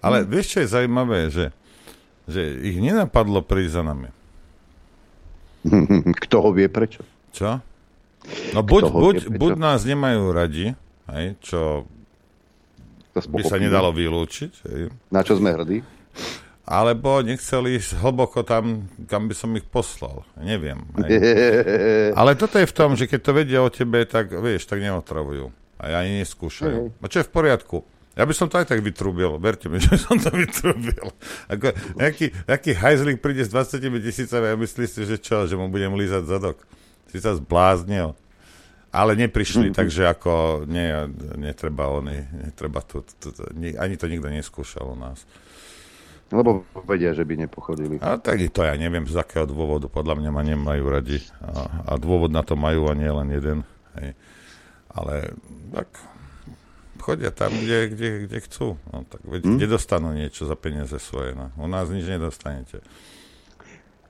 Ale vieš, čo je zaujímavé, že, že ich nenapadlo prísť za nami. Kto ho vie prečo? Čo? No buď, buď, vie buď nás nemajú radi, hej, čo by sa nedalo vylúčiť, hej. Na čo sme hrdí? alebo nechceli ísť hlboko tam, kam by som ich poslal. Neviem. Hej. Ale toto je v tom, že keď to vedia o tebe, tak vieš, tak neotravujú. A ani neskúšajú. A čo je v poriadku? Ja by som to aj tak vytrúbil, verte mi, že som to vytrúbil. Ako, nejaký, nejaký hajzlík príde s 20 tisícami a myslí si, že čo, že mu budem lízať zadok. Si sa zbláznil. Ale neprišli, takže ako nie, netreba oni, netreba to, to, to, ni- ani to nikto neskúšal u nás. Lebo vedia, že by nepochodili. A tak to ja neviem, z akého dôvodu. Podľa mňa ma nemajú radi. A, a dôvod na to majú a nie len jeden. Hej. Ale tak chodia tam, kde, kde, kde chcú. No, tak veď, Hm? nedostanú niečo za peniaze svoje. No. U nás nič nedostanete.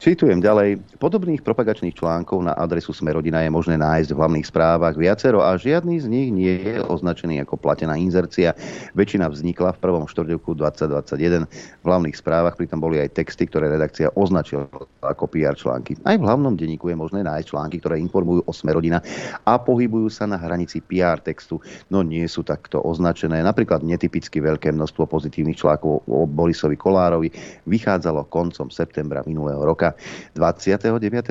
Citujem ďalej. Podobných propagačných článkov na adresu Smerodina je možné nájsť v hlavných správach viacero a žiadny z nich nie je označený ako platená inzercia. Väčšina vznikla v prvom štvrťroku 2021. V hlavných správach pritom boli aj texty, ktoré redakcia označila ako PR články. Aj v hlavnom denníku je možné nájsť články, ktoré informujú o Smerodina a pohybujú sa na hranici PR textu, no nie sú takto označené. Napríklad netypicky veľké množstvo pozitívnych článkov o Borisovi Kolárovi vychádzalo koncom septembra minulého roka. 29.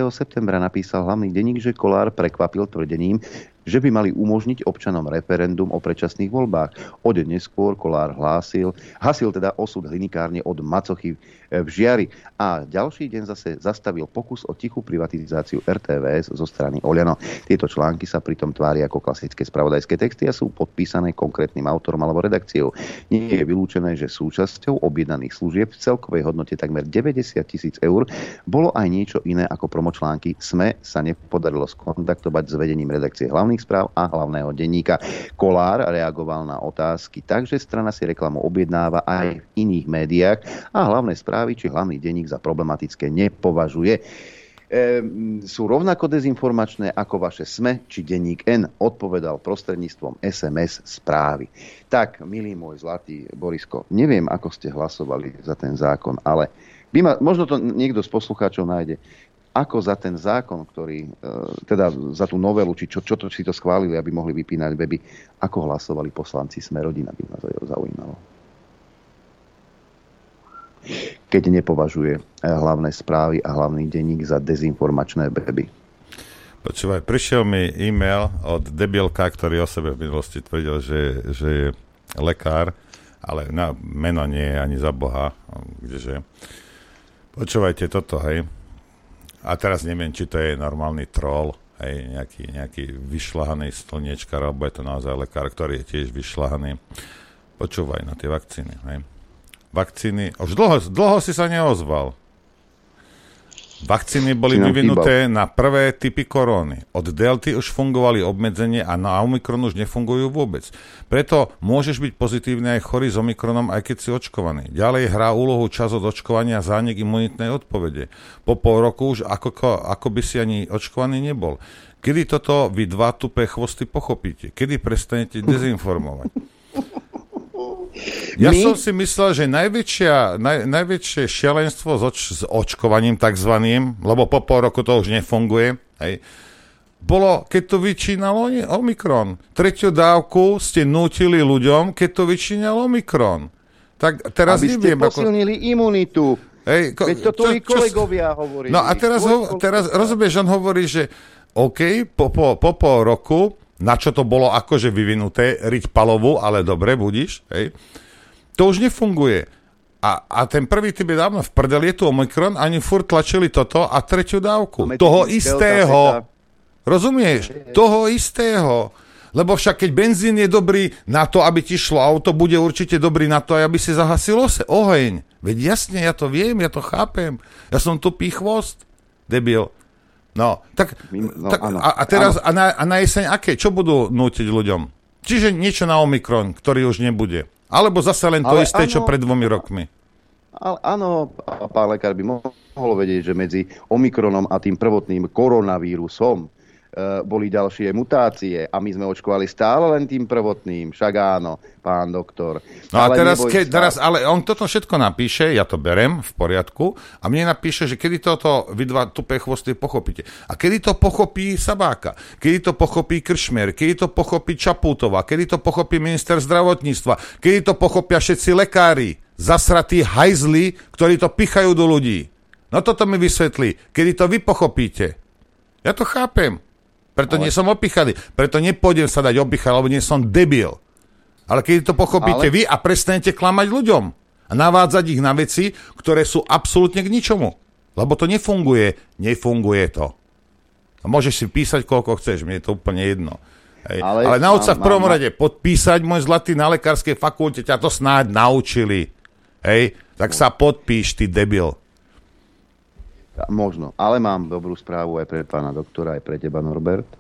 septembra napísal hlavný denník, že Kolár prekvapil tvrdením, že by mali umožniť občanom referendum o predčasných voľbách. O deň neskôr Kolár hlásil, hasil teda osud hlinikárne od Macochy v Žiari a ďalší deň zase zastavil pokus o tichú privatizáciu RTVS zo strany Oľano. Tieto články sa pritom tvária ako klasické spravodajské texty a sú podpísané konkrétnym autorom alebo redakciou. Nie je vylúčené, že súčasťou objednaných služieb v celkovej hodnote takmer 90 tisíc eur bolo aj niečo iné ako promočlánky. SME sa nepodarilo skontaktovať s vedením redakcie hlavných správ a hlavného denníka. Kolár reagoval na otázky, takže strana si reklamu objednáva aj v iných médiách a hlavné správy či hlavný denník za problematické nepovažuje. E, sú rovnako dezinformačné ako vaše SME či denník N, odpovedal prostredníctvom SMS správy. Tak, milý môj zlatý Borisko, neviem, ako ste hlasovali za ten zákon, ale by ma, možno to niekto z poslucháčov nájde ako za ten zákon, ktorý, e, teda za tú novelu, či čo, čo to, si to schválili, aby mohli vypínať weby, ako hlasovali poslanci Sme rodina, by ma zaujímalo. Keď nepovažuje e, hlavné správy a hlavný denník za dezinformačné weby. Počúvaj, prišiel mi e-mail od debilka, ktorý o sebe v minulosti tvrdil, že, že je lekár, ale na meno nie je ani za Boha. Kdeže. Počúvajte toto, hej. A teraz neviem, či to je normálny troll, hej, nejaký, nejaký vyšľahaný slniečkar, alebo je to naozaj lekár, ktorý je tiež vyšľahaný. Počúvaj na tie vakcíny, hej. Vakcíny, už dlho, dlho si sa neozval. Vakcíny boli vyvinuté na prvé typy koróny. Od delty už fungovali obmedzenie a na Omikron už nefungujú vôbec. Preto môžeš byť pozitívny aj chorý s Omikronom, aj keď si očkovaný. Ďalej hrá úlohu čas od očkovania a zánik imunitnej odpovede. Po pol roku už ako, ako by si ani očkovaný nebol. Kedy toto vy dva tupé chvosty pochopíte? Kedy prestanete dezinformovať? Ja My- som si myslel, že najväčšia, naj, najväčšie šialenstvo s, oč, s očkovaním takzvaným, lebo po pol roku to už nefunguje, hej, bolo, keď to vyčínal Omikron. Tretiu dávku ste nútili ľuďom, keď to vyčínal Omikron. Tak teraz aby ste neviem, ako... posilnili imunitu. Hej, ko, Veď to čo- tvoji čo- kolegovia hovorili. No a teraz, ho, teraz rozumieš, on hovorí, že OK, po, po, po pol roku, na čo to bolo akože vyvinuté, riť palovú, ale dobre, budíš, hej, to už nefunguje. A, a ten prvý typ je dávno v prdeli, je tu Omikron, ani furt tlačili toto a tretiu dávku. Máme Toho tu istého. Rozumieš? Toho istého. Lebo však keď benzín je dobrý na to, aby ti šlo auto, bude určite dobrý na to, aby si zahasil ose, oheň. Veď jasne, ja to viem, ja to chápem. Ja som tupý chvost, debil. No, tak, no, tak áno, a, a teraz a na, a na jeseň aké? Čo budú nútiť ľuďom? Čiže niečo na Omikron, ktorý už nebude. Alebo zase len to Ale isté, čo áno. pred dvomi rokmi. Ale áno, pán lekár by mohol vedieť, že medzi Omikronom a tým prvotným koronavírusom boli ďalšie mutácie a my sme očkovali stále len tým prvotným. Však áno, pán doktor. No a Ale teraz, keď, teraz, ale on toto všetko napíše, ja to berem v poriadku, a mne napíše, že kedy toto vy dva tupé chvosty pochopíte. A kedy to pochopí Sabáka, kedy to pochopí Kršmer, kedy to pochopí Čapútová, kedy to pochopí minister zdravotníctva, kedy to pochopia všetci lekári, zasratí hajzli, ktorí to pichajú do ľudí. No toto mi vysvetlí, kedy to vy pochopíte. Ja to chápem. Preto ale... nie som opichaný. Preto nepôjdem sa dať opichať, lebo nie som debil. Ale keď to pochopíte ale... Vy a prestanete klamať ľuďom a navádzať ich na veci, ktoré sú absolútne k ničomu. Lebo to nefunguje. Nefunguje to. A môžeš si písať, koľko chceš, mne je to úplne jedno. Hej. Ale, Ale nauč sa v prvom mám- rade podpísať, môj zlatý, na lekárskej fakulte ťa to snáď naučili. Hej, tak sa podpíš, ty debil. Možno, ale mám dobrú správu aj pre pána doktora, aj pre teba, Norbert.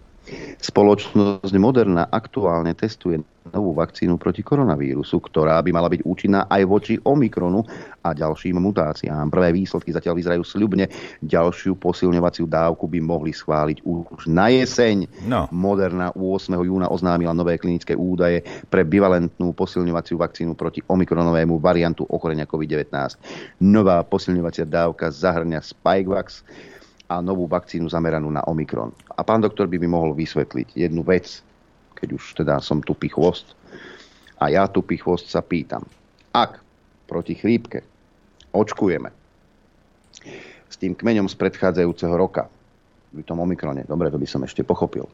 Spoločnosť Moderna aktuálne testuje novú vakcínu proti koronavírusu, ktorá by mala byť účinná aj voči Omikronu a ďalším mutáciám. Prvé výsledky zatiaľ vyzerajú sľubne. Ďalšiu posilňovaciu dávku by mohli schváliť už na jeseň. No. Moderna 8. júna oznámila nové klinické údaje pre bivalentnú posilňovaciu vakcínu proti omikronovému variantu ochorenia COVID-19. Nová posilňovacia dávka zahrňa Spikevax a novú vakcínu zameranú na Omikron. A pán doktor by mi mohol vysvetliť jednu vec, keď už teda som tupý chvost. A ja tupý chvost sa pýtam, ak proti chrípke očkujeme s tým kmeňom z predchádzajúceho roka, v tom Omikrone, dobre, to by som ešte pochopil.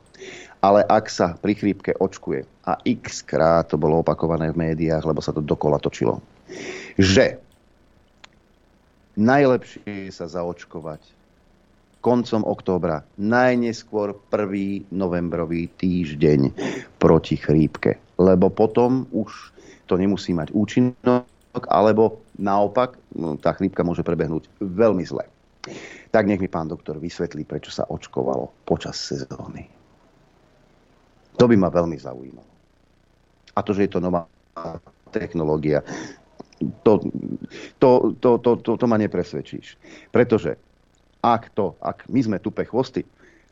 Ale ak sa pri chrípke očkuje, a x krát to bolo opakované v médiách, lebo sa to dokola točilo, že najlepšie je sa zaočkovať koncom októbra, najneskôr 1. novembrový týždeň proti chrípke. Lebo potom už to nemusí mať účinok, alebo naopak, no, tá chrípka môže prebehnúť veľmi zle. Tak nech mi pán doktor vysvetlí, prečo sa očkovalo počas sezóny. To by ma veľmi zaujímalo. A to, že je to nová technológia, to, to, to, to, to, to ma nepresvedčíš. Pretože ak to, ak my sme tupe chvosty,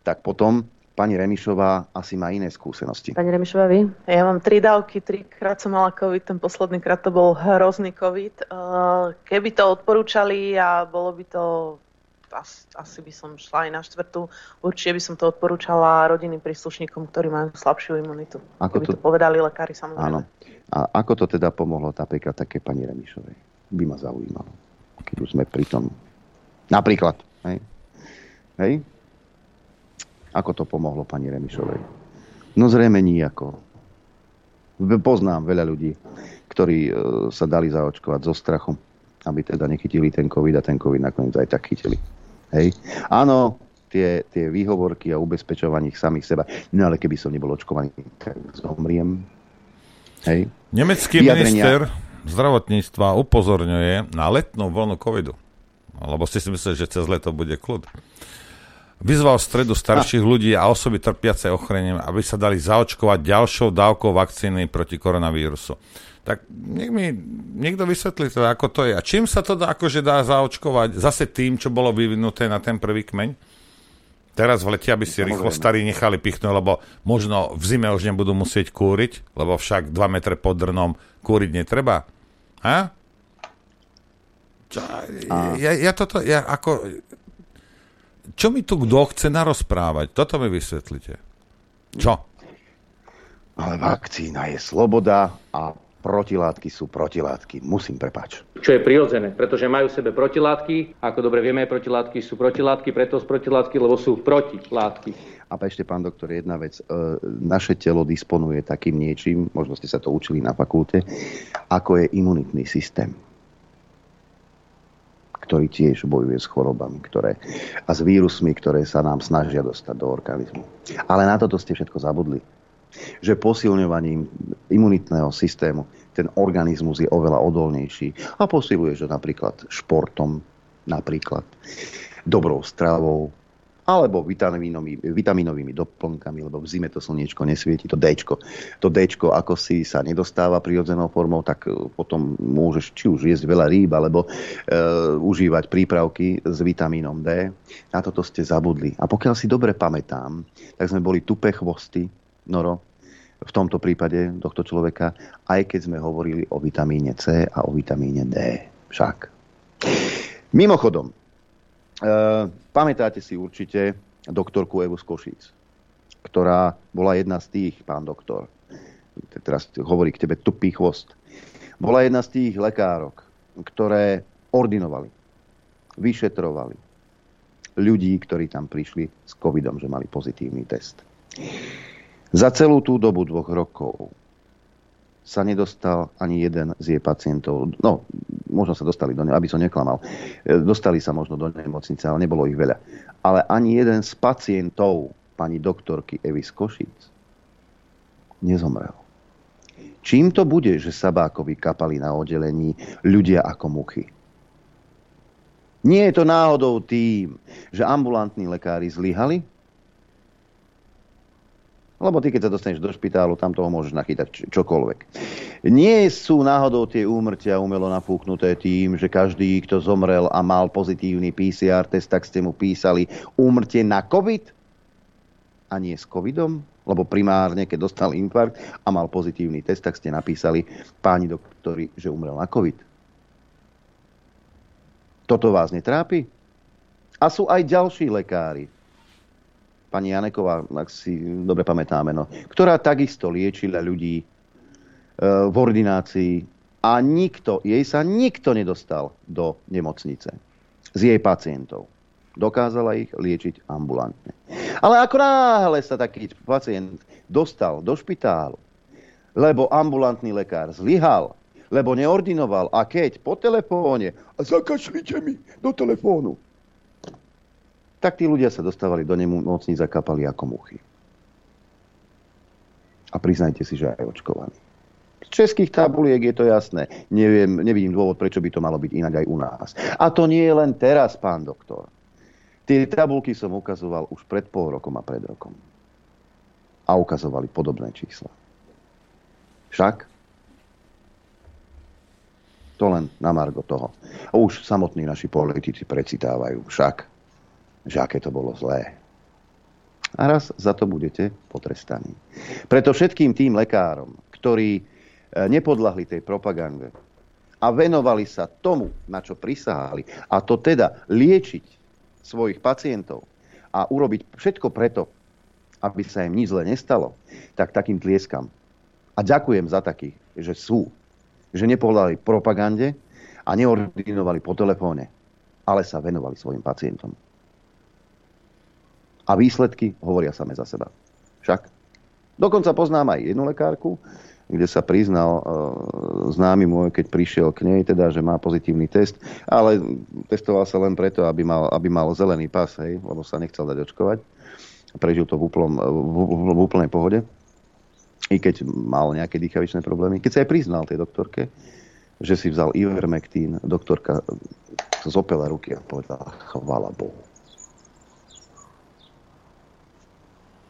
tak potom pani Remišová asi má iné skúsenosti. Pani Remišová, vy? Ja mám tri dávky, trikrát som mala COVID, ten posledný krát to bol hrozný COVID. Uh, Keby to odporúčali a bolo by to as- asi by som šla aj na štvrtú. Určite by som to odporúčala rodinným príslušníkom, ktorí majú slabšiu imunitu. Ako to- to povedali lekári samozrejme. Áno. A ako to teda pomohlo napríklad také pani Remišovej? By ma zaujímalo. Keď už sme pri tom. Napríklad. Hej? Hej? Ako to pomohlo pani Remišovej? No zrejme nijako. Poznám veľa ľudí, ktorí e, sa dali zaočkovať zo strachu, aby teda nechytili ten COVID a ten COVID nakoniec aj tak chytili. Hej? Áno, tie, tie výhovorky a ubezpečovaní samých seba. No ale keby som nebol očkovaný, tak zomriem. Hej? Nemecký minister zdravotníctva upozorňuje na letnú vlnu covidu. Lebo ste si mysleli, že cez leto bude kľud. Vyzval stredu starších ľudí a osoby trpiace ochorením, aby sa dali zaočkovať ďalšou dávkou vakcíny proti koronavírusu. Tak nech mi niekto vysvetlí teda, ako to je. A čím sa to dá, akože dá zaočkovať? Zase tým, čo bolo vyvinuté na ten prvý kmeň? Teraz v lete, aby si rýchlo starí nechali pichnúť, lebo možno v zime už nebudú musieť kúriť, lebo však 2 metre pod drnom kúriť netreba. A? Čo, ja, ja toto, ja ako... Čo mi tu kto chce narozprávať? Toto mi vysvetlite. Čo? Ale vakcína je sloboda a protilátky sú protilátky. Musím prepáč. čo je prirodzené, pretože majú v sebe protilátky. Ako dobre vieme, protilátky sú protilátky, preto sú protilátky, lebo sú protilátky. A ešte, pán doktor, jedna vec. E, naše telo disponuje takým niečím, možno ste sa to učili na fakulte, ako je imunitný systém ktorý tiež bojuje s chorobami ktoré, a s vírusmi, ktoré sa nám snažia dostať do organizmu. Ale na toto ste všetko zabudli. Že posilňovaním imunitného systému ten organizmus je oveľa odolnejší a posiluje to napríklad športom, napríklad dobrou stravou, alebo vitaminovými, vitaminovými doplnkami, lebo v zime to slniečko nesvieti, to Dčko. To Dčko, ako si sa nedostáva prirodzenou formou, tak e, potom môžeš či už jesť veľa rýb, alebo e, užívať prípravky s vitamínom D. Na toto ste zabudli. A pokiaľ si dobre pamätám, tak sme boli tupé chvosty, Noro, v tomto prípade tohto človeka, aj keď sme hovorili o vitamíne C a o vitamíne D. Však. Mimochodom, pamätáte si určite doktorku Evu z Košíc, ktorá bola jedna z tých, pán doktor, teraz hovorí k tebe tupý chvost, bola jedna z tých lekárok, ktoré ordinovali, vyšetrovali ľudí, ktorí tam prišli s covidom, že mali pozitívny test. Za celú tú dobu dvoch rokov sa nedostal ani jeden z jej pacientov. No, možno sa dostali do ne, aby som neklamal. E, Dostali sa možno do nemocnice, ale nebolo ich veľa. Ale ani jeden z pacientov pani doktorky Evy z Košíc nezomrel. Čím to bude, že Sabákovi kapali na oddelení ľudia ako muchy? Nie je to náhodou tým, že ambulantní lekári zlyhali? Lebo ty, keď sa dostaneš do špitálu, tam toho môžeš nachytať čokoľvek. Nie sú náhodou tie úmrtia umelo napúknuté tým, že každý, kto zomrel a mal pozitívny PCR test, tak ste mu písali úmrtie na COVID a nie s covidom? Lebo primárne, keď dostal infarkt a mal pozitívny test, tak ste napísali páni doktori, že umrel na COVID. Toto vás netrápi? A sú aj ďalší lekári, pani Janeková, ak si dobre pamätáme, no, ktorá takisto liečila ľudí e, v ordinácii a nikto, jej sa nikto nedostal do nemocnice z jej pacientov. Dokázala ich liečiť ambulantne. Ale ako náhle sa taký pacient dostal do špitálu, lebo ambulantný lekár zlyhal, lebo neordinoval a keď po telefóne zakašlite mi do telefónu, tak tí ľudia sa dostávali do nemocníc a kapali ako muchy. A priznajte si, že aj očkovaní. Z českých tabuliek je to jasné. Neviem, nevidím dôvod, prečo by to malo byť inak aj u nás. A to nie je len teraz, pán doktor. Tie tabulky som ukazoval už pred pol rokom a pred rokom. A ukazovali podobné čísla. Však to len na margo toho. Už samotní naši politici precitávajú však, že aké to bolo zlé. A raz za to budete potrestaní. Preto všetkým tým lekárom, ktorí e, nepodľahli tej propagande a venovali sa tomu, na čo prisahali, a to teda liečiť svojich pacientov a urobiť všetko preto, aby sa im nič zle nestalo, tak takým tlieskam. A ďakujem za takých, že sú. Že nepodľahli propagande a neordinovali po telefóne, ale sa venovali svojim pacientom. A výsledky hovoria same za seba. Však. Dokonca poznám aj jednu lekárku, kde sa priznal e, známy môj, keď prišiel k nej, teda, že má pozitívny test, ale testoval sa len preto, aby mal, aby mal zelený pas, hej, lebo sa nechcel dať očkovať. Prežil to v, úplnom, v, v, v úplnej pohode, i keď mal nejaké dýchavičné problémy. Keď sa aj priznal tej doktorke, že si vzal Ivermectin, doktorka zopela ruky a povedala, chvala Bohu.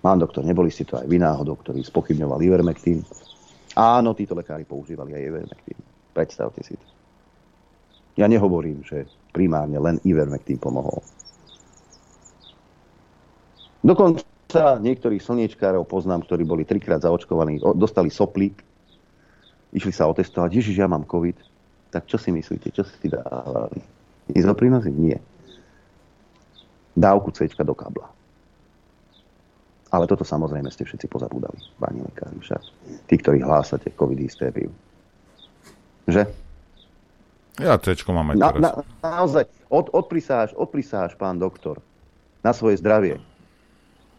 Pán doktor, neboli ste to aj vy náhodou, ktorý spochybňoval Ivermectin? Áno, títo lekári používali aj Ivermectin. Predstavte si to. Ja nehovorím, že primárne len Ivermectin pomohol. Dokonca niektorých slniečkárov poznám, ktorí boli trikrát zaočkovaní, dostali soplík, išli sa otestovať, Ježiš, ja mám COVID. Tak čo si myslíte, čo si dávali? Izoprinozy? Nie. Dávku C do kabla. Ale toto samozrejme ste všetci pozabúdali, páni lekári však. Tí, ktorí hlásate covid hystériu. Že? Ja tečko mám aj Na, teraz. na, naozaj, od, odprisáš, odprisáš, pán doktor, na svoje zdravie,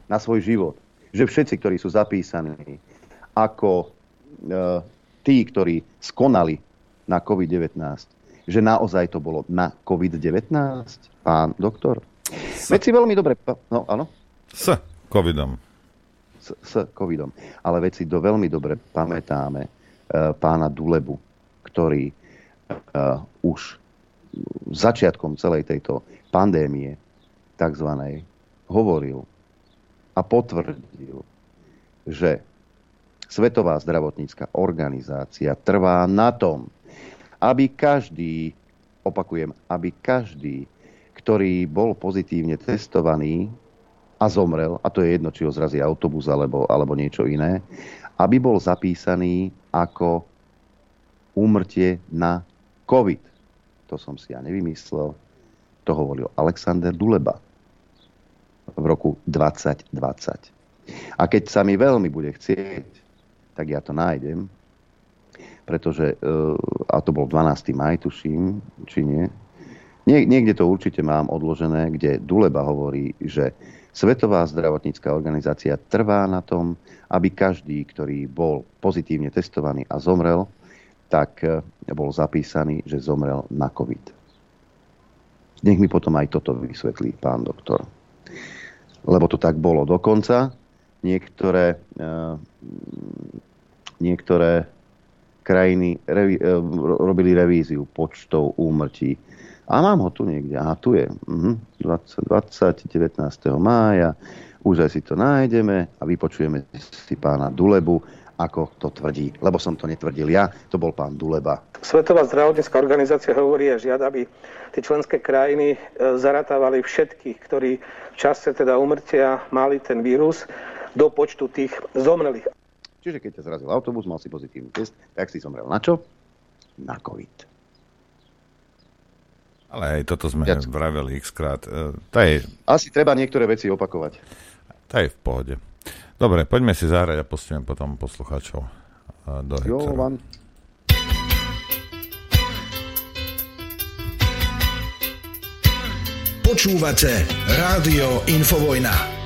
na svoj život, že všetci, ktorí sú zapísaní ako e, tí, ktorí skonali na COVID-19, že naozaj to bolo na COVID-19, pán doktor? Veď si veľmi dobre... No, áno? S covidom. S, covidom. Ale veci do veľmi dobre pamätáme e, pána Dulebu, ktorý e, už začiatkom celej tejto pandémie takzvanej hovoril a potvrdil, že Svetová zdravotnícka organizácia trvá na tom, aby každý, opakujem, aby každý, ktorý bol pozitívne testovaný a zomrel, a to je jedno, či ho zrazí autobus alebo, alebo niečo iné, aby bol zapísaný ako úmrtie na COVID. To som si ja nevymyslel. To hovoril Alexander Duleba v roku 2020. A keď sa mi veľmi bude chcieť, tak ja to nájdem, pretože, e, a to bol 12. maj, tuším, či nie, Nie, niekde to určite mám odložené, kde Duleba hovorí, že Svetová zdravotnícká organizácia trvá na tom, aby každý, ktorý bol pozitívne testovaný a zomrel, tak e, bol zapísaný, že zomrel na COVID. Nech mi potom aj toto vysvetlí pán doktor. Lebo to tak bolo dokonca. Niektoré, e, niektoré krajiny revi, e, robili revíziu počtov úmrtí. A mám ho tu niekde. Aha, tu je. Mhm. 20, 20, 19. mája. Už aj si to nájdeme a vypočujeme si pána Dulebu, ako to tvrdí. Lebo som to netvrdil ja, to bol pán Duleba. Svetová zdravotnícká organizácia hovorí a žiada, aby tie členské krajiny e, zaratávali všetkých, ktorí v čase teda umrtia mali ten vírus do počtu tých zomrelých. Čiže keď ťa zrazil autobus, mal si pozitívny test, tak si zomrel na čo? Na COVID. Ale aj toto sme vraveli x krát. E, To je, Asi treba niektoré veci opakovať. to je v pohode. Dobre, poďme si zahrať a pustíme potom poslucháčov e, do Jo. Počúvate Rádio Infovojna.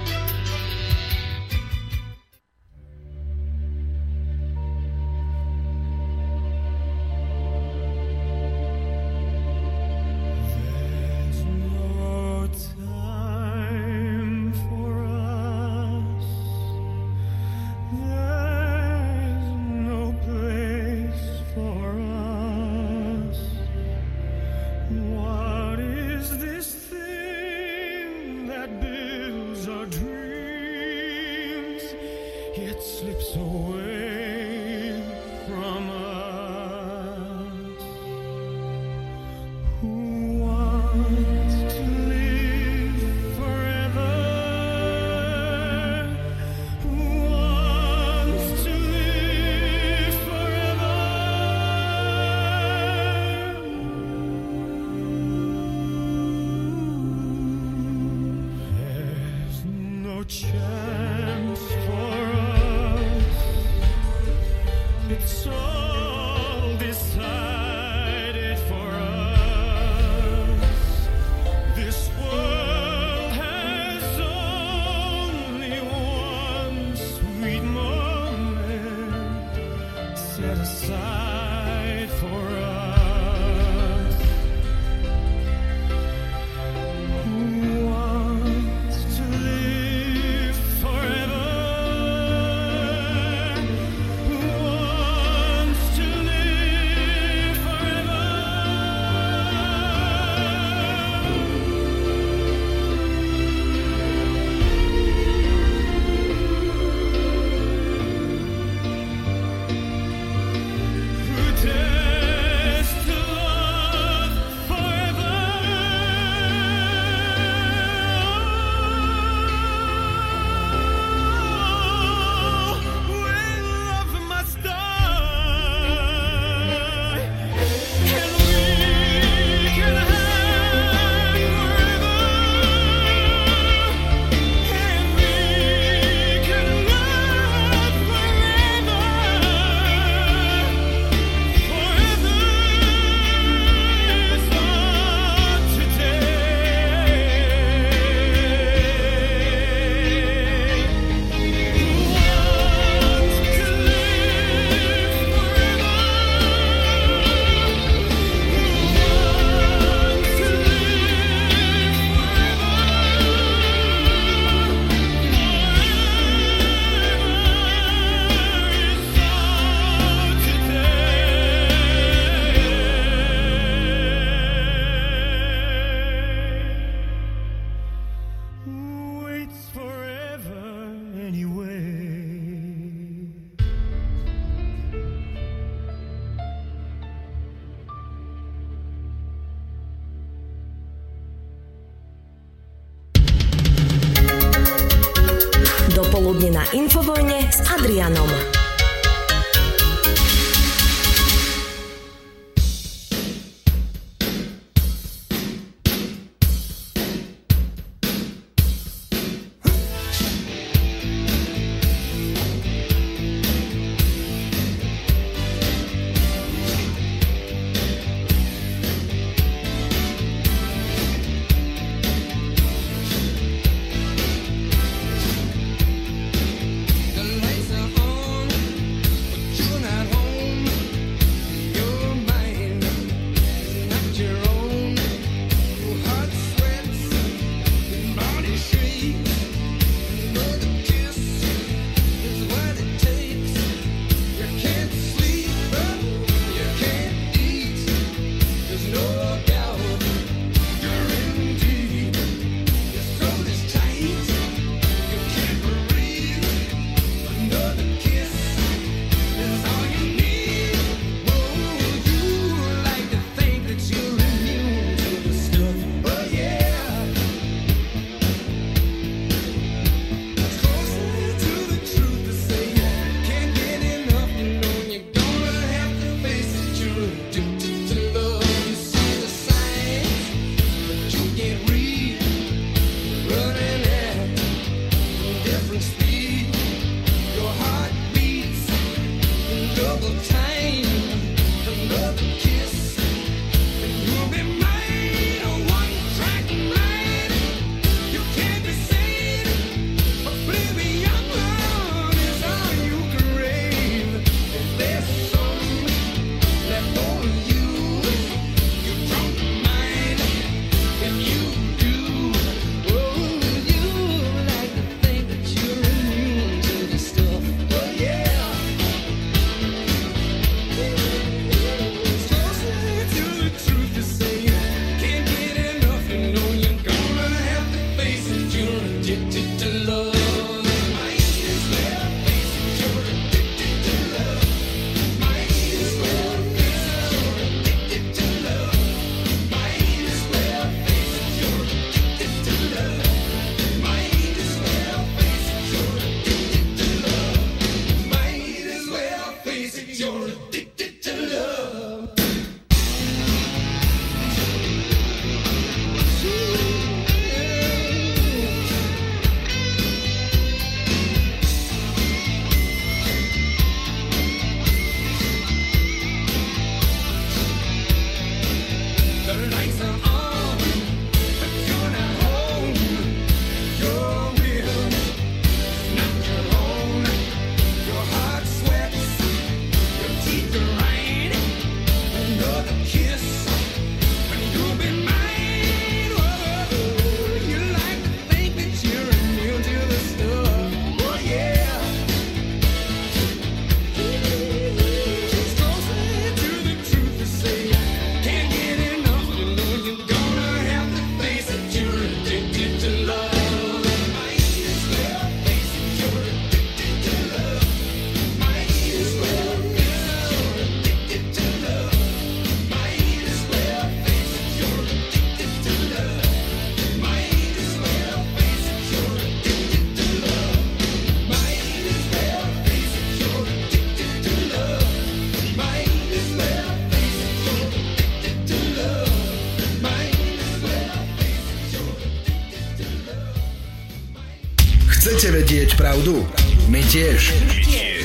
Pravdu? My tiež.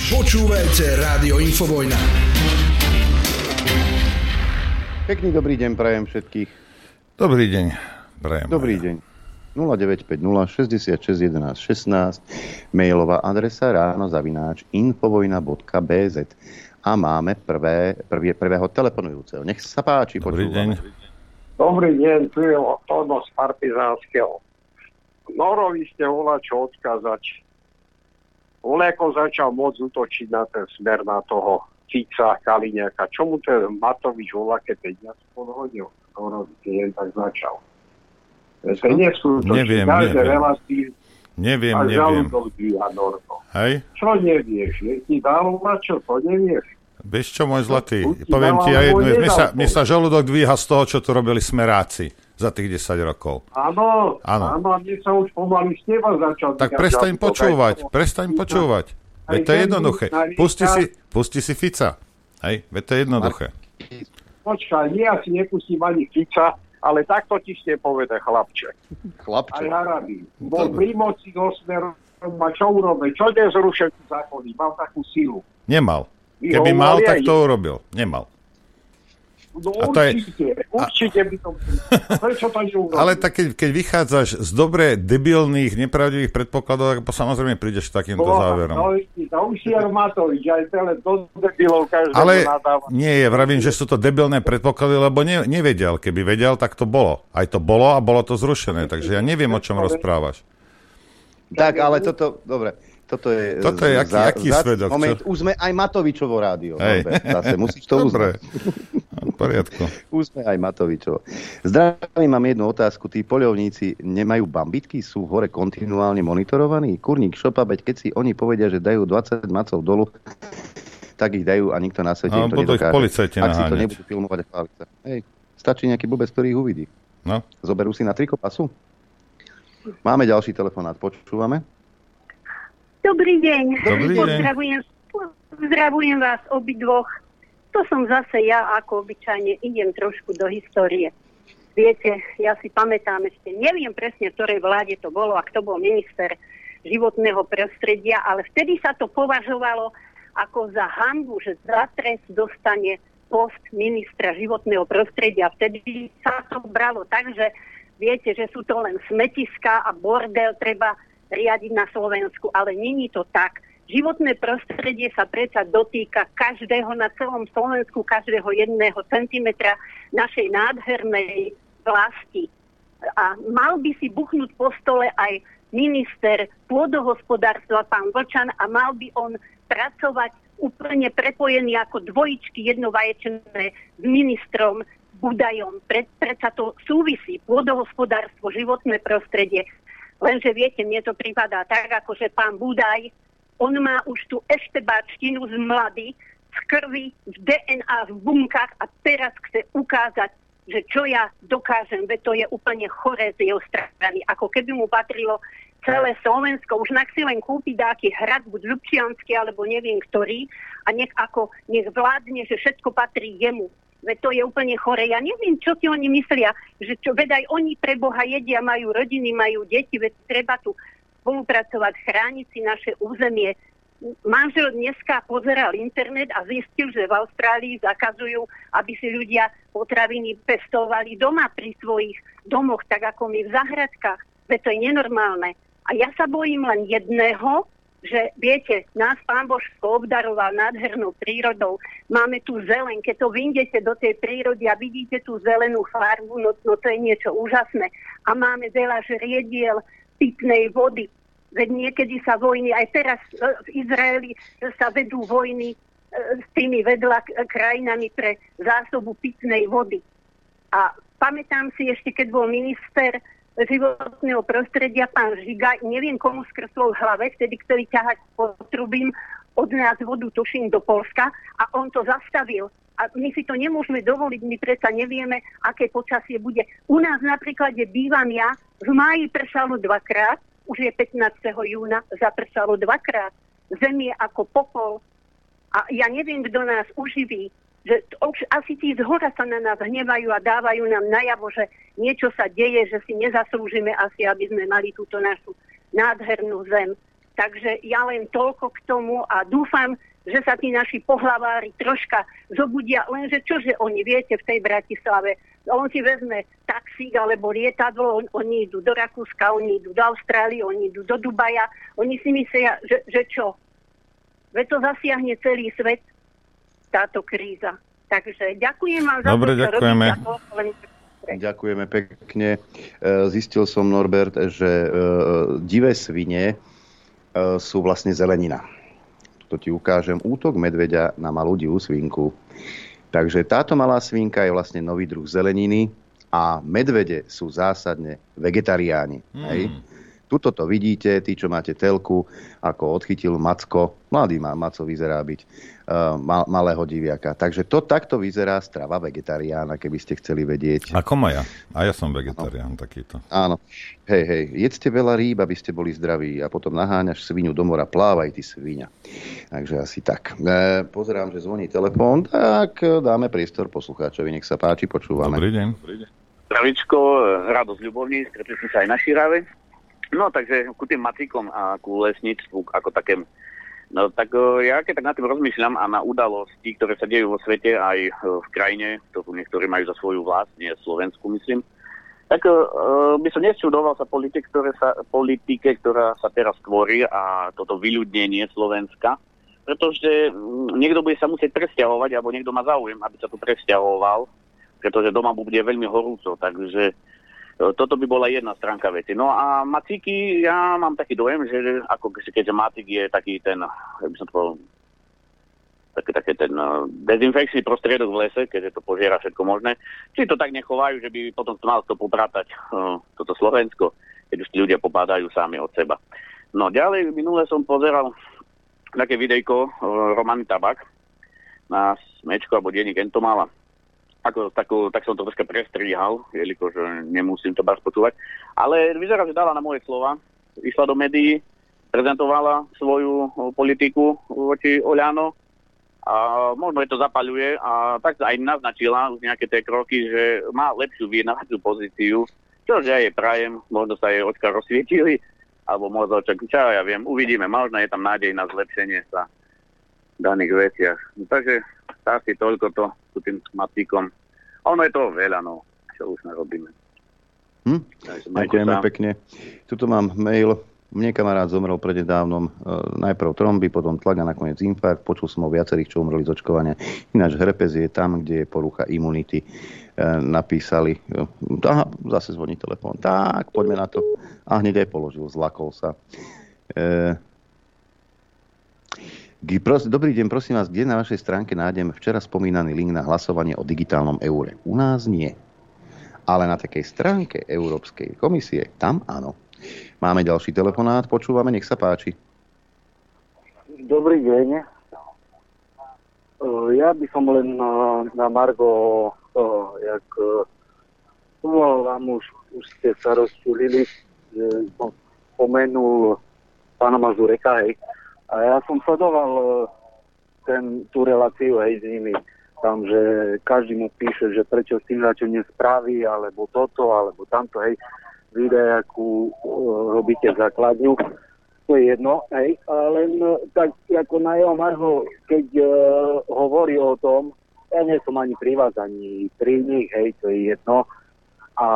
Počúvajte Rádio Infovojna. Pekný dobrý deň prajem všetkých. Dobrý deň, prajem. Dobrý deň. 0950 66 11 16 mailová adresa ráno zavináč infovojna.bz a máme prvé, prvý, prvého telefonujúceho. Nech sa páči, Dobrý počúvame. Dobrý deň, tu je Tono z Partizánskeho. Norovi ste volá čo odkázať. Oleko začal môcť útočiť na ten smer na toho Fica, Kaliňaka. Čomu ten Matovič volá, keď peniaz podhodil? Keď tak začal. To je neskutočné. Neviem, neviem. relácii Neviem. Hej? Čo nevieš? Je ti dalo čo? To nevieš. Vieš čo, môj zlatý? Poviem ti alebo jednu. Mne sa, mne sa žalúdok dvíha z toho, čo tu robili smeráci za tých 10 rokov. Áno, Áno. áno, a mne sa už pomaly z teba začal Tak prestaň počúvať, prestaň počúvať. Veď to je jednoduché. Pusti si, pusti si Fica. Hej, veď to je jednoduché. Počkaj, nie, ja si nepustím ani Fica, ale takto ti ste povede, chlapče. Chlapče. Aj Harabín. Bol pri moci do smeru, a čo urobil? Čo dnes zrušil zákony? Mal takú silu. Nemal. Keby mal, tak to urobil. Nemal. No A to je- určite, určite by to... Prečo to neurobil? Ale tak keď, keď vychádzaš z dobre debilných, nepravdivých predpokladov, tak samozrejme prídeš k takýmto Boha, záverom. No, to už je Matovič, aj celé do debilov každému Ale nadáva. nie, je, vravím, že sú to debilné predpoklady, lebo ne, nevedel. Keby vedel, tak to bolo. Aj to bolo a bolo to zrušené. Takže ja neviem, o čom rozprávaš. Tak, ale toto, dobre, toto je... Toto je aký- aký svedok, čo? Moment, už sme aj Matovičovo rádio. Hej. Zase musíš to Dobre. V poriadku. Už sme aj Matovičovo. Zdravím, mám jednu otázku. Tí poľovníci nemajú bambitky? Sú hore kontinuálne monitorovaní? Kurník šopa, veď keď si oni povedia, že dajú 20 macov dolu, tak ich dajú a nikto na svete No, im to nedokáže. policajti Ak si to nebudú filmovať a chváliť sa. Hej, stačí nejaký blbec, ktorý ich uvidí. No. Zoberú si na triko pasu? Máme ďalší telefonát, počúvame. Dobrý deň. Dobrý deň. Pozdravujem, pozdravujem vás obidvoch. To som zase ja, ako obyčajne, idem trošku do histórie. Viete, ja si pamätám ešte, neviem presne, v ktorej vláde to bolo a kto bol minister životného prostredia, ale vtedy sa to považovalo ako za hambu, že za trest dostane post ministra životného prostredia. Vtedy sa to bralo tak, že viete, že sú to len smetiska a bordel treba riadiť na Slovensku, ale není to tak. Životné prostredie sa predsa dotýka každého na celom Slovensku, každého jedného centimetra našej nádhernej vlasti. A mal by si buchnúť po stole aj minister pôdohospodárstva, pán Vlčan, a mal by on pracovať úplne prepojený ako dvojičky jednovaječné s ministrom Budajom. Pre, predsa to súvisí, pôdohospodárstvo, životné prostredie. Lenže viete, mne to prípadá tak, ako že pán Budaj, on má už tú eštebáčtinu z mlady, v krvi, v DNA, v bunkách a teraz chce ukázať, že čo ja dokážem, veď to je úplne choré z jeho strany. Ako keby mu patrilo celé Slovensko. Už nak si len kúpi dáky hrad, buď Ľubčiansky, alebo neviem ktorý, a nech ako, nech vládne, že všetko patrí jemu. Veď to je úplne chore. Ja neviem, čo si oni myslia, že čo, veď aj oni pre Boha jedia, majú rodiny, majú deti, veď treba tu spolupracovať, chrániť si naše územie. Manžel dneska pozeral internet a zistil, že v Austrálii zakazujú, aby si ľudia potraviny pestovali doma pri svojich domoch, tak ako my v zahradkách. Veď to je nenormálne. A ja sa bojím len jedného, že viete, nás pán Božsko obdaroval nádhernou prírodou. Máme tu zelen, keď to vyjdete do tej prírody a vidíte tú zelenú farbu, no, no to je niečo úžasné. A máme veľa žriediel, pitnej vody. Veď niekedy sa vojny, aj teraz e, v Izraeli sa vedú vojny e, s tými vedľa k- krajinami pre zásobu pitnej vody. A pamätám si ešte, keď bol minister životného prostredia, pán Žiga, neviem komu skrslo v hlave, vtedy ktorý ťahať potrubím od nás vodu, tuším, do Polska a on to zastavil. A my si to nemôžeme dovoliť, my predsa nevieme, aké počasie bude. U nás napríklad, kde bývam ja, v máji pršalo dvakrát, už je 15. júna, zapršalo dvakrát. Zem je ako popol. A ja neviem, kto nás uživí, že už asi tí z hora sa na nás hnevajú a dávajú nám najavo, že niečo sa deje, že si nezaslúžime asi, aby sme mali túto našu nádhernú zem. Takže ja len toľko k tomu a dúfam, že sa tí naši pohlavári troška zobudia, lenže čože oni, viete, v tej Bratislave, on si vezme taxík alebo lietadlo, on, oni idú do Rakúska, oni idú do Austrálie, oni idú do Dubaja, oni si myslia, že, že čo? Veď to zasiahne celý svet, táto kríza. Takže ďakujem vám za Dobre, to, čo ďakujeme. robíte. a to len Ďakujeme pekne. E, Zistil som, Norbert, že e, divé svine e, sú vlastne zelenina. To ti ukážem. Útok medveďa na malú divú svinku. Takže táto malá svinka je vlastne nový druh zeleniny a medvede sú zásadne vegetariáni. Hmm. Hej? Tuto to vidíte, tí, čo máte telku, ako odchytil Macko. Mladý má, Maco vyzerá byť uh, mal, malého diviaka. Takže to takto vyzerá strava vegetariána, keby ste chceli vedieť. Ako ma ja. A ja som vegetarián takýto. Áno. Hej, hej, jedzte veľa rýb, aby ste boli zdraví a potom naháňaš svinu do mora, plávaj ty svinia. Takže asi tak. E, pozerám, že zvoní telefón, tak e, dáme priestor poslucháčovi, nech sa páči, počúvame. Dobrý deň. Zdravičko, radosť ľubovní, stretli sme sa aj na Širave. No takže ku tým matíkom a ku lesníctvu ako takému. No tak e, ja keď tak nad tým rozmýšľam a na udalosti, ktoré sa dejú vo svete aj e, v krajine, ktorú niektorí majú za svoju vlast, nie Slovensku myslím, tak e, by som nesčudoval sa politike, ktoré sa, politike, ktorá sa teraz tvorí a toto vyľudnenie Slovenska, pretože mm, niekto bude sa musieť presťahovať, alebo niekto má záujem, aby sa tu presťahoval, pretože doma bude veľmi horúco, takže toto by bola jedna stránka veci. No a macíky, ja mám taký dojem, že ako keďže macík je taký ten, jak by som to povedal, taký, taký ten uh, dezinfekčný prostriedok v lese, keďže to požiera všetko možné. Či to tak nechovajú, že by potom to mal to popratať uh, toto Slovensko, keď už tí ľudia popádajú sami od seba. No ďalej, minule som pozeral také videjko uh, Romany Tabak na smečku alebo denník Entomala. Ako, takú, tak som to troška prestrihal, jelikož nemusím to bar počúvať. Ale vyzerá, že dala na moje slova, išla do médií, prezentovala svoju politiku voči Oľano a možno je to zapaľuje a tak aj naznačila už nejaké tie kroky, že má lepšiu vyjednávaciu pozíciu, čo ja jej prajem, možno sa jej očka rozsvietili, alebo možno čak, čo ja viem, uvidíme, možno je tam nádej na zlepšenie sa v daných veciach. Takže asi toľko to s tým matíkom. Ono je toho veľa, no, čo už nerobíme. Hm? Ďakujeme pekne. Tuto mám mail. Mne kamarát zomrel prednedávnom e, najprv tromby, potom tlak a nakoniec infarkt. Počul som o viacerých, čo umreli z očkovania. Ináč herpes je tam, kde je porucha imunity. E, napísali, e, aha, zase zvoní telefón. Tak, poďme na to. A hneď aj položil, zlakol sa. E, pros- Dobrý deň, prosím vás, kde na vašej stránke nájdem včera spomínaný link na hlasovanie o digitálnom eure? U nás nie. Ale na takej stránke Európskej komisie, tam áno. Máme ďalší telefonát, počúvame, nech sa páči. Dobrý deň. Eh, Ja by som len na, na Margo toho, jak eh, vám už, už ste sa rozčulili, že som spomenul pána Mazureka, hej. A ja som sledoval e, ten, tú reláciu, hej, s nimi. Tam, že každý mu píše, že prečo s tým čo nespraví, alebo toto, alebo tamto, hej. Videa, akú e, robíte základňu. To je jedno, hej. Len e, tak ako na jeho Marho, keď e, hovorí o tom, ja nie som ani pri vás, ani pri nich, hej, to je jedno. A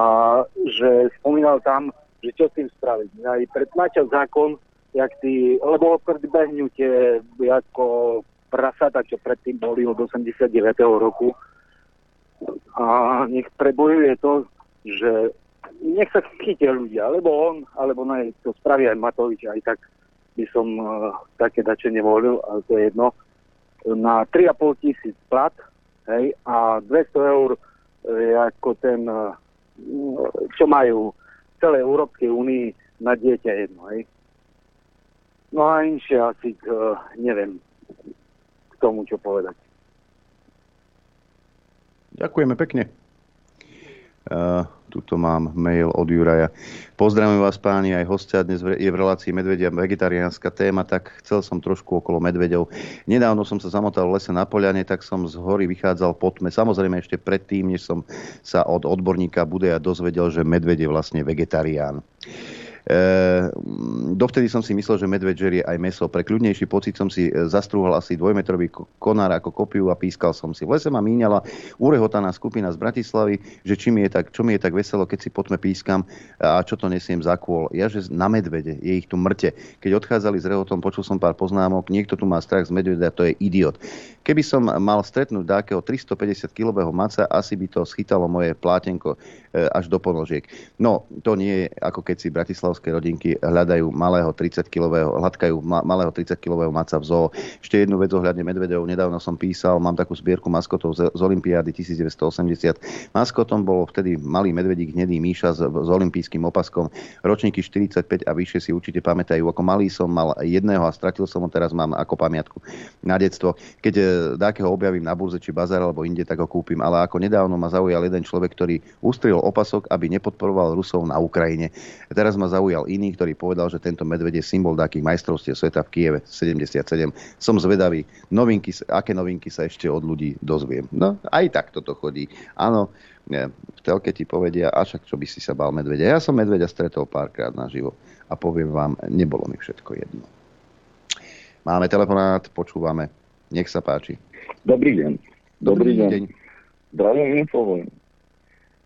že spomínal tam, že čo s tým spraviť. Aj pretlačať zákon, jak tí, lebo predbehnú tie ako prasata, čo predtým boli od 89. roku. A nech prebojuje to, že nech sa chytia ľudia, alebo on, alebo naj, to spraví aj Matovič, aj tak by som uh, také dače nevolil, ale to je jedno. Na 3,5 tisíc plat, hej, a 200 eur je ako ten, uh, čo majú v celej Európskej únii na dieťa jedno, hej. No a inšie asi, uh, neviem, k tomu, čo povedať. Ďakujeme pekne. Uh, tuto mám mail od Juraja. Pozdravujem vás páni, aj hostia. Dnes je v relácii medvedia vegetariánska téma, tak chcel som trošku okolo medvedov. Nedávno som sa zamotal v lese na Poliane, tak som z hory vychádzal po tme. Samozrejme ešte predtým, než som sa od odborníka Budeja dozvedel, že medved je vlastne vegetarián. E, dovtedy som si myslel, že medveď žerie aj meso. Pre kľudnejší pocit som si e, zastrúhal asi dvojmetrový ko- konár ako kopiu a pískal som si. V lese ma míňala urehotaná skupina z Bratislavy, že či mi je tak, čo mi je tak veselo, keď si potme pískam a čo to nesiem za kôl. Ja, že na medvede, je ich tu mŕte. Keď odchádzali s rehotom, počul som pár poznámok, niekto tu má strach z medveda, to je idiot. Keby som mal stretnúť dákeho 350 kilového maca, asi by to schytalo moje plátenko e, až do ponožiek. No, to nie je ako keď si bratislavské rodinky hľadajú malého 30-kilového, hľadkajú ma- malého 30-kilového maca v zoo. Ešte jednu vec ohľadne medvedov. Nedávno som písal, mám takú zbierku maskotov z, z Olympiády 1980. Maskotom bol vtedy malý medvedík hnedý Míša s, s olympijským opaskom. Ročníky 45 a vyššie si určite pamätajú. Ako malý som mal jedného a stratil som ho, teraz mám ako pamiatku na detstvo. Keď e, dákeho objavím na burze či bazar alebo inde, tak ho kúpim. Ale ako nedávno ma zaujal jeden človek, ktorý ustril opasok, aby nepodporoval Rusov na Ukrajine. Teraz ma zaujal iný, ktorý povedal, že tento medveď je symbol takých majstrovstiev sveta v Kieve 77. Som zvedavý, novinky, aké novinky sa ešte od ľudí dozviem. No, aj tak toto chodí. Áno, nie, v telke ti povedia, a však čo by si sa bal medvedia. Ja som medveďa stretol párkrát naživo a poviem vám, nebolo mi všetko jedno. Máme telefonát, počúvame. Nech sa páči. Dobrý deň. Dobrý Dobrý, deň. deň. Zdravím Infovojn.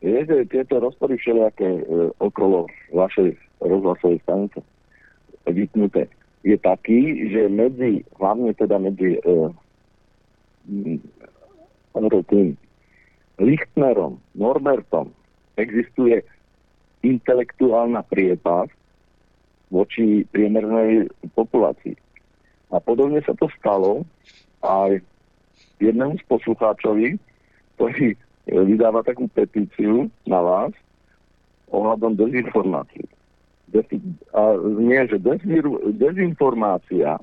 Viete, tieto rozpory všelijaké e, okolo vašej rozhlasovej stanice vypnuté je taký, že medzi, hlavne teda medzi e, tým Lichtnerom, Norbertom existuje intelektuálna priepasť voči priemernej populácii. A podobne sa to stalo aj jednému z poslucháčovi, ktorý e, vydáva takú petíciu na vás ohľadom dezinformácií. Desi- a nie, že dezir- dezinformácia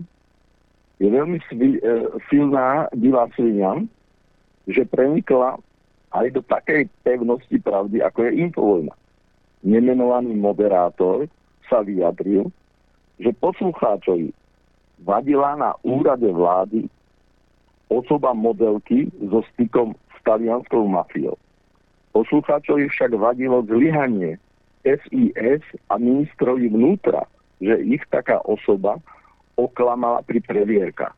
je veľmi svi- e, silná divá svinia, že prenikla aj do takej pevnosti pravdy, ako je infovojna. Nemenovaný moderátor sa vyjadril, že poslucháčovi vadila na úrade vlády osoba modelky so stykom s talianskou mafiou. Poslucháčovi však vadilo zlyhanie SIS a ministrovi vnútra, že ich taká osoba oklamala pri previerkach.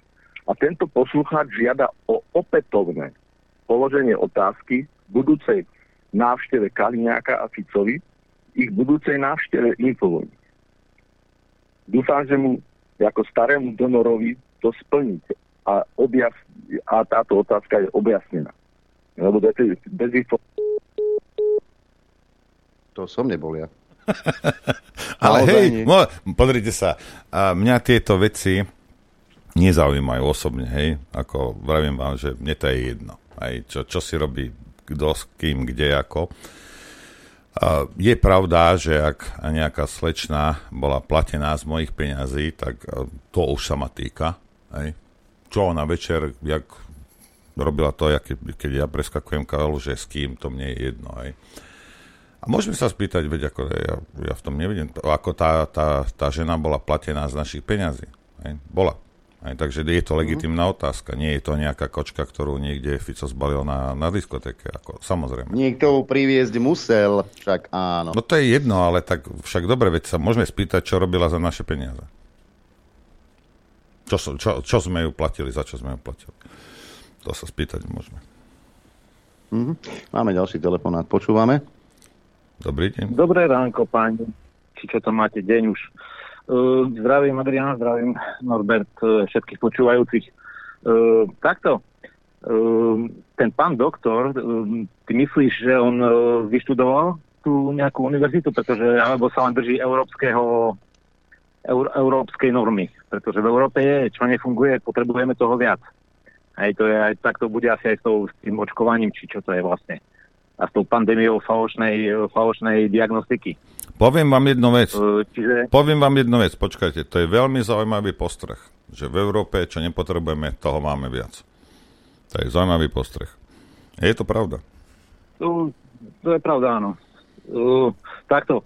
A tento poslucháč žiada o opätovné položenie otázky budúcej návšteve Kaliňáka a Ficovi, ich budúcej návšteve Infovojny. Dúfam, že mu ako starému donorovi to splníte a, objas, a táto otázka je objasnená. Lebo bez, bez. To som nebol ja. Ale hej, mo, pozrite sa, a mňa tieto veci nezaujímajú osobne, hej, ako vravím vám, že mne to je jedno, aj čo, čo si robí kto s kým, kde, ako. A je pravda, že ak nejaká slečna bola platená z mojich peňazí, tak a, to už sa ma týka, hej. Čo ona večer, jak robila to, jak, keď ja preskakujem kalu, že s kým, to mne je jedno, hej. A môžeme sa spýtať, veď ako ja, ja v tom nevidím, to, ako tá, tá, tá žena bola platená z našich peňazí. Hej? Bola. Hej, takže je to legitimná otázka. Nie je to nejaká kočka, ktorú niekde Fico zbalil na, na diskotéke. Ako, samozrejme. Niekto ho priviesť musel, však áno. No to je jedno, ale tak však dobre, veď sa môžeme spýtať, čo robila za naše peniaze. Čo, čo, čo sme ju platili, za čo sme ju platili. To sa spýtať môžeme. Mhm. Máme ďalší telefonát, počúvame. Dobrý deň. Dobré ránko, páni. Či čo to máte deň už. Uh, zdravím Adrián, zdravím Norbert, uh, všetkých počúvajúcich. Uh, takto, uh, ten pán doktor, uh, ty myslíš, že on uh, vyštudoval tú nejakú univerzitu, pretože, alebo sa len drží európskeho, eur, európskej normy, pretože v Európe je, čo nefunguje, potrebujeme toho viac. Hej, to je aj, tak to bude asi aj s, tou, s tým očkovaním, či čo to je vlastne. A s tou pandémiou falošnej, falošnej diagnostiky. Poviem vám jednu vec. Uh, čiže... Poviem vám jednu vec, počkajte, to je veľmi zaujímavý postreh, že v Európe, čo nepotrebujeme, toho máme viac. To je zaujímavý postreh. Je to pravda. To, to je pravda, áno. Uh, takto.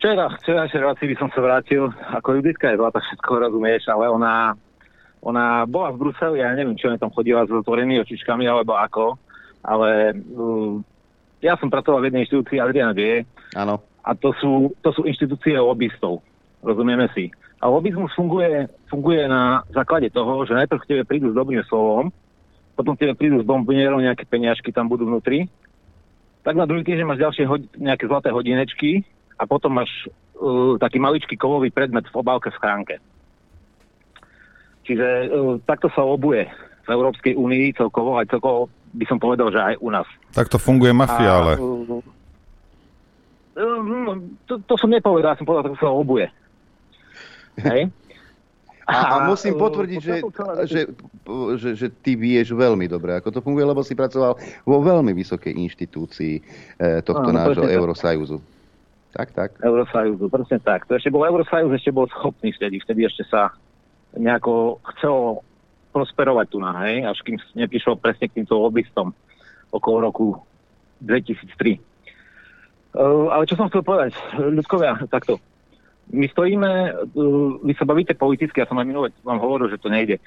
Včera, včera relácii by som sa vrátil, ako Juditka je zlatá, všetko rozumieš, ale ona, ona bola v Bruseli, ja neviem, či ona tam chodila s otvorenými očičkami, alebo ako, ale uh, ja som pracoval v jednej inštitúcii, Adriana vie, Áno. a to sú, to sú inštitúcie lobbystov. Rozumieme si. A lobbyzmus funguje, funguje na základe toho, že najprv k tebe prídu s dobrým slovom, potom k tebe prídu s bombonierou, nejaké peniažky tam budú vnútri, tak na druhý týždeň máš ďalšie hod- nejaké zlaté hodinečky a potom máš uh, taký maličký kovový predmet v obálke v schránke. Čiže uh, takto sa obuje v Európskej únii celkovo, aj celkovo by som povedal, že aj u nás. Tak to funguje mafia, ale... uh, uh, to, to som nepovedal, ja som povedal, že sa obuje. Hej? A, a musím potvrdiť, že, že, že, že ty vieš veľmi dobre, ako to funguje, lebo si pracoval vo veľmi vysokej inštitúcii tohto Áno, nášho. Eurosajuzu. Tak, tak. Eurosajúzu, presne tak. To ešte bol Eurosajúz, ešte bol schopný vtedy, vtedy ešte sa nejako chcelo prosperovať tu na, hej, až kým neprišiel presne k týmto lobbystom okolo roku 2003. Uh, ale čo som chcel povedať, ľudkovia, takto. My stojíme, uh, vy sa bavíte politicky, ja som aj minulé vám hovoril, že to nejde.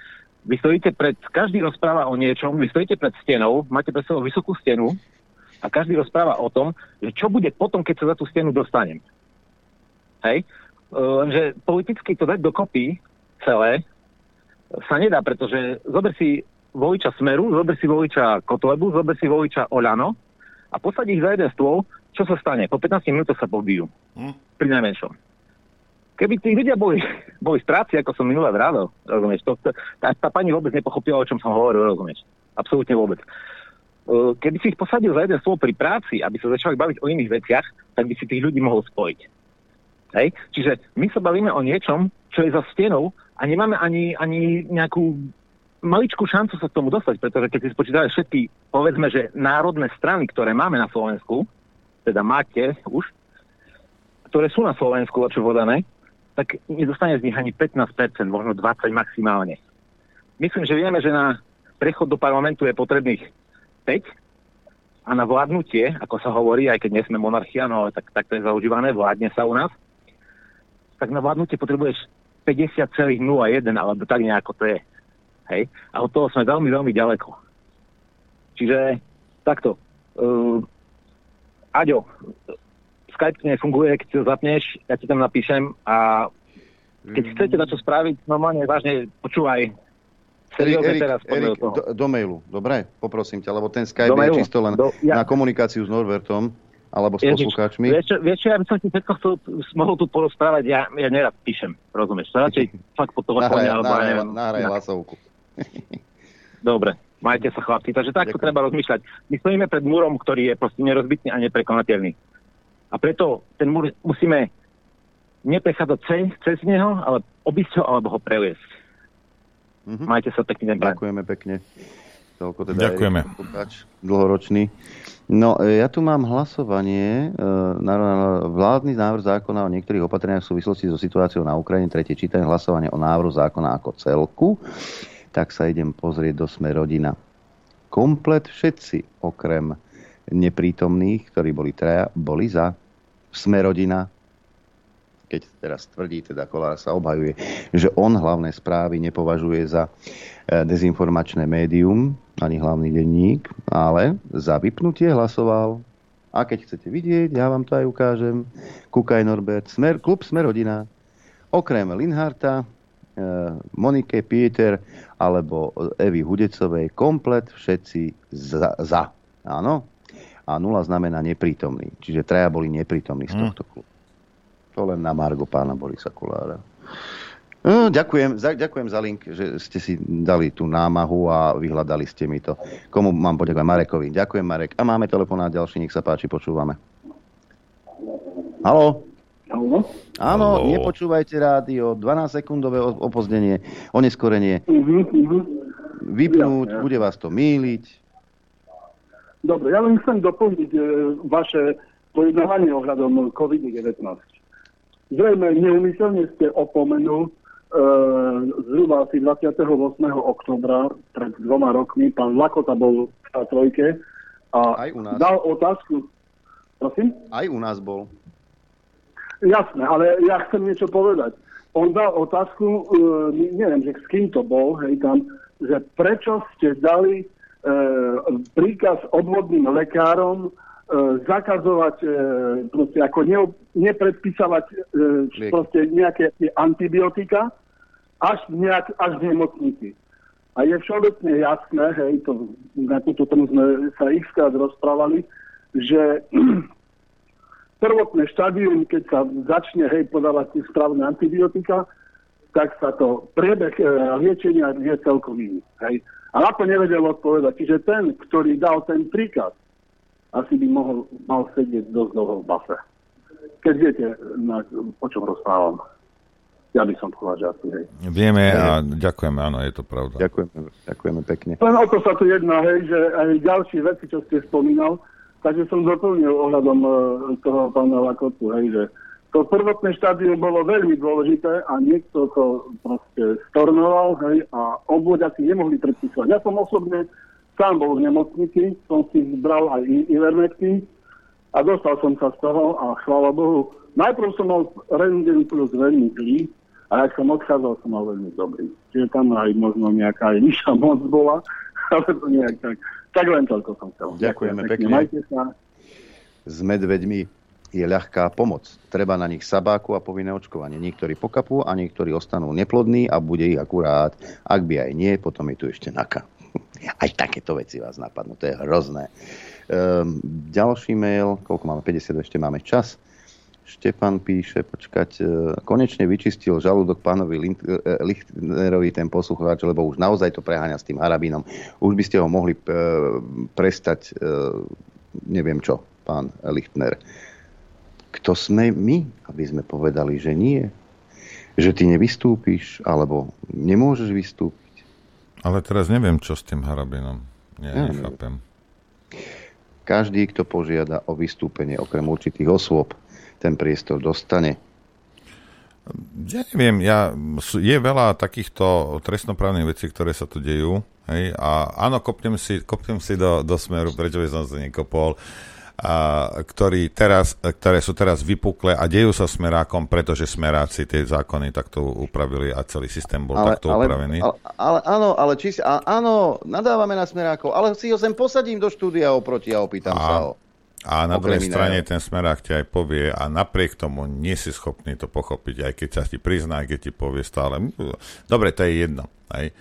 Vy stojíte pred, každý rozpráva o niečom, vy stojíte pred stenou, máte pred sebou vysokú stenu a každý rozpráva o tom, že čo bude potom, keď sa za tú stenu dostanem. Hej? Uh, Lenže politicky to dať dokopy celé sa nedá, pretože zober si voliča Smeru, zober si voliča Kotlebu, zober si voliča Oľano a posadí ich za jeden stôl, čo sa stane? Po 15 minútoch sa pobijú. Hm? Pri najmenšom. Keby tí ľudia boli, boli práci, ako som minulé vrával, rozumieš, to, tá, tá pani vôbec nepochopila, o čom som hovoril, rozumieš. Absolútne vôbec. Uh, Keby si ich posadil za jeden stôl pri práci, aby sa začali baviť o iných veciach, tak by si tých ľudí mohol spojiť. Hej? Čiže my sa bavíme o niečom, čo je za stenou a nemáme ani, ani nejakú maličkú šancu sa k tomu dostať, pretože keď si spočítame všetky, povedzme, že národné strany, ktoré máme na Slovensku, teda máte už, ktoré sú na Slovensku, lepšie povedané, tak nedostane z nich ani 15%, možno 20 maximálne. Myslím, že vieme, že na prechod do parlamentu je potrebných 5 a na vládnutie, ako sa hovorí, aj keď nie sme monarchia, no tak, tak to je zaužívané, vládne sa u nás, tak na vládnutie potrebuješ 50,01, alebo tak nejako to je. Hej? A od toho sme veľmi, veľmi ďaleko. Čiže takto. Uh, Aďo, Skype nefunguje, keď si zapneš, ja ti tam napíšem a keď chcete na čo spraviť, normálne vážne počúvaj. Seriózne Erik, teraz Erik do do, mailu, dobre? Poprosím ťa, lebo ten Skype Do je mailu? čisto len Do- ja- na komunikáciu s Norbertom alebo s Ježiš, poslucháčmi. Vieš, čo, vieš čo, ja by som ti všetko chcel, mohol tu porozprávať, ja, ja nerad píšem, rozumieš? To radšej fakt po telefóne, Nahraj, alebo ja nahraj, neviem. nahraj hlasovku. Dobre, majte sa chlapci. Takže takto treba rozmýšľať. My stojíme pred múrom, ktorý je proste nerozbitný a neprekonateľný. A preto ten múr musíme neprechádzať cez, cez neho, ale obísť ho alebo ho previesť. Mhm. Majte sa pekný deň. Ďakujeme pekne. Toľko teda Ďakujeme. Erik Pukač, dlhoročný. No, e, ja tu mám hlasovanie e, na vládny návrh zákona o niektorých opatreniach v súvislosti so situáciou na Ukrajine, tretie čítanie, hlasovanie o návrhu zákona ako celku. Tak sa idem pozrieť do Sme rodina. Komplet všetci, okrem neprítomných, ktorí boli traja, boli za. Sme rodina, keď teraz tvrdí, teda Kolár sa obhajuje, že on hlavné správy nepovažuje za e, dezinformačné médium, ani hlavný denník, ale za vypnutie hlasoval. A keď chcete vidieť, ja vám to aj ukážem. Kukaj Norbert, Smer, klub Smerodina. Okrem Linharta, e, Monike Pieter alebo Evy Hudecovej, komplet všetci za. za. Áno? A nula znamená neprítomný. Čiže traja boli neprítomní z tohto klubu. To len na Margo pána Borisa Kolára. No, ďakujem, za, ďakujem za link, že ste si dali tú námahu a vyhľadali ste mi to. Komu mám poďakovať? Marekovi. Ďakujem, Marek. A máme telefonát ďalší, nech sa páči, počúvame. Halo? Áno? Áno, Haló. nepočúvajte rádio, 12-sekundové o- opozdenie, oneskorenie. Uh-huh, uh-huh. Vypnúť, bude vás to míliť. Dobre, ja len chcem doplniť e, vaše pojednávanie ohľadom COVID-19. Zrejme neumyselne ste opomenul e, zhruba asi 28. oktobra pred dvoma rokmi pán Lakota bol na trojke a Aj u nás. dal otázku. Prosím? Aj u nás bol. Jasné, ale ja chcem niečo povedať. On dal otázku, uh, neviem, že s kým to bol, hej, tam, že prečo ste dali uh, príkaz obvodným lekárom zakazovať, uh, proste ako ne, nepredpisovať Liek. proste nejaké antibiotika až, nejak, až v nemocnici. A je všeobecne jasné, hej, to, na túto tému sme sa x rozprávali, že prvotné štádium, keď sa začne hej, podávať tie správne antibiotika, tak sa to priebeh e, liečenia je celkom iný. Hej. A na to nevedel odpovedať. Čiže ten, ktorý dal ten príkaz, asi by mohol, mal sedieť dosť dlho v base. Keď viete, na, o čom rozprávam. Ja by som povedal, že asi hej. Vieme a ďakujeme, áno, je to pravda. Ďakujeme, ďakujeme pekne. Len o to sa tu jedná, hej, že aj ďalšie veci, čo ste spomínal, takže som doplnil ohľadom e, toho pána Lakotu, hej, že to prvotné štádium bolo veľmi dôležité a niekto to proste stornoval, hej, a obvodiaci nemohli predpisovať. Ja som osobne sám bol v nemocnici, som si zbral aj i- Ivermectin a dostal som sa z toho a chvála Bohu. Najprv som mal rengen plus veľmi zlý a ak som odchádzal, som mal veľmi dobrý. Čiže tam aj možno nejaká aj nižšia moc bola, ale to nejak tak. Tak len toľko som chcel. Ďakujeme pekne. Majte sa. S medveďmi je ľahká pomoc. Treba na nich sabáku a povinné očkovanie. Niektorí pokapú a niektorí ostanú neplodní a bude ich akurát. Ak by aj nie, potom je tu ešte naka. Aj takéto veci vás napadnú. To je hrozné. Ehm, ďalší mail, koľko máme? 50, ešte máme čas. Štefan píše, počkať, e, konečne vyčistil žalúdok pánovi Lind- e, Lichtnerovi ten poslucháč, lebo už naozaj to preháňa s tým Harabínom. Už by ste ho mohli e, prestať, e, neviem čo, pán Lichtner. Kto sme my, aby sme povedali, že nie? Že ty nevystúpiš, alebo nemôžeš vystúpiť? Ale teraz neviem, čo s tým Harabinom. Ja nechápem. Každý, kto požiada o vystúpenie okrem určitých osôb, ten priestor dostane. Ja neviem, ja, je veľa takýchto trestnoprávnych vecí, ktoré sa tu dejú. Hej, a áno, kopnem si, kopnem si do, do smeru, prečo by som sa nekopol, a, ktorý teraz, ktoré sú teraz vypukle a dejú sa smerákom, pretože smeráci tie zákony takto upravili a celý systém bol takto upravený. ale, ale, áno, ale či si, a, áno, nadávame na smerákov, ale si ho sem posadím do štúdia oproti a opýtam sa ho. A na druhej strane ten smerák ti aj povie a napriek tomu nie si schopný to pochopiť, aj keď sa ti prizná, aj keď ti povie stále. "Mm, Dobre, to je jedno. Hej.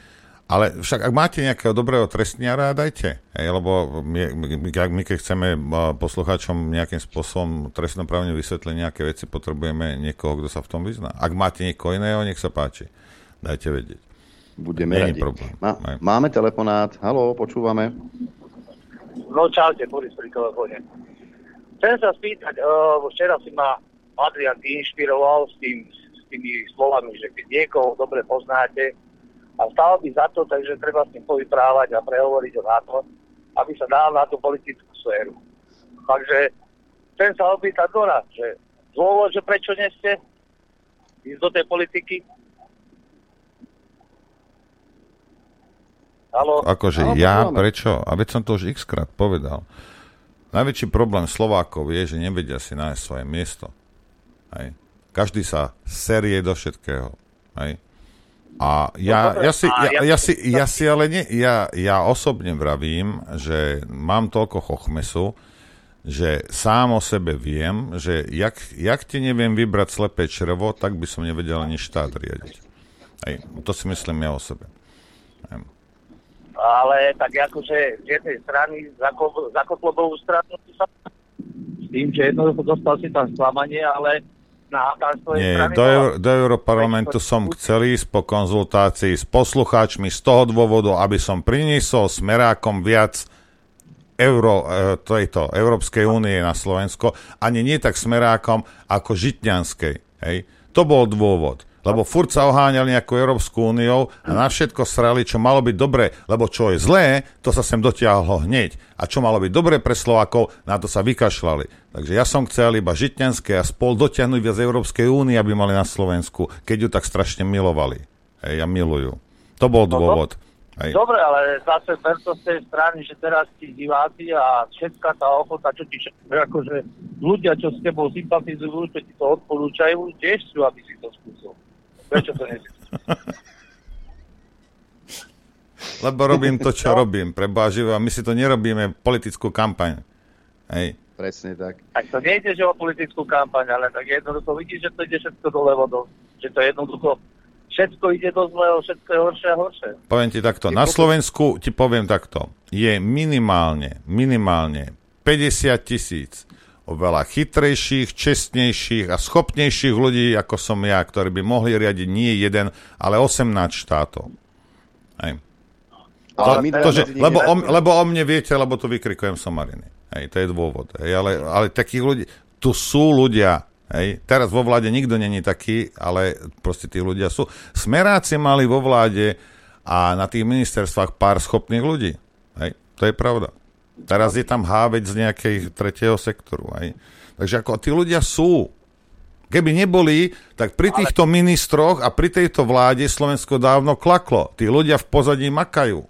Ale však ak máte nejakého dobrého trestniara, dajte. Hej, lebo my, my, my, keď chceme poslucháčom nejakým spôsobom trestnoprávne vysvetliť nejaké veci, potrebujeme niekoho, kto sa v tom vyzná. Ak máte niekoho iného, nech sa páči. Dajte vedieť. Budeme Není radi. problém. Má, máme telefonát. Haló, počúvame. No čaute, Boris pri telefóne. Chcem sa spýtať, uh, včera si ma Adrian inšpiroval s, tým, s tými slovami, že keď niekoho dobre poznáte a stále by za to, takže treba s ním povyprávať a prehovoriť o NATO, aby sa dal na tú politickú sféru. Takže chcem sa opýtať Dora, že dôvod, že prečo neste ísť do tej politiky? Halo? Akože Áno, ja, počúvame. prečo? A veď som to už x krát povedal. Najväčší problém Slovákov je, že nevedia si nájsť svoje miesto. Hej. Každý sa serie do všetkého. Hej. A ja, No ja, si, ja, ja- si, ja si ale ne, ja, ja osobne vravím, že mám toľko chochmesu, že sám o sebe viem, že jak, jak ti neviem vybrať slepé črevo, tak by som nevedel ani štát riadiť. Hej. To si myslím ja o sebe. ale tak akože z jednej strany za Kotlobovú stranu sa s tým, že jednoducho dostal si tam sklamanie, ale hátárstvo Nie, do, Eur- do Europarlamentu som chcel ísť po konzultácii s poslucháčmi z toho dôvodu, aby som priniesol smerákom viac euro, e, tejto Európskej únie na Slovensko, ani nie tak smerákom ako Žitňanskej. Hej. To bol dôvod. Lebo furt sa oháňali nejakou Európsku úniou a na všetko srali, čo malo byť dobre, lebo čo je zlé, to sa sem dotiahlo hneď. A čo malo byť dobre pre Slovákov, na to sa vykašľali. Takže ja som chcel iba Žitňanské a spol dotiahnuť viac Európskej únie, aby mali na Slovensku, keď ju tak strašne milovali. Hej, a milujú. To bol dôvod. Hej. Dobre, ale zase ber to z tej strany, že teraz tí diváci a všetká tá ochota, čo ti akože ľudia, čo s tebou sympatizujú, čo ti to odporúčajú, tiež sú, aby si to skúsil. Prečo to nesi? Lebo robím to, čo robím. Pre Boha živého. My si to nerobíme politickú kampaň. Hej. Presne tak. Tak to nejde, že o politickú kampaň, ale tak jednoducho vidíš, že to ide všetko dole vodou. Že to jednoducho všetko ide do zlého, všetko je horšie a horšie. Poviem ti takto, na Slovensku ti poviem takto, je minimálne, minimálne 50 tisíc oveľa chytrejších, čestnejších a schopnejších ľudí, ako som ja, ktorí by mohli riadiť nie jeden, ale 18 štátov. Hej. Ale to, že, lebo, o, lebo o mne viete, lebo tu vykrikujem somariny. Hej, to je dôvod. Hej, ale, ale takých ľudí, tu sú ľudia, hej, teraz vo vláde nikto není taký, ale proste tí ľudia sú. Smeráci mali vo vláde a na tých ministerstvách pár schopných ľudí. Hej, to je pravda. Teraz je tam hávec z nejakej tretieho sektoru. Hej. Takže ako tí ľudia sú. Keby neboli, tak pri týchto ministroch a pri tejto vláde Slovensko dávno klaklo. Tí ľudia v pozadí makajú.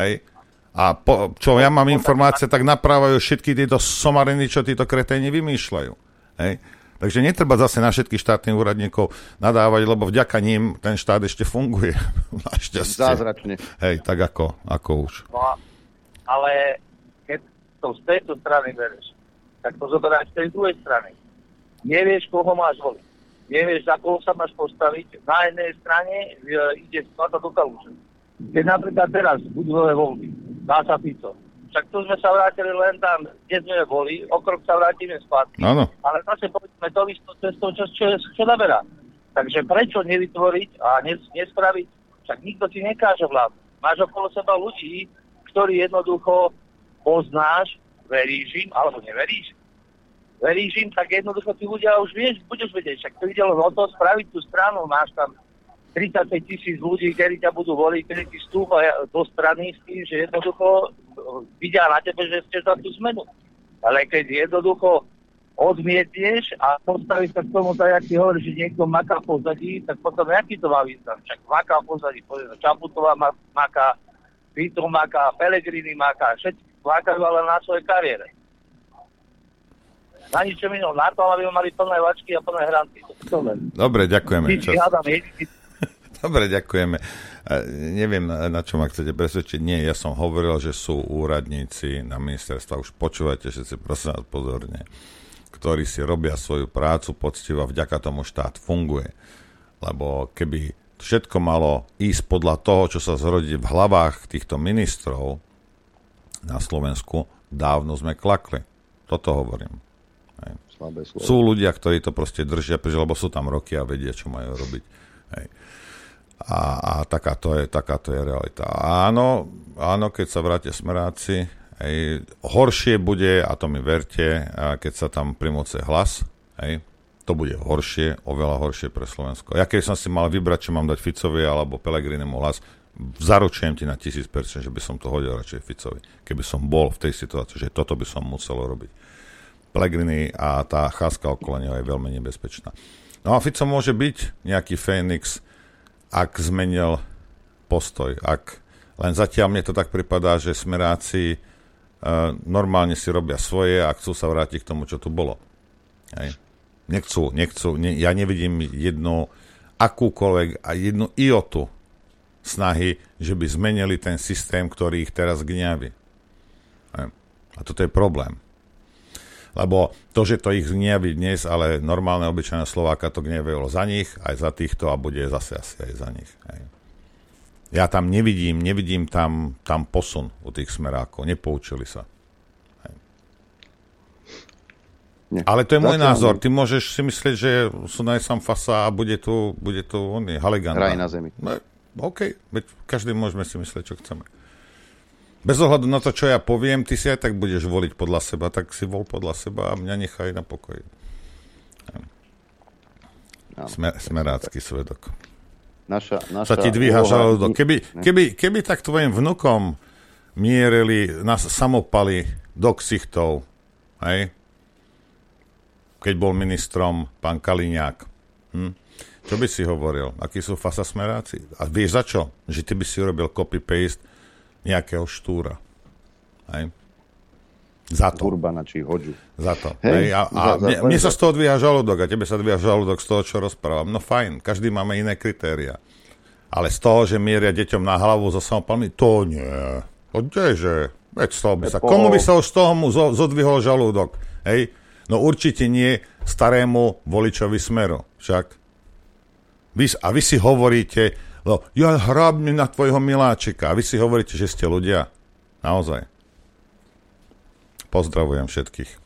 Hej. A po, čo ja mám informácie, tak naprávajú všetky tieto somariny, čo títo kreténi vymýšľajú. Hej. Takže netreba zase na všetkých štátnych úradníkov nadávať, lebo vďaka ním ten štát ešte funguje. Našťastie. Zázračne. Hej, tak ako, ako už. No ale to z tejto strany bereš, tak to zoberáš z tej druhej strany. Nevieš, koho máš voliť. Nevieš, za koho sa máš postaviť. Na jednej strane e, ide sklada do kalúže. Keď napríklad teraz budú nové voľby, dá sa Fico. Však tu sme sa vrátili len tam, kde sme boli, o krok sa vrátime spátky. Áno. Ale zase povedzme to istou cestou, čo, čo, čo naberá. Takže prečo nevytvoriť a nes, nespraviť? Však nikto ti nekáže vládu. Máš okolo seba ľudí, ktorí jednoducho poznáš, veríš im, alebo neveríš. Veríš im, tak jednoducho tí ľudia už vieš, budeš vedieť. Však to ide len o to spraviť tú stranu. Máš tam 35 tisíc ľudí, ktorí ťa budú voliť, ktorí ti stúpa do strany s tým, že jednoducho vidia na tebe, že ste za tú zmenu. Ale keď jednoducho odmietneš a postavíš sa k tomu, tak jak ti hovoríš, že niekto maká pozadí, tak potom aký to má význam? Však maká pozadí, povedzme, Čaputová ma- maká, Vito maká, Pelegrini maká, všetci makajú ale na svojej kariére. Na ničom inom, na to, aby mali plné vačky a plné hranty. Dobre, ďakujeme. Čas. Dobre, ďakujeme. E, neviem, na, na čo ma chcete presvedčiť. Nie, ja som hovoril, že sú úradníci na ministerstva. Už počúvajte všetci, prosím vás pozorne ktorí si robia svoju prácu poctivo a vďaka tomu štát funguje. Lebo keby všetko malo ísť podľa toho, čo sa zrodí v hlavách týchto ministrov na Slovensku, dávno sme klakli. Toto hovorím. Hej. Sú ľudia, ktorí to proste držia, lebo sú tam roky a vedia, čo majú robiť. Hej. A, a taká, to je, taká to je realita. Áno, áno, keď sa vrátia smeráci, hej, horšie bude, a to mi verte, keď sa tam primoce hlas, hej, to bude horšie, oveľa horšie pre Slovensko. Ja keď som si mal vybrať, čo mám dať Ficovi alebo Pelegrinemu hlas, zaručujem ti na 1000%, že by som to hodil radšej Ficovi. Keby som bol v tej situácii, že toto by som musel robiť. Pellegrini a tá cháska okolo neho je veľmi nebezpečná. No a Fico môže byť nejaký Fénix, ak zmenil postoj. Ak, len zatiaľ mne to tak pripadá, že smeráci normálne si robia svoje a chcú sa vrátiť k tomu, čo tu bolo. Hej. Nechcú, nechcú, ne, ja nevidím jednu akúkoľvek a jednu iotu snahy, že by zmenili ten systém, ktorý ich teraz gňaví. A toto je problém. Lebo to, že to ich gnieví dnes, ale normálne obyčajné Slováka to gnievilo za nich, aj za týchto a bude zase asi aj za nich. Hej. Ja tam nevidím, nevidím tam, tam posun u tých smerákov. Nepoučili sa. Hej. Nie. Ale to je môj Zatiaľ názor. Ty môžeš si myslieť, že sú najsam fasa a bude tu, bude tu on je, Haliganda. Raj na zemi. No, OK, každý môžeme si myslieť, čo chceme. Bez ohľadu na to, čo ja poviem, ty si aj tak budeš voliť podľa seba, tak si vol podľa seba a mňa nechaj na pokoji. Smer, smerácky svedok. Naša, naša Sa ti dvíha žalúdok. Keby, keby, keby tak tvojim vnukom mierili nás samopaly do ksichtov, hej? keď bol ministrom pán Kaliňák. Hm? Čo by si hovoril? Akí sú fasa smeráci? A vieš za čo? Že ty by si urobil copy-paste nejakého štúra. Hej? Za to. Urbana či Hoďu. Za to. Hej, Hej, a, a za- za- mne, mne sa z toho dvíha žalúdok a tebe sa dvíha žalúdok z toho, čo rozprávam. No fajn, každý máme iné kritéria. Ale z toho, že mieria deťom na hlavu so samopalmi, to nie. To kdeže? Veď z toho by sa, komu by sa už z toho mu zo, zodvihol žalúdok? Hej? No určite nie starému voličovi smeru. Však. Vy, a vy si hovoríte, no, ja hrabnem na tvojho miláčika. A vy si hovoríte, že ste ľudia. Naozaj. Pozdravujem všetkých.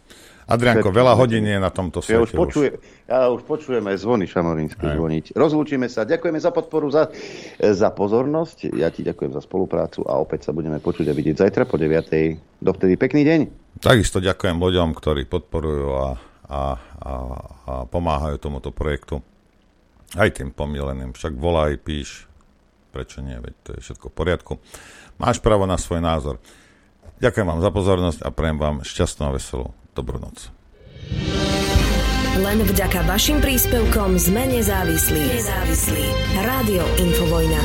Adrianko, veľa hodín je na tomto Ja už, svete. počuje, ja už počujem aj zvony šamorínsky zvoniť. Rozlúčime sa. Ďakujeme za podporu, za, za pozornosť. Ja ti ďakujem za spoluprácu a opäť sa budeme počuť a vidieť zajtra po 9. Dovtedy pekný deň. Takisto ďakujem ľuďom, ktorí podporujú a, a, a, a pomáhajú tomuto projektu. Aj tým pomileným. Však volaj, píš. Prečo nie? Veď to je všetko v poriadku. Máš právo na svoj názor. Ďakujem vám za pozornosť a prajem vám šťastnú a veselú dobrú noc. Len vďaka vašim príspevkom sme nezávislí. Nezávislí. Rádio Infovojna.